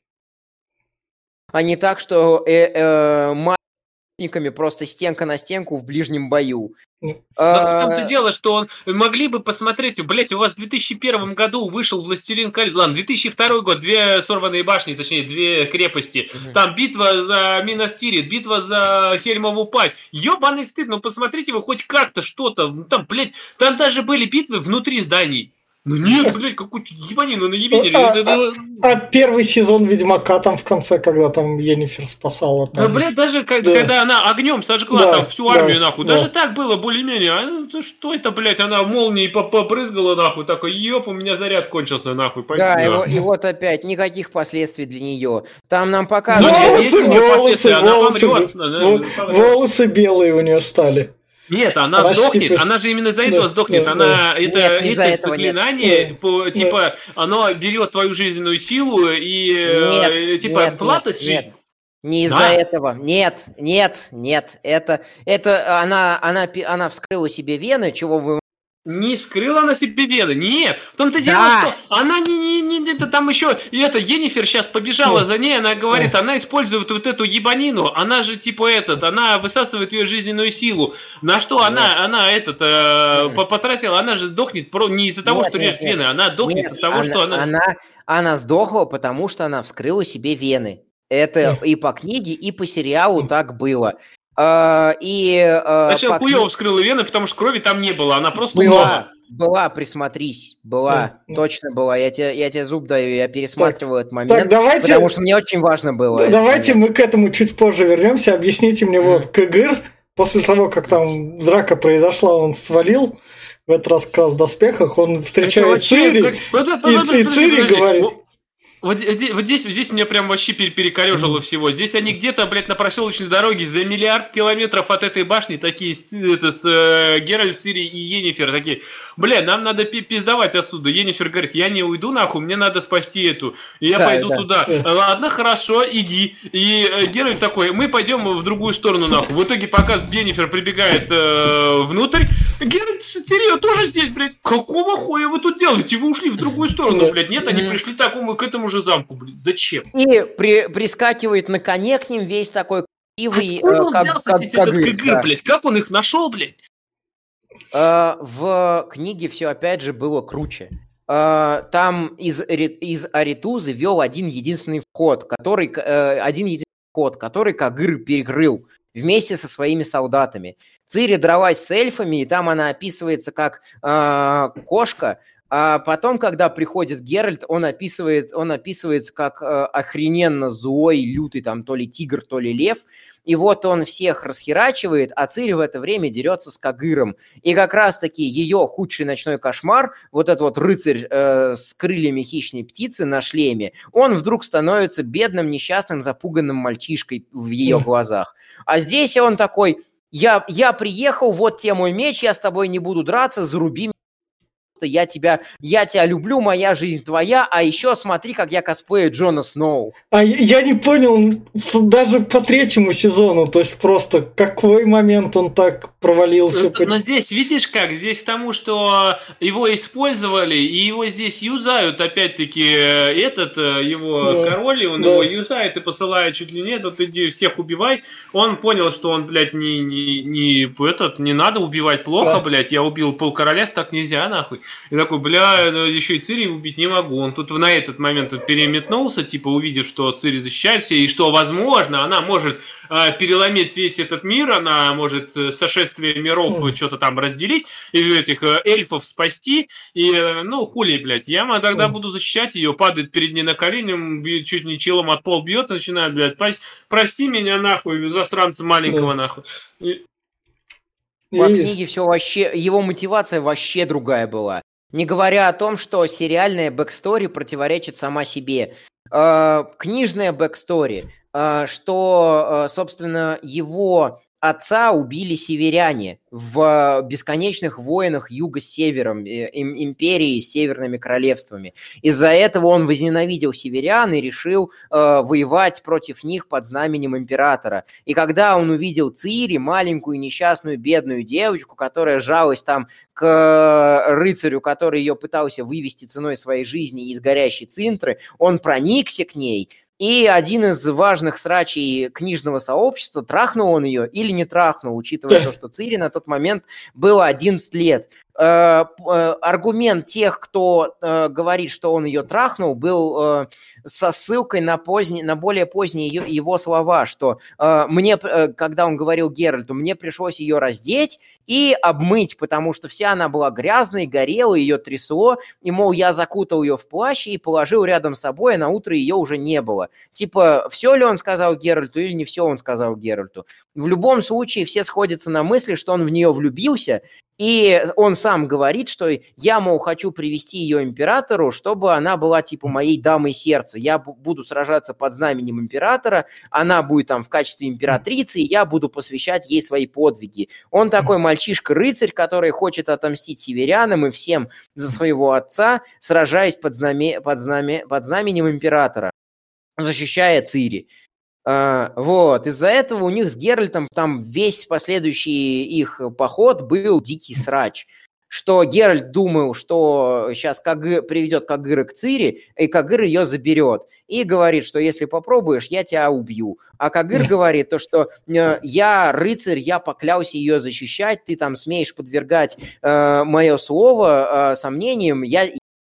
а не так, что э, э, маятниками просто стенка на стенку в ближнем бою. Ну, Но в А, том-то дело, что он могли бы посмотреть, блять, у вас в 2001 году вышел Властелин колец, ладно, 2002 год, две сорванные башни, точнее, две крепости, там битва за Минастирит, битва за Хельмову пать, ебаный стыд, ну посмотрите вы хоть как-то что-то, ну, там, блядь, там даже были битвы внутри зданий. Ну нет, блядь, какую-то ебанину наебенили. А, Это- это- А первый сезон Ведьмака там в конце, когда там Енифер спасала. Да, Там. блядь, даже как- Да. когда она огнем сожгла Да, там всю да, армию, нахуй, да. даже так было более-менее. А ну, что это, блядь, она молнией по- побрызгала, нахуй, такой, ёп, у меня заряд кончился, нахуй. пойди Да, и, нахуй». вот- и вот опять никаких последствий для нее. Там нам Ну, показывают... волосы, волосы, волосы, помрет, она- во- она помрет. волосы белые у нее стали. Нет, она Она сдохнет, она же именно из-за этого Да, сдохнет. да, она, да. это, Нет, не из-за это этого нет. заклинание, Да. по, типа, оно берет твою жизненную силу и, э, Нет, типа, нет, плата нет, с нет. Не из-за Да? этого. Нет, нет, нет. Это, это она, она, пи- она вскрыла себе вены, чего вы... Не скрыла она себе вены. Нет. В том-то Да. дело, что она не, не, не, не- это там еще, и это, Енифер сейчас побежала Ну. за ней, она говорит, она использует вот эту ебанину, она же типа этот, она высасывает ее жизненную силу. На что она, она этот, э, Нет. по- потратила, она же дохнет про, не из-за того, Нет, что нет, режет нет. вены, она дохнет Нет, из-за того, что она... она, она сдохла, потому что она вскрыла себе вены. Это и по книге, и по сериалу так было. А, и а, Зачем по хуево вскрыла вены, потому что крови там не было, она просто была, умерла. была, присмотрись, была, да. точно была. Я тебе, я тебе зуб даю, я пересматривал этот момент, Так, давайте, потому что мне очень важно было. давайте понять. мы к этому чуть позже вернемся. Объясните мне вот Кыгыр, после того, как там драка произошла, он свалил, в этот раз как раз в доспехах, он встречает Цири, и, Цири говорит, вот, здесь, вот здесь, здесь меня прям вообще перекорежило всего. Здесь они где-то, блядь, на проселочной дороге за миллиард километров от этой башни такие, это, с э, Геральт, Сири и Енифер такие, бля, нам надо пиздавать отсюда. Енифер говорит, я не уйду нахуй, мне надо спасти эту. И я да, пойду да. туда. Ладно, хорошо, иди. И э, Геральт такой, мы пойдем в другую сторону нахуй. В итоге, пока Енифер прибегает э, внутрь, Геральт Сири тоже здесь, блядь. Какого хуя вы тут делаете? Вы ушли в другую сторону, блядь. Нет, они пришли такому, к этому же замку, блядь. Зачем? И при, прискакивает на коне к ним весь такой красивый, Откуда он как, взялся, как, как, этот кагыр, да. блядь? Как он их нашел, блядь? Uh, в книге все опять же было круче. Uh, там из, из Аритузы вел один единственный вход, который один единственный вход, который Кагыр перекрыл вместе со своими солдатами. Цири дралась с эльфами, и там она описывается как кошка, а потом, когда приходит Геральт, он описывает, он описывается как э, охрененно злой, лютый, там, то ли тигр, то ли лев. И вот он всех расхерачивает, а Цири в это время дерется с Кагыром. И как раз-таки ее худший ночной кошмар, вот этот вот рыцарь э, с крыльями хищной птицы на шлеме, он вдруг становится бедным, несчастным, запуганным мальчишкой в ее глазах. А здесь он такой, я, я приехал, вот тебе мой меч, я с тобой не буду драться, заруби я тебя, я тебя люблю, моя жизнь твоя, а еще смотри, как я косплею Джона Сноу. А я не понял, даже по третьему сезону, то есть просто какой момент он так провалился. Но, но здесь, видишь как, здесь к тому, что его использовали, и его здесь юзают, опять-таки, этот, э, его да. король, и он да. его юзает и посылает чуть ли нет, вот иди всех убивай. Он понял, что он, блядь, не, не, не этот, не надо убивать плохо, да. блядь, я убил пол королевства, так нельзя, нахуй. И такой, бля, ну, еще и Цири убить не могу. Он тут на этот момент переметнулся, типа увидев, что Цири защищается, и что, возможно, она может э, переломить весь этот мир, она может э, сошествие миров mm. что-то там разделить, и этих э, эльфов спасти, и, э, ну, хули, блядь, я тогда mm. буду защищать ее, падает перед ней на колени, чуть не челом от пол бьет, начинает, блядь, прости меня нахуй, засранца маленького mm. нахуй. По книге все вообще, его мотивация вообще другая была. Не говоря о том, что сериальная backstory противоречит сама себе. Э, книжная backstory, э, что, э, собственно, его отца убили северяне в бесконечных войнах юга с севером, э, империи с северными королевствами. Из-за этого он возненавидел северян и решил э, воевать против них под знаменем императора. И когда он увидел Цири, маленькую несчастную бедную девочку, которая жалась там к рыцарю, который ее пытался вывести ценой своей жизни из горящей цинтры, он проникся к ней – и один из важных срачей книжного сообщества, трахнул он ее или не трахнул, учитывая то, что Цири на тот момент было 11 лет. Э, э, аргумент тех, кто э, говорит, что он ее трахнул, был со ссылкой на, поздний, на более поздние его слова, что мне, когда он говорил Геральту, мне пришлось ее раздеть и обмыть, потому что вся она была грязной, горела, ее трясло, и, мол, я закутал ее в плащ и положил рядом с собой, а на утро ее уже не было. Типа, все ли он сказал Геральту или не все он сказал Геральту. В любом случае все сходятся на мысли, что он в нее влюбился, и он сам говорит, что я, мол, хочу привести ее императору, чтобы она была типа моей дамой сердца. Я буду сражаться под знаменем императора, она будет там в качестве императрицы, и я буду посвящать ей свои подвиги. Он такой мальчишка-рыцарь, который хочет отомстить северянам и всем за своего отца, сражаясь под, знаме, под, знаме, под знаменем императора, защищая Цири. Uh, вот, из-за этого у них с Геральтом там весь последующий их поход был дикий срач. Что Геральт думал, что сейчас Кагы приведет Кагыра к Цири, и Кагыр ее заберет. И говорит, что если попробуешь, я тебя убью. А Кагыр говорит то, что э, я рыцарь, я поклялся ее защищать, ты там смеешь подвергать э, мое слово э, сомнениям, я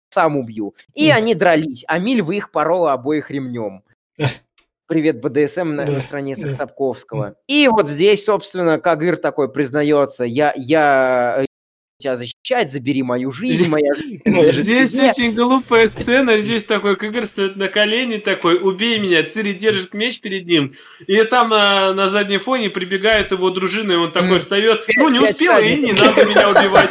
сам убью. И они дрались, а Миль в их порола обоих ремнем. Привет БДСМ на, да, на странице да. Сапковского. И вот здесь, собственно, Кагыр такой признается, я, я тебя защищать, забери мою жизнь, моя жизнь Здесь тебе. очень глупая сцена, здесь такой Кыгр стоит на колени, такой, убей меня, Цири держит меч перед ним, и там на, на заднем фоне прибегает его дружина, и он такой встает, ну не успел, и не надо меня убивать.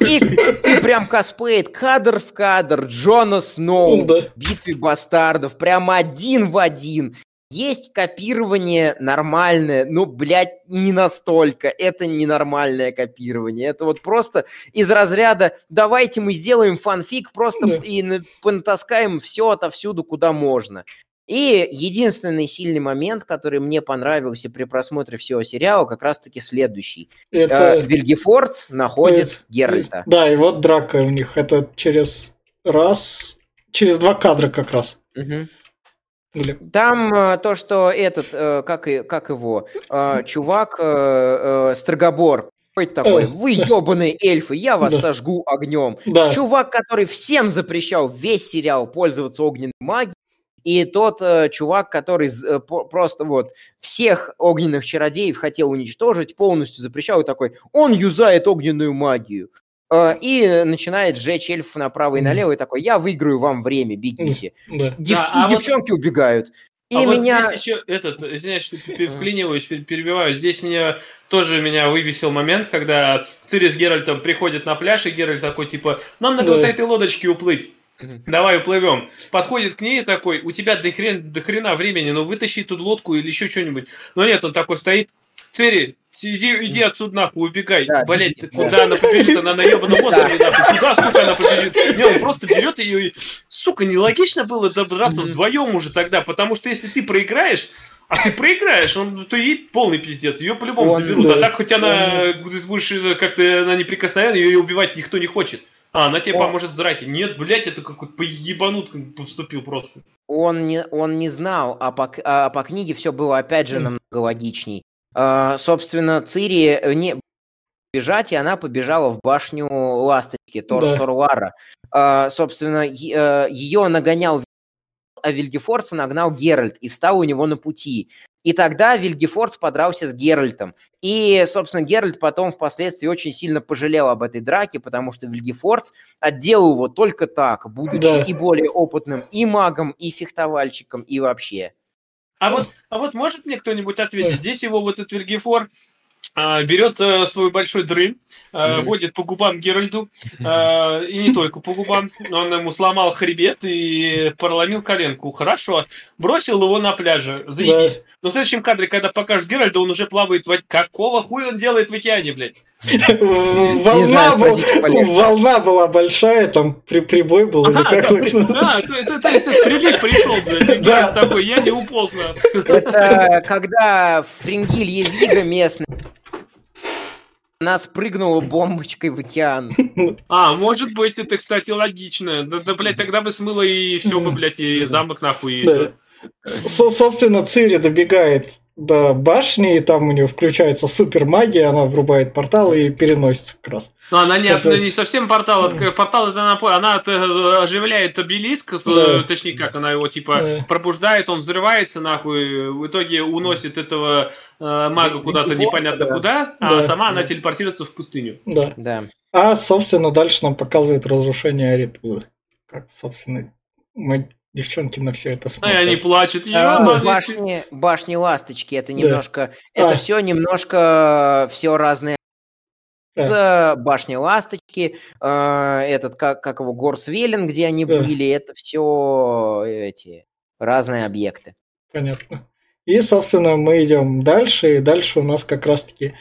И, прям косплеит кадр в кадр Джона Сноу в битве бастардов, прям один в один. Есть копирование нормальное, но, блядь, не настолько. Это ненормальное копирование. Это вот просто из разряда давайте мы сделаем фанфик просто Да. и на- понатаскаем все отовсюду, куда можно. И единственный сильный момент, который мне понравился при просмотре всего сериала, как раз-таки следующий. Э, Это... Вильгефордс находит Э, Геральта. Да, и вот драка у них. Это через раз... Через два кадра как раз. Мгм. Или- Там э, то, что этот, э, как, и, как его, э, чувак, э, э, Строгобор, какой такой, Э, вы ебаные эльфы, я вас Да. сожгу огнем. Да, Чувак, который всем запрещал весь сериал пользоваться огненной магией, и тот э, чувак, который э, по- просто вот всех огненных чародеев хотел уничтожить, полностью запрещал, и такой, он юзает огненную магию. Э, И начинает сжечь эльфов направо и налево, и такой, я выиграю вам время, бегите. да. Дев- Да, а вот- девчонки убегают. И а вот меня... здесь еще этот, извиняюсь, что Мгм. вклиниваюсь, пер- перебиваю. Здесь меня тоже меня вывесил момент, когда Цири с Геральтом приходят на пляж, и Геральт такой, типа, нам надо Да. вот этой лодочки уплыть. Давай уплывем. Подходит к ней такой, у тебя до, хрен, до хрена времени, ну вытащи тут лодку или еще что-нибудь. Но нет, он такой стоит, Цири, иди, иди отсюда нахуй, убегай. Да, Блять, беги. куда она побежит, она на ебаном острове нахуй. Куда, сука, она побежит? Не, он просто берет ее и... Сука, нелогично было добраться вдвоем уже тогда, потому что если ты проиграешь, а ты проиграешь, он, то ей полный пиздец, ее по-любому Он- заберут. да. А так хоть она будешь э, как-то она неприкосновенна, ее убивать никто не хочет. А, она тебе О. поможет в драке. Нет, блядь, это какой-то поебанут поступил просто. Он не, он не знал, а по, а по книге все было опять же намного логичней. А, собственно, Цири э, не бежать, и она побежала в башню Ласточки, Тор, Да. Торуара. А, собственно, ее нагонял а Вильгефорца нагнал Геральт и встал у него на пути. И тогда Вильгефордс подрался с Геральтом. И, собственно, Геральт потом впоследствии очень сильно пожалел об этой драке, потому что Вильгефордс отделал его только так, будучи Да. и более опытным и магом, и фехтовальщиком, и вообще. А вот, а вот может мне кто-нибудь ответить? Здесь его вот этот Вильгефор берет а, свой большой дрын, а, Мгм. водит по губам Геральду, а, и не только по губам. Он ему сломал хребет и проломил коленку. Хорошо. Бросил его на пляже. Заебись. Но в следующем кадре, когда покажешь Геральда, он уже плавает в... Какого хуя он делает в океане, блядь? Волна, волна была большая, там при, прибой был, или Ага, как да, то есть это если прилив пришел, блядь, Да. Такой, я не уполз. Это когда Фрингилье Вига местная она спрыгнула бомбочкой в океан. А, может быть, это, кстати, логично. Да, да блядь, тогда бы смыло и все бы, блядь, и замок нахуй. и Да. Собственно, Цири добегает до башни, и там у нее включается супер магия, она врубает портал и переносится как раз. Но она не, Процесс. не совсем портал, откры- портал это напо- она это оживляет обелиск, с- Да. точнее как она его типа Да. пробуждает, он взрывается нахуй, в итоге уносит этого э, мага куда-то Вильгефордса, непонятно да. куда, а Да. сама она Да. телепортируется в пустыню. Да. Да. А, собственно, дальше нам показывает разрушение Аритулы. Как, собственно, мы, девчонки, на все это А смотрят. они плачут. А, «Ёбаный Башни, башни ласточки, это Да. немножко, это А. все немножко все разные. Да. Это башня ласточки, э, этот как как его Горсвелен, где они Да. были, это все эти разные объекты. Понятно. И, собственно, мы идем дальше, и дальше у нас как раз-таки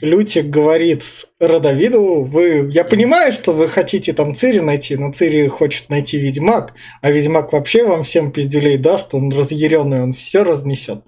Лютик говорит Родовиду, вы, я понимаю, что вы хотите там Цири найти, но Цири хочет найти Ведьмак, а Ведьмак вообще вам всем пиздюлей даст, он разъяренный, он все разнесет.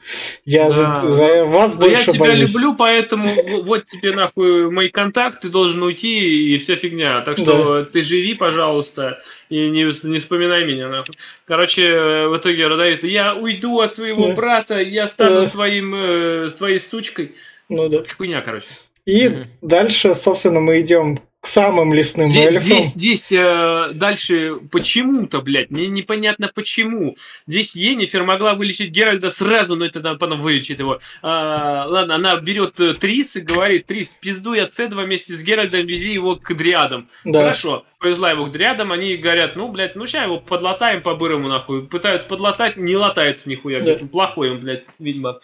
Я за, Да. за вас Но я больше тебя боюсь. люблю, поэтому вот тебе нахуй мой контакт, ты должен уйти и вся фигня. Так что ты живи, пожалуйста, и не, не вспоминай меня нахуй. Короче, э, в итоге Родовид, я уйду от своего Да. брата, я стану Да. твоим, э, твоей сучкой. Ну да. Хуйня, короче. И Мгм. дальше, собственно, мы идем к самым лесным Здесь, эльфам. здесь, здесь э, дальше почему-то, блядь, мне непонятно почему. Здесь Енифер могла вылечить Геральда сразу, но это надо потом вылечить его. А, ладно, она берет э, Трис и говорит, Трис, пизду я Цедва вместе с Геральдом, вези его к Дриадам. Да. Хорошо, повезла его к Дриадам, они говорят, ну, блядь, ну сейчас его подлатаем по-бырому, нахуй. Пытаются подлатать, не латается нихуя, блядь. Да. Плохой он, блядь, видимо.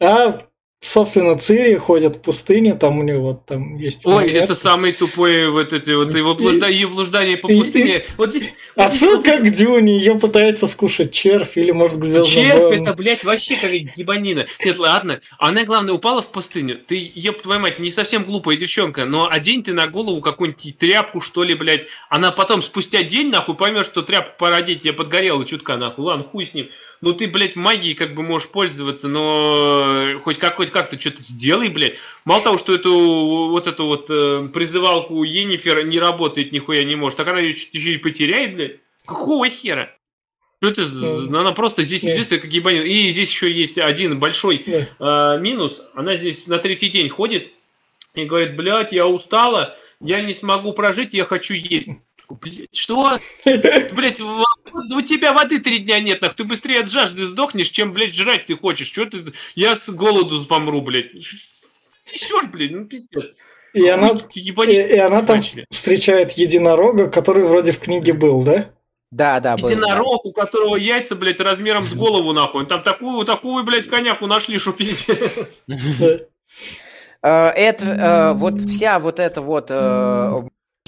А, собственно, Цири ходит в пустыне, там у него вот там есть... Ой, момент. это самый тупой вот эти вот его блуждания, блуждания по И- пустыне. Вот здесь... вот здесь- вот Отсылка к Дюне, ее пытается скушать червь или, может, к звездным Червь воинам. это, блядь, вообще как ебанина. Нет, ладно, она, главное, упала в пустыню. Ты, еб твою мать, не совсем глупая девчонка, но одень ты на голову какую-нибудь тряпку, что ли, блядь. Она потом, спустя день, нахуй, поймешь, что тряпку пора одеть, я подгорела чутка, нахуй. Ладно, хуй с ним. Ну ты, блядь, магией как бы можешь пользоваться, но хоть как-хоть как-то что-то сделай, блядь. Мало того, что эту вот эту вот э, призывалку Енифер не работает, нихуя не может, так она ее чуть еще и потеряет, блядь. Какого хера? Что это Ну, Она просто здесь нет. единственная, как ебанин. И здесь еще есть один большой Да. э, минус. Она здесь на третий день ходит и говорит, блядь, я устала, я не смогу прожить, я хочу есть. Блядь, что? Блять, у тебя воды три дня нет, нах, ты быстрее от жажды сдохнешь, чем, блядь, жрать ты хочешь. Что ты? Я с голоду помру, блядь. Несешь, блядь, ну пиздец. И она, Хуй, и, и она там тебе. встречает единорога, который вроде в книге был, да? Да, да, был. да. Единорог, у которого яйца, блядь, размером с голову, нахуй. Там такую, такую, блядь, коняку нашли, что пиздец. Да. Э, Это э, вот вся вот эта вот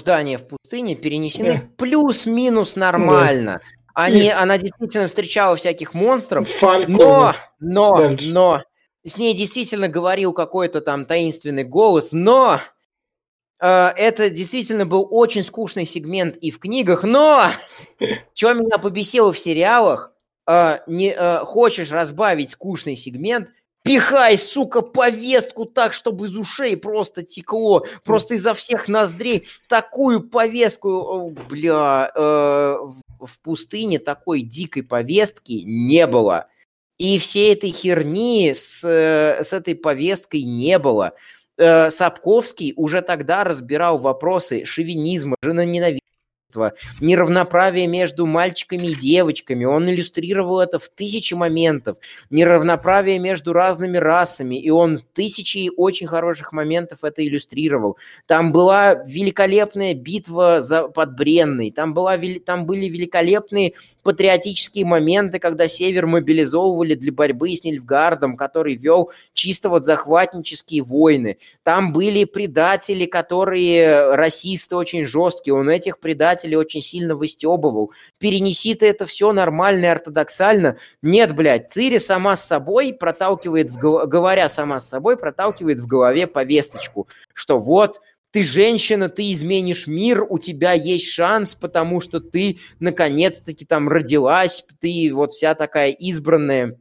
блуждание в пустыне перенесены плюс-минус нормально. Они, И- она действительно встречала всяких монстров, Фальку. но, но, Дальше. но с ней действительно говорил какой-то там таинственный голос, но э, это действительно был очень скучный сегмент и в книгах, но что меня побесило в сериалах, э, не э, хочешь разбавить скучный сегмент, пихай, сука, повестку так, чтобы из ушей просто текло, просто изо всех ноздрей такую повестку, о, бля, э, в- пустыне такой дикой повестки не было. И всей этой херни с, с этой повесткой не было. Э, Сапковский уже тогда разбирал вопросы шовинизма, женоненавидения, неравноправие между мальчиками и девочками. Он иллюстрировал это в тысячи моментов. Неравноправие между разными расами. И он в тысячи очень хороших моментов это иллюстрировал. Там была великолепная битва за, под Бренной. Там, была, там были великолепные патриотические моменты, когда Север мобилизовывали для борьбы с Нильфгардом, который вел чисто вот захватнические войны. Там были предатели, которые расисты очень жесткие. Он этих предателей очень сильно выстебывал. Перенеси ты это все нормально и ортодоксально. Нет, блядь, Цири сама с собой проталкивает, в, говоря сама с собой, проталкивает в голове повесточку, что вот ты женщина, ты изменишь мир, у тебя есть шанс, потому что ты наконец-таки там родилась, ты вот вся такая избранная.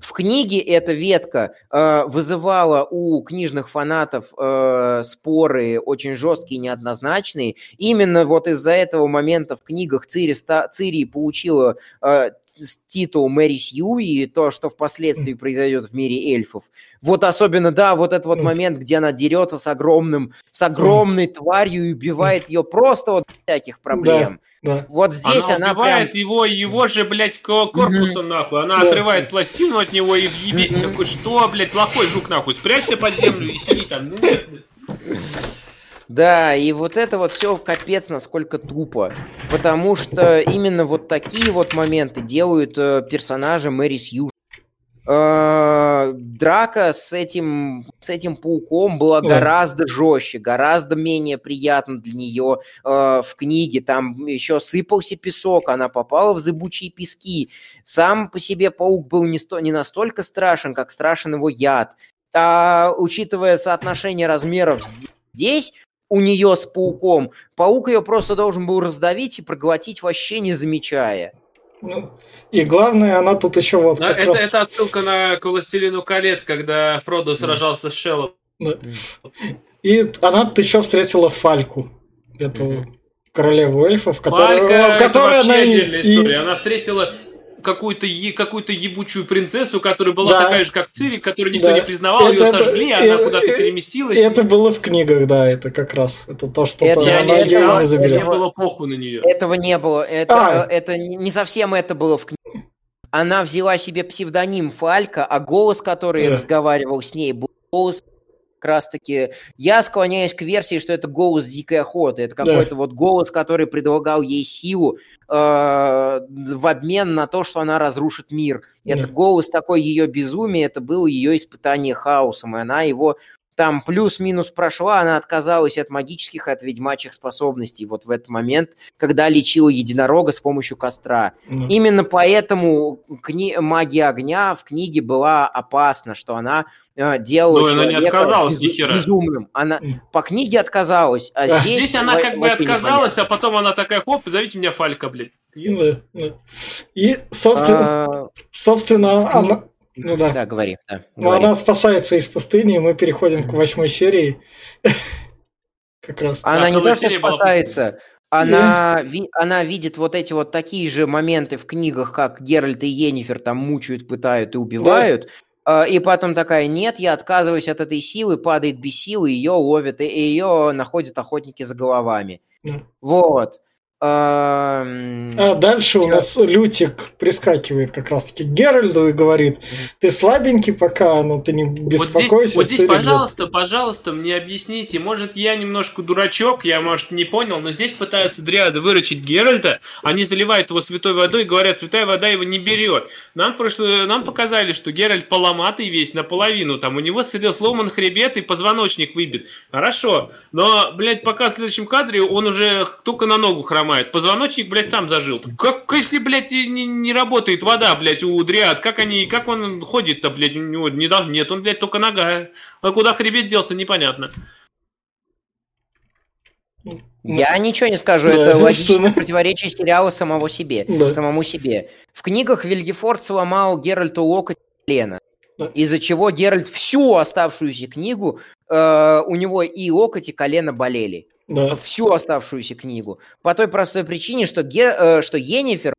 В книге эта ветка э, вызывала у книжных фанатов э, споры очень жесткие неоднозначные. Именно вот из-за этого момента в книгах Цири, ста- Цири получила э, с- титул Мэри Сью и то, что впоследствии произойдет в мире эльфов. Вот особенно, да, вот этот вот момент, где она дерется с огромным, с огромной тварью и убивает ее просто вот всяких проблем. Да. Вот здесь она, она, прям... убивает его, его же, блядь, ко- корпусом, нахуй. Она Да. отрывает пластину от него и. Мгм. Такой, что, блядь, плохой жук, нахуй. Спрячься под землю и сиди там. Ну, нет, блядь. Да, и вот это вот все капец насколько тупо. Потому что именно вот такие вот моменты делают э, персонажа Мэри Сью. Э, Драка с этим, с этим пауком была Да. гораздо жестче, гораздо менее приятно для нее э, в книге. Там еще сыпался песок, она попала в зыбучие пески. Сам по себе паук был не, сто- не настолько страшен, как страшен его яд. А учитывая соотношение размеров зд- здесь, у нее с пауком, паук ее просто должен был раздавить и проглотить вообще не замечая. Ну, и главное, она тут еще вот как это, раз... это отсылка на к «Властелину колец», когда Фродо сражался с Шеллом. Да. И она тут еще встретила Фальку, эту королеву эльфов, которая, Фалька, это которая она и- история. Она встретила какую-то е, какую-то ебучую принцессу, которая была да. такая же, как Цири, которую никто да. не признавал, это, ее сожгли, это, она куда-то переместилась. Это было в книгах, да, это как раз. Это то, что это, то, она ее не заберет. Это было похуй на нее. Этого не было. Это, а. это не совсем это было в книге. Она взяла себе псевдоним Фалька, а голос, который да. разговаривал с ней, был голос как раз-таки... Я склоняюсь к версии, что это голос дикой охоты. Это какой-то да. вот голос, который предлагал ей силу э, в обмен на то, что она разрушит мир. Да. Это голос такой ее безумия, это было ее испытание хаосом, и она его там плюс-минус прошла, она отказалась от магических, от ведьмачьих способностей вот в этот момент, когда лечила единорога с помощью костра. Mm. Именно поэтому кни- магия огня в книге была опасна, что она э, делала Но она не отказалась без- безумным. Она mm. по книге отказалась, а здесь... Здесь она как бы отказалась, а потом она такая, хоп, зовите меня Фалька, блядь. И, собственно, а... собственно она, ну да. Да, говори. Да, ну, она спасается из пустыни, и мы переходим к восьмой серии. Как раз. Она не то, что спасается, она, ви, она видит вот эти вот такие же моменты в книгах, как Геральт и Енифер там мучают, пытают и убивают. Да. И потом такая, нет, я отказываюсь от этой силы, падает без силы, ее ловят, и ее находят охотники за головами. Да. Вот. А дальше у нас Лютик прискакивает как раз-таки к Геральду и говорит, ты слабенький пока, но ты не беспокойся. Вот здесь, вот здесь пожалуйста, пожалуйста, мне объясните, может я немножко дурачок, я, может, не понял, но здесь пытаются дриады выручить Геральда, они заливают его святой водой и говорят, святая вода его не берет. Нам, прошло, нам показали, что Геральд поломатый весь наполовину, там у него сломан хребет и позвоночник выбит. Хорошо, но, блядь, пока в следующем кадре он уже только на ногу хромает хромает. Позвоночник, блядь, сам зажил. Как, если, блядь, не, не работает вода, блядь, у дриад, как они, как он ходит-то, блядь, у него не нет, он, блядь, только нога. А куда хребет делся, непонятно. Я ничего не скажу, да, это логичное противоречие сериала самого себе, да. самому себе. В книгах Вильгефорд сломал Геральту локоть колено, да. из-за чего Геральт всю оставшуюся книгу, э, у него и локоть, и колено болели да. всю оставшуюся книгу. По той простой причине, что, Ге, э, что Енифер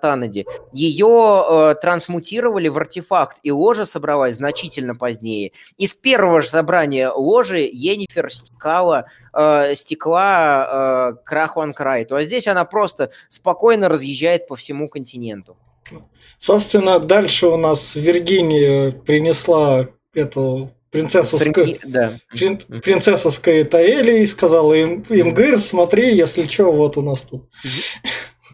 Танади, ее э, трансмутировали в артефакт, и ложа собралась значительно позднее. Из первого же собрания ложи Енифер стекала, э, стекла э, к Рахуанкрайту, а здесь она просто спокойно разъезжает по всему континенту. Собственно, дальше у нас Виргиния принесла эту принцессу Френки... да. Прин... принцессу Скаэтаэли и сказала им, им Гыр, смотри, если что, вот у нас тут.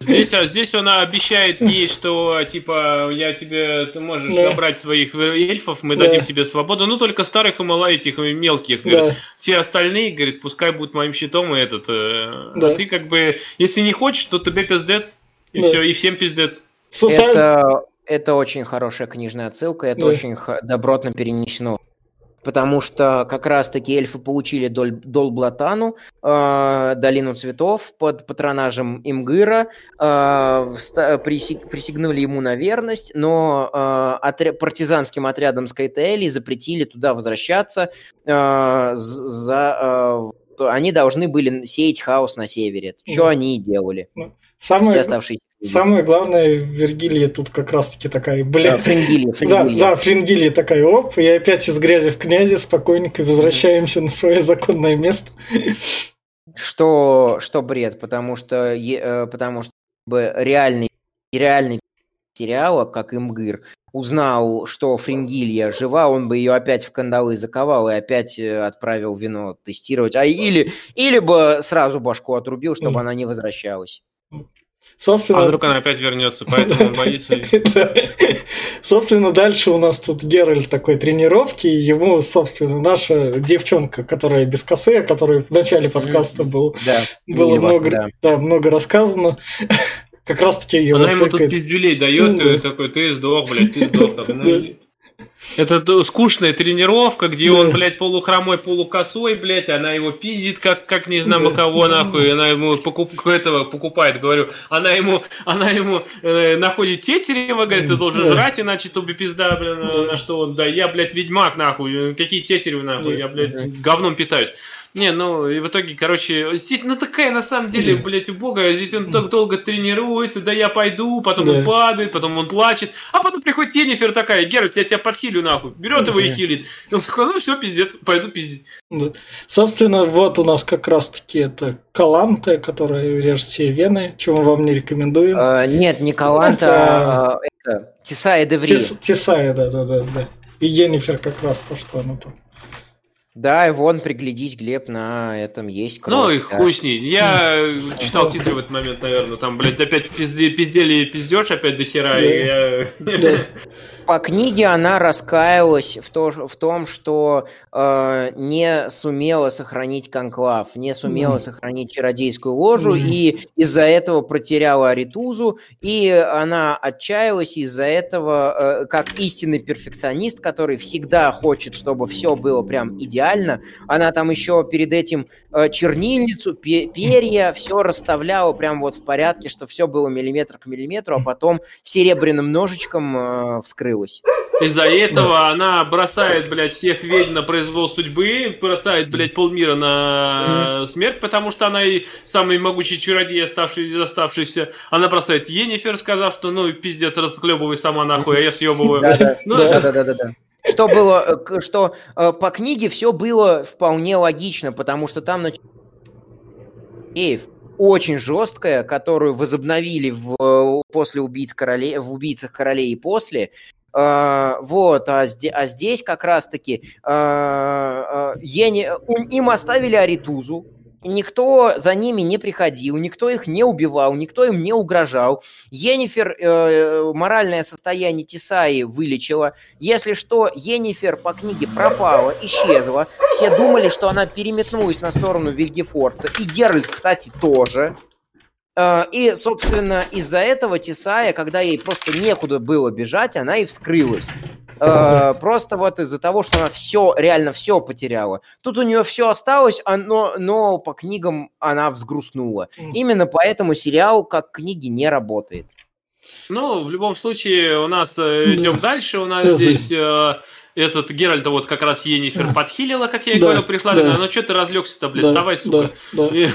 Здесь, а здесь она обещает ей, что типа я тебе, ты можешь да. набрать своих эльфов, мы да. дадим тебе свободу, ну только старых и мало этих мелких. Да. Все остальные, говорит, пускай будут моим щитом и этот. Э, да. А ты как бы, если не хочешь, то тебе пиздец и да. все, и всем пиздец. Это, это очень хорошая книжная отсылка, это да. очень добротно перенесено потому что как раз-таки эльфы получили Доль, Долблатану, э, Долину Цветов под патронажем Имгыра, э, присиг, присягнули ему на верность, но э, отря, партизанским отрядом Скайтели запретили туда возвращаться, э, за, э, они должны были сеять хаос на севере, что они и делали. Ну, самое, Все оставшиеся Самое главное, Вергилия тут как раз-таки такая, блин. Да, Фрингилия, Фрингилия. Да, да, Фрингилия такая, оп, и опять из грязи в князи спокойненько возвращаемся на свое законное место. Что, что бред, потому что, э, потому что реальный, реальный сериала, как Имгыр, узнал, что Фрингилья жива, он бы ее опять в кандалы заковал и опять э, отправил вино тестировать. А или, или бы сразу башку отрубил, чтобы mm. она не возвращалась. Собственно... А вдруг она опять вернется, поэтому он боится. Собственно, дальше у нас тут Геральт такой тренировки, и ему, собственно, наша девчонка, которая без косы, о которой в начале подкаста был, было много, да, много рассказано, как раз таки ее Она ему тут пиздюлей дает, и такой, ты сдох, блядь, ты сдох. Это скучная тренировка, где он, блядь, полухромой, полукосой, блядь, она его пиздит, как, как не знаю кого, нахуй, она ему покуп, этого покупает, говорю, она ему, она ему э, находит тетерева, говорит, ты должен жрать, иначе то бы пизда, блин, на что он, да, я, блядь, ведьмак, нахуй, какие тетеревы, нахуй, я, блядь, говном питаюсь. Не, ну и в итоге, короче, здесь, ну такая на самом деле, блядь, убогая. Здесь он так долго тренируется, да я пойду, потом он падает, потом он плачет, а потом приходит Енифер такая, Геральт, я тебя подхилю нахуй. Берет его и хилит. И он такой, ну все, пиздец, пойду пиздить. Собственно, вот у нас как раз-таки это Каланта, которая режет все вены, чего мы вам не рекомендуем. А, нет, не Каланта, а, это Тесая Деври. Тесая, да, да, да, да. И Енифер как раз то, что она там. Да, и вон, приглядись, Глеб, на этом есть кровь. Ну и да. хуй с ней. Я читал титры в этот момент, наверное, там, блядь, опять пизде, пиздели и пиздешь опять до хера. Да. И я... да. По книге она раскаялась в, то, в том, что э, не сумела сохранить конклав, не сумела mm. сохранить чародейскую ложу, mm. и из-за этого потеряла Аритузу, и она отчаялась из-за этого, э, как истинный перфекционист, который всегда хочет, чтобы все было прям идеально. Она там еще перед этим э, чернильницу, перья, все расставляла прям вот в порядке, что все было миллиметр к миллиметру, а потом серебряным ножичком э, вскрыла открылась. Из-за этого да. она бросает, блядь, всех ведьм на произвол судьбы, бросает, блядь, полмира на mm-hmm. смерть, потому что она и самый могучий чародей, оставшийся из оставшихся. Она бросает Енифер, сказав, что, ну, пиздец, расклебывай сама нахуй, а я съебываю. Ну, Да-да-да. Что было, э, что э, по книге все было вполне логично, потому что там Эйв очень жесткая, которую возобновили в, э, после убийц королей, в убийцах королей и после, Uh, вот, а, а здесь как раз-таки uh, Ени, им оставили Аритузу, никто за ними не приходил, никто их не убивал, никто им не угрожал. Енифер э, моральное состояние Тисаи вылечила. Если что, Енифер по книге пропала, исчезла. Все думали, что она переметнулась на сторону Вильгефорца. И Геральт, кстати, тоже. Э, и, собственно, из-за этого Тесая, когда ей просто некуда было бежать, она и вскрылась. Э, просто вот из-за того, что она все, реально все потеряла. Тут у нее все осталось, а, но, но по книгам она взгрустнула. Именно поэтому сериал как книги не работает. Ну, в любом случае, у нас э, идем дальше. У нас здесь этот Геральта вот как раз Енифер подхилила, как я и да, говорил, пришла, да. ну что ты разлегся-то, блядь, да, вставай, сука. Да, да. И,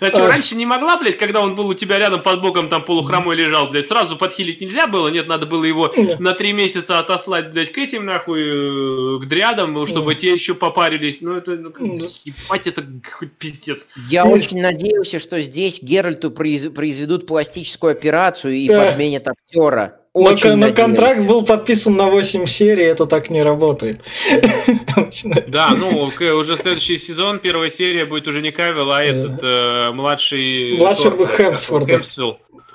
а что, а... раньше не могла, блядь, когда он был у тебя рядом под боком, там полухромой лежал, блядь, сразу подхилить нельзя было, нет, надо было его да. на три месяца отослать, блядь, к этим, нахуй, к дрядам, чтобы да. те еще попарились, ну это, ну, да. ебать, это хоть пиздец. Я очень надеялся, что здесь Геральту произведут пластическую операцию и подменят актера. Очень но, но контракт был подписан на 8 серий, это так не работает. Да, ну уже следующий сезон, первая серия будет уже не Кавел, а этот э, младший... Младший бы Хемсворт.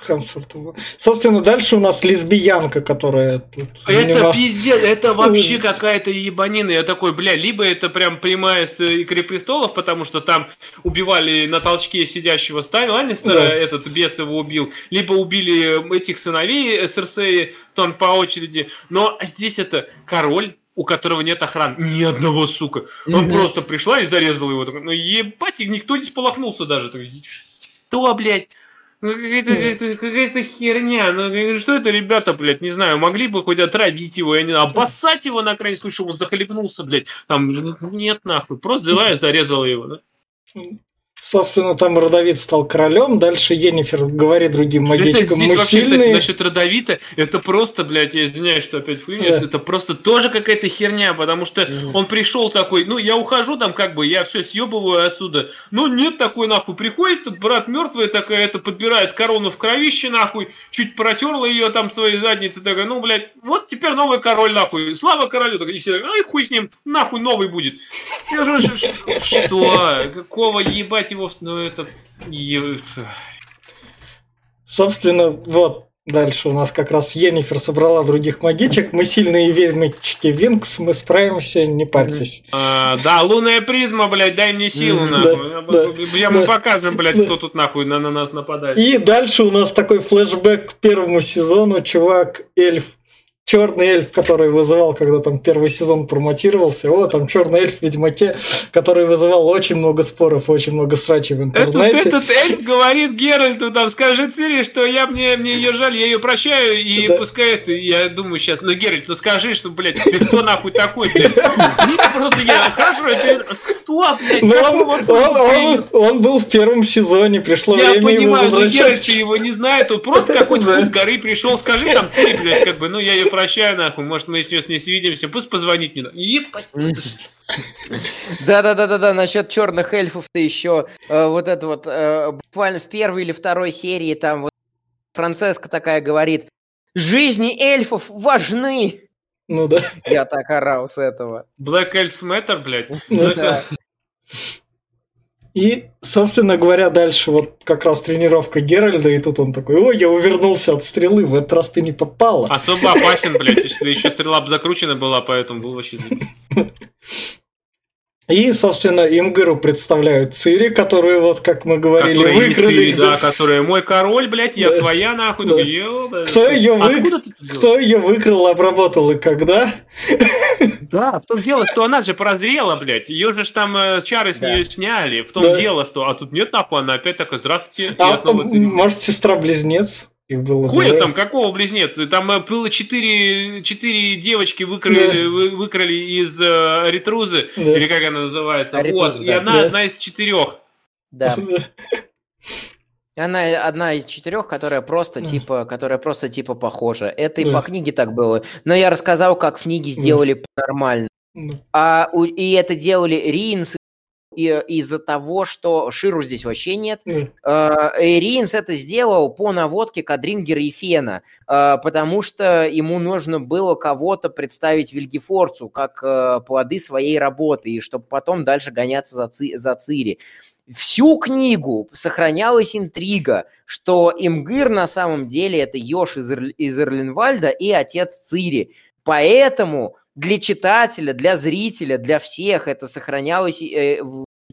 Хемсворту. Собственно, дальше у нас лесбиянка, которая тут Это занимала... пиздец, это вообще какая-то ебанина. Я такой, бля, либо это прям прямая с Игры Престолов, потому что там убивали на толчке сидящего Стайна Ланнистера, да. этот бес его убил, либо убили этих сыновей Серсеи, там по очереди. Но здесь это король, у которого нет охраны. Ни одного, сука. Он mm-hmm. просто пришла и зарезала его. Ну, ебать, никто не сполохнулся даже. Что, блядь? Ну, какая-то, какая-то, какая-то херня. Ну, что это, ребята, блядь, не знаю, могли бы хоть отравить его, я не знаю, обоссать его на крайний случай, он захлебнулся, блядь. Там, нет, нахуй, просто взяла и зарезала его, да? Собственно, там Родовит стал королем, дальше Енифер говорит другим магичкам, мы вообще, сильные. Кстати, насчет Родовита, это просто, блядь, я извиняюсь, что опять вклинюсь, да. это просто тоже какая-то херня, потому что mm. он пришел такой, ну, я ухожу там, как бы, я все съебываю отсюда. Ну, нет такой, нахуй, приходит брат мертвый, такая, это подбирает корону в кровище, нахуй, чуть протерла ее там своей задницы, такая, ну, блядь, вот теперь новый король, нахуй, слава королю, такой, и все, ай, хуй с ним, нахуй новый будет. Что? Какого ебать его, ну это... Собственно, вот, Дальше у нас как раз Енифер собрала других магичек. Мы сильные ведьмочки Винкс, мы справимся, не парьтесь. А, да, лунная призма, блядь, дай мне силу, нахуй. Я мы покажем, блядь, кто тут нахуй на, на нас нападает. И дальше у нас такой флешбэк к первому сезону. Чувак, эльф, черный эльф, который вызывал, когда там первый сезон промотировался, о, там черный эльф в Ведьмаке, который вызывал очень много споров, очень много срачей в интернете. Этот, этот эльф говорит Геральту, там, скажи Цири, что я мне, мне ее жаль, я ее прощаю, и да. пускай это, я думаю сейчас, ну, Геральт, ну скажи, что, блядь, ты кто нахуй такой, блядь? Просто хорошо, ты кто блядь? Какого он, хуя он, он, появился? он был в первом сезоне, пришло Я время его понимаю, но возвращать. Геральт его не знает, он просто какой-то с горы пришел, скажи там ты, блядь, как бы, ну я ее прощаю, нахуй, может мы с ней с ней свидимся, пусть позвонит мне. Ебать. Да-да-да-да-да, насчет черных эльфов-то еще э, вот это вот э, буквально в первой или второй серии там вот Францеска такая говорит, жизни эльфов важны. Ну да. Я так орал с этого. Black Elves Matter, блядь. Ну Ну, Да. И, собственно говоря, дальше вот как раз тренировка Геральда, и тут он такой, ой, я увернулся от стрелы, в этот раз ты не попала. Особо опасен, блядь, если еще стрела бы закручена была, поэтому был вообще. И, собственно, Имгыру представляют Цири, которую, вот, как мы говорили, Которые выкрали. Цири, где- да, которая мой король, блядь, я Да. твоя, нахуй. Да. Такой, «Ёбаный Кто рот». ее вы- Кто ее выкрал, обработал и когда? Да, в том дело, что она же прозрела, блядь. Ее же ж там э, чары с Да. нее сняли. В том Да. дело, что а тут нет нахуй, она опять такая, здравствуйте, А, я снова Цири». может, сестра-близнец? Их было Хуя двое. там, какого близнец? Там э, было четыре, четыре девочки выкрали, Да. вы- выкрали из э, Ретрузы, Да. или как она называется. Аритруза, вот, и да. она Да. одна из четырех. Да. И Она одна из четырех, которая просто Да. типа, которая просто типа похожа. Это и Да. по книге так было. Но я рассказал, как в книге сделали нормально. Ну, А у- и это делали Ринс и- из-за того, что Ширу здесь вообще нет. и Ринс это сделал по наводке Кадрингера и Фена, потому что ему нужно было кого-то представить Вильгефорцу как плоды своей работы, и чтобы потом дальше гоняться за, Ци- за Цири. Всю книгу сохранялась интрига, что Имгыр на самом деле это Йош из, Ир- из Ирлинвальда и отец Цири. Поэтому для читателя, для зрителя, для всех это сохранялось э,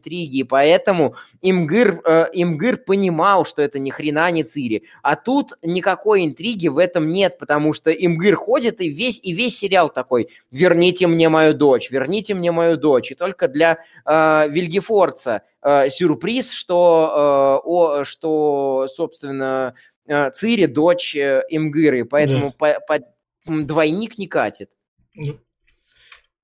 в интриге, и поэтому Имгыр, э, Имгыр понимал, что это ни хрена не Цири. А тут никакой интриги в этом нет, потому что Имгыр ходит и весь, и весь сериал такой «Верните мне мою дочь, верните мне мою дочь». И только для э, Вильгефорца э, сюрприз, что, э, о, что собственно, э, Цири дочь э, Имгыры, поэтому по- по- м, двойник не катит.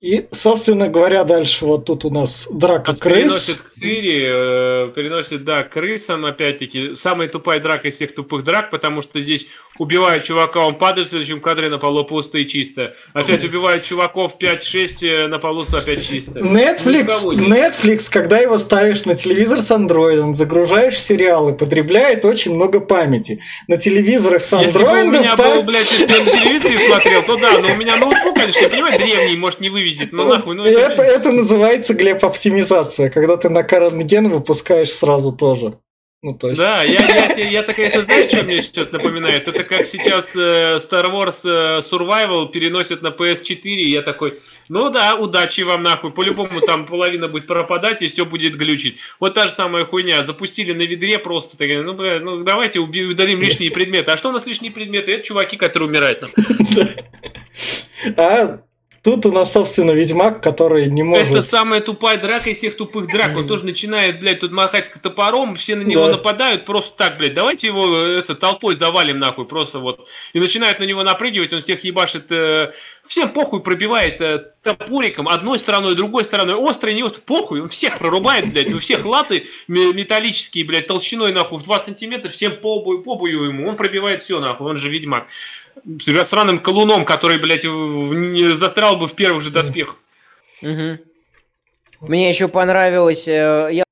Ну. И, собственно говоря, дальше вот тут у нас драка Нас крыс. переносит к Цири, э, переносит, да, крысам, опять-таки. Самая тупая драка из всех тупых драк, потому что здесь убивают чувака, он падает в следующем кадре на полу пусто и чисто. Опять убивают чуваков 5-6, э, на полу опять чисто. Netflix, Никого нет. Netflix, когда его ставишь на телевизор с андроидом, загружаешь сериалы, потребляет очень много памяти. На телевизорах с Если бы у андроидом меня пам- был, блядь, телевизоре смотрел, то да, но у меня ноутбук, конечно, я понимаю, древний, может, не вывезет, но нахуй, ну это, это называется, Глеб, оптимизация, когда ты на карантген выпускаешь сразу тоже. Ну, то есть... Да, я, я, я, я такая, это знаешь, что мне сейчас напоминает? Это как сейчас э, Star Wars э, Survival переносят на PS4, и я такой, ну да, удачи вам нахуй, по-любому там половина будет пропадать, и все будет глючить. Вот та же самая хуйня, запустили на ведре просто, так, ну, бля, ну давайте уби- удалим лишние предметы. А что у нас лишние предметы? Это чуваки, которые умирают нам. А тут у нас, собственно, Ведьмак, который не может... Это самая тупая драка из всех тупых драк. Он тоже начинает, блядь, тут махать топором, все на него Да. нападают просто так, блядь. Давайте его э, это, толпой завалим нахуй, просто вот. И начинают на него напрыгивать, он всех ебашит. э, всем похуй пробивает э, топориком, одной стороной, другой стороной, острый, не острый, похуй, он всех прорубает, блядь, у всех латы ме- металлические, блядь, толщиной нахуй в 2 сантиметра, всем по обую, по обую ему, он пробивает все нахуй, он же ведьмак. С сраным колуном, который, блядь, в- застрял бы в первых же доспехах. Мгм. Мне еще понравилось, э, я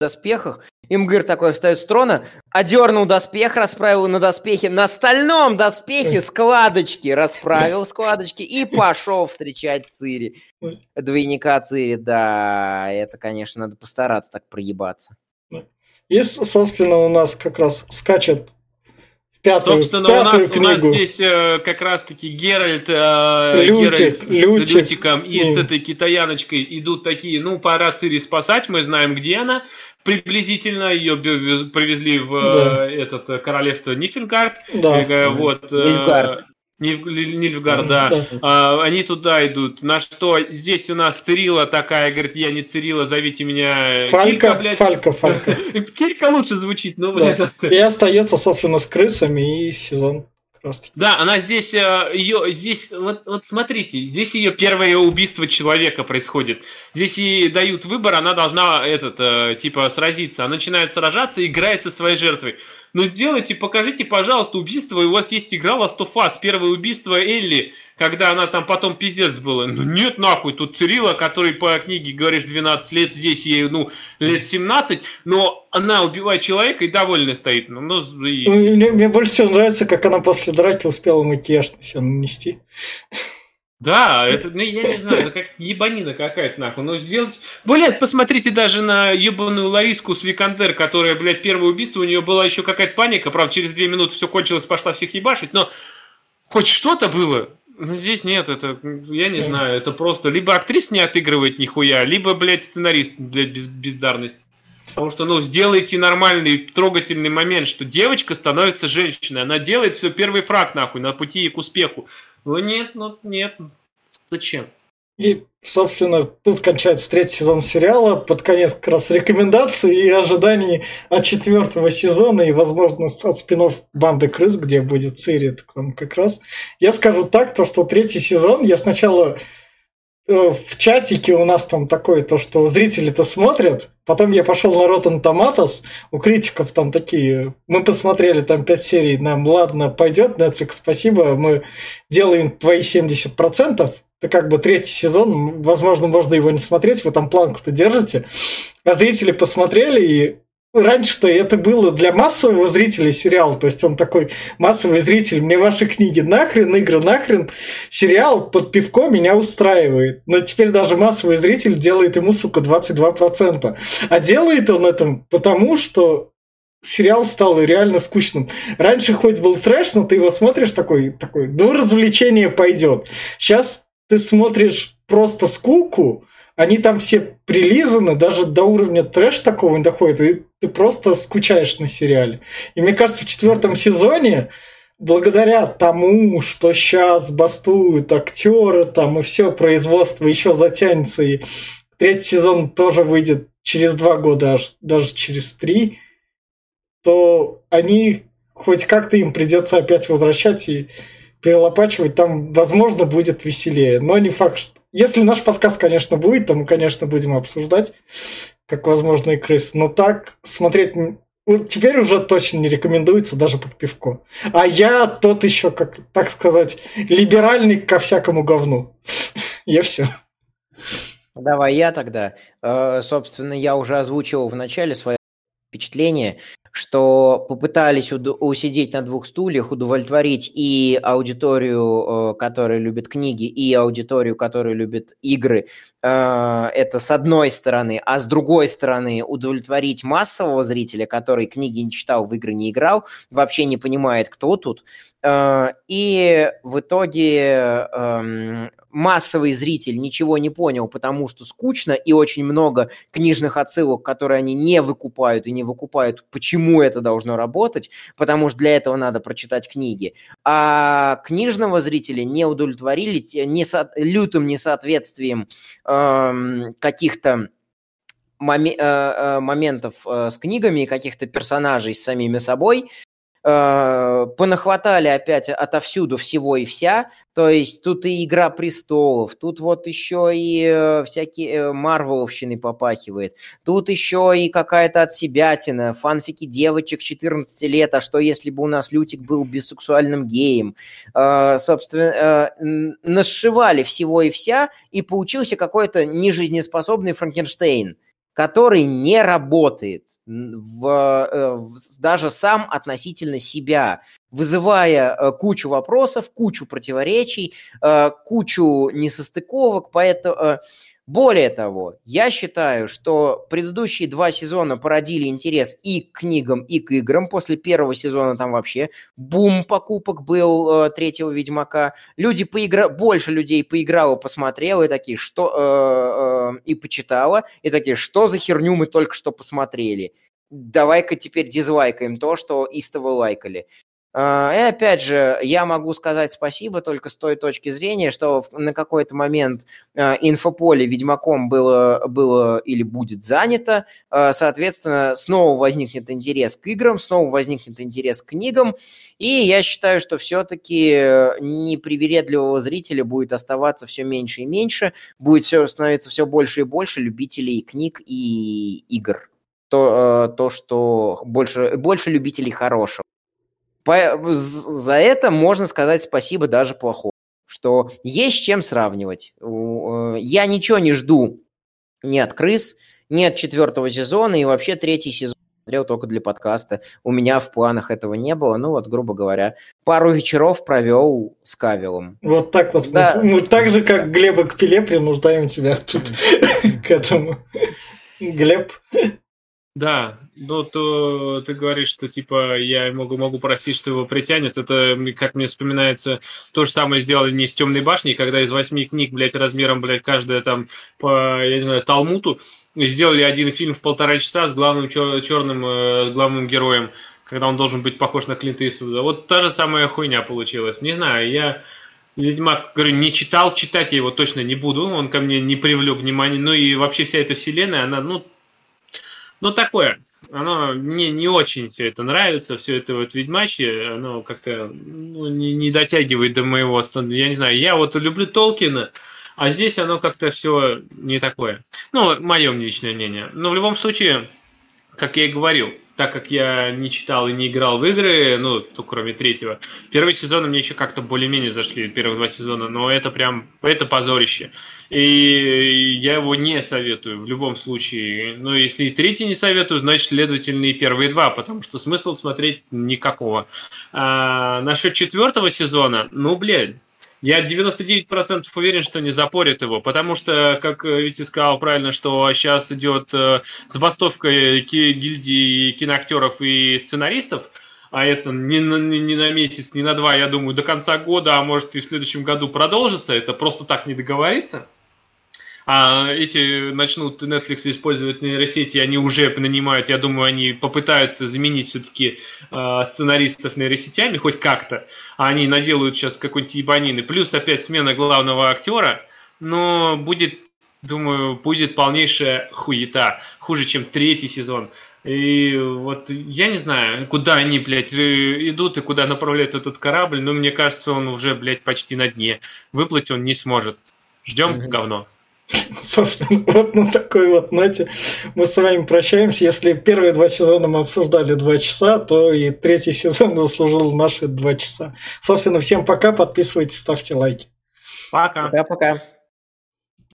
в доспехах, Имгыр такой встает с трона, одернул доспех, расправил на доспехе, на стальном доспехе складочки, расправил складочки и пошел встречать Цири. Двойника Цири, да, это, конечно, надо постараться так проебаться. И, собственно, у нас как раз скачет пятую, Собственно, у нас, пятую у нас книгу. здесь э, как раз-таки Геральт, э, Лютик, Геральт Лютик. с Лютиком и Ну. с этой китаяночкой идут такие, ну, пора Цири спасать, мы знаем, где она. Приблизительно ее привезли в э, Да. этот э, королевство Нифельгард. Да. Э, вот, э, Нильфгард. Нильф- Нильфгард, да. Да. А, они туда идут. На что здесь у нас Цирила такая, говорит, я не Цирила, зовите меня Фалька, Килька, блядь. Фалька, Фалька. Килька лучше звучит, но, Да. блядь, это- И остается, собственно, с крысами и сезон раз. Да, она здесь, э, ее, здесь, вот, вот смотрите, здесь ее первое убийство человека происходит. Здесь ей дают выбор, она должна этот, э, типа, сразиться. Она начинает сражаться и играет со своей жертвой. Но ну, сделайте, покажите, пожалуйста, убийство. У вас есть игра Last of Us, первое убийство Элли, когда она там потом пиздец была. Ну нет, нахуй, тут Цирила, который по книге, говоришь, 12 лет, здесь ей, ну, лет 17, но она убивает человека и довольно стоит. Ну, ну, и... мне, мне больше всего нравится, как она после драки успела макияж на себя нанести. Да, это, ну, я не знаю, это как ебанина какая-то, нахуй. Ну, сделать... Блядь, посмотрите даже на ебаную Лариску с Викандер, которая, блядь, первое убийство, у нее была еще какая-то паника, правда, через две минуты все кончилось, пошла всех ебашить, но хоть что-то было. Ну, здесь нет, это, я не знаю, это просто либо актрис не отыгрывает нихуя, либо, блядь, сценарист, блядь, без, бездарность. Потому что, ну, сделайте нормальный, трогательный момент, что девочка становится женщиной. Она делает все первый фраг, нахуй, на пути к успеху. Ну, нет, ну, нет. Зачем? И, собственно, тут кончается третий сезон сериала. Под конец как раз рекомендации и ожиданий от четвертого сезона и, возможно, от спинов «Банды крыс», где будет Цири там как раз. Я скажу так, то, что третий сезон я сначала в чатике у нас там такое, то, что зрители-то смотрят, потом я пошел на Rotten Tomatoes, у критиков там такие, мы посмотрели там 5 серий, нам ладно, пойдет, Netflix, спасибо, мы делаем твои 70%, это как бы третий сезон, возможно, можно его не смотреть, вы там планку-то держите. А зрители посмотрели, и раньше-то это было для массового зрителя сериал, то есть он такой массовый зритель, мне ваши книги нахрен, игры нахрен, сериал под пивко меня устраивает. Но теперь даже массовый зритель делает ему, сука, 22%. А делает он это потому, что сериал стал реально скучным. Раньше хоть был трэш, но ты его смотришь такой, такой, ну, развлечение пойдет. Сейчас ты смотришь просто скуку, они там все прилизаны, даже до уровня трэш такого не доходит, и ты просто скучаешь на сериале. И мне кажется, в четвертом сезоне благодаря тому, что сейчас бастуют актеры там и все производство еще затянется, и третий сезон тоже выйдет через два года, аж даже через три, то они хоть как-то им придется опять возвращать и перелопачивать, там, возможно, будет веселее. Но не факт, что... Если наш подкаст, конечно, будет, то мы, конечно, будем обсуждать, как возможные крысы. Но так смотреть теперь уже точно не рекомендуется даже под пивко. А я тот еще, как так сказать, либеральный ко всякому говну. Я все. Давай я тогда. Э, собственно, я уже озвучил в начале свое впечатление что попытались усидеть на двух стульях, удовлетворить и аудиторию, э, которая любит книги, и аудиторию, которая любит игры. Э, это с одной стороны, а с другой стороны удовлетворить массового зрителя, который книги не читал, в игры не играл, вообще не понимает, кто тут. Э, и в итоге эм, массовый зритель ничего не понял, потому что скучно и очень много книжных отсылок, которые они не выкупают и не выкупают, почему это должно работать, потому что для этого надо прочитать книги. А книжного зрителя не удовлетворили не со, лютым несоответствием э, каких-то э, моментов э, с книгами и каких-то персонажей с самими собой, Э, понахватали опять отовсюду всего и вся. То есть тут и «Игра престолов», тут вот еще и э, всякие э, Марвеловщины попахивает, тут еще и какая-то отсебятина, фанфики девочек 14 лет, а что если бы у нас Лютик был бисексуальным геем? Собственно, нашивали всего и вся, и получился какой-то нежизнеспособный Франкенштейн – который не работает в, э, в, даже сам относительно себя, вызывая э, кучу вопросов, кучу противоречий, э, кучу несостыковок. Поэтому более того, я считаю, что предыдущие два сезона породили интерес и к книгам, и к играм. После первого сезона там вообще бум покупок был э, третьего Ведьмака. Люди поигра... Больше людей поиграло, посмотрело и такие, что... Э, э, и почитало, и такие, что за херню мы только что посмотрели. Давай-ка теперь дизлайкаем то, что истово лайкали. А, и опять же, я могу сказать спасибо только с той точки зрения, что на какой-то момент а, инфополе Ведьмаком было, было или будет занято, а, соответственно, снова возникнет интерес к играм, снова возникнет интерес к книгам, и я считаю, что все-таки непривередливого зрителя будет оставаться все меньше и меньше, будет все становиться все больше и больше любителей книг и игр. То, то что больше, больше любителей хорошего. За это можно сказать спасибо даже плохому, что есть чем сравнивать. Э, я ничего не жду ни от крыс, ни от четвертого сезона, и вообще третий сезон смотрел только для подкаста. У меня в планах этого не было. Ну вот, грубо говоря, пару вечеров провел с Кавилом. Вот так вот. Да. Мы, мы так же, как Глеба к Пиле, принуждаем тебя тут к этому. Глеб, да, ну то ты говоришь, что типа я могу, могу просить, что его притянет. Это, как мне вспоминается, то же самое сделали не с темной башней, когда из восьми книг, блядь, размером, блядь, каждая там по, я не знаю, Талмуту, сделали один фильм в полтора часа с главным чер- черным э, главным героем, когда он должен быть похож на Клинта Иствуда. Вот та же самая хуйня получилась. Не знаю, я Ведьмак, говорю, не читал, читать я его точно не буду, он ко мне не привлек внимания. Ну и вообще вся эта вселенная, она, ну, ну, такое. Оно мне не очень все это нравится, все это вот Ведьмачье, оно как-то ну, не, не дотягивает до моего. Я не знаю, я вот люблю Толкина, а здесь оно как-то все не такое. Ну, мое личное мнение. Но в любом случае, как я и говорил, так как я не читал и не играл в игры, ну, то кроме третьего, первые сезоны мне еще как-то более-менее зашли, первых два сезона, но это прям, это позорище. И я его не советую в любом случае. Но если и третий не советую, значит, следовательно, и первые два, потому что смысла смотреть никакого. А, насчет четвертого сезона, ну, блядь, я 99% уверен, что не запорят его, потому что, как Витя сказал правильно, что сейчас идет э, забастовка гильдии киноактеров и сценаристов, а это не на, не на месяц, не на два, я думаю, до конца года, а может и в следующем году продолжится, это просто так не договорится а эти начнут Netflix использовать нейросети, они уже нанимают, я думаю, они попытаются заменить все-таки э, сценаристов нейросетями хоть как-то, а они наделают сейчас какой-нибудь ебанины. Плюс опять смена главного актера, но будет, думаю, будет полнейшая хуета, хуже, чем третий сезон. И вот я не знаю, куда они, блядь, идут и куда направляют этот корабль, но мне кажется, он уже, блядь, почти на дне. Выплыть он не сможет. Ждем mm-hmm. говно. Собственно, вот на такой вот ноте мы с вами прощаемся. Если первые два сезона мы обсуждали два часа, то и третий сезон заслужил наши два часа. Собственно, всем пока, подписывайтесь, ставьте лайки. Пока. Пока-пока.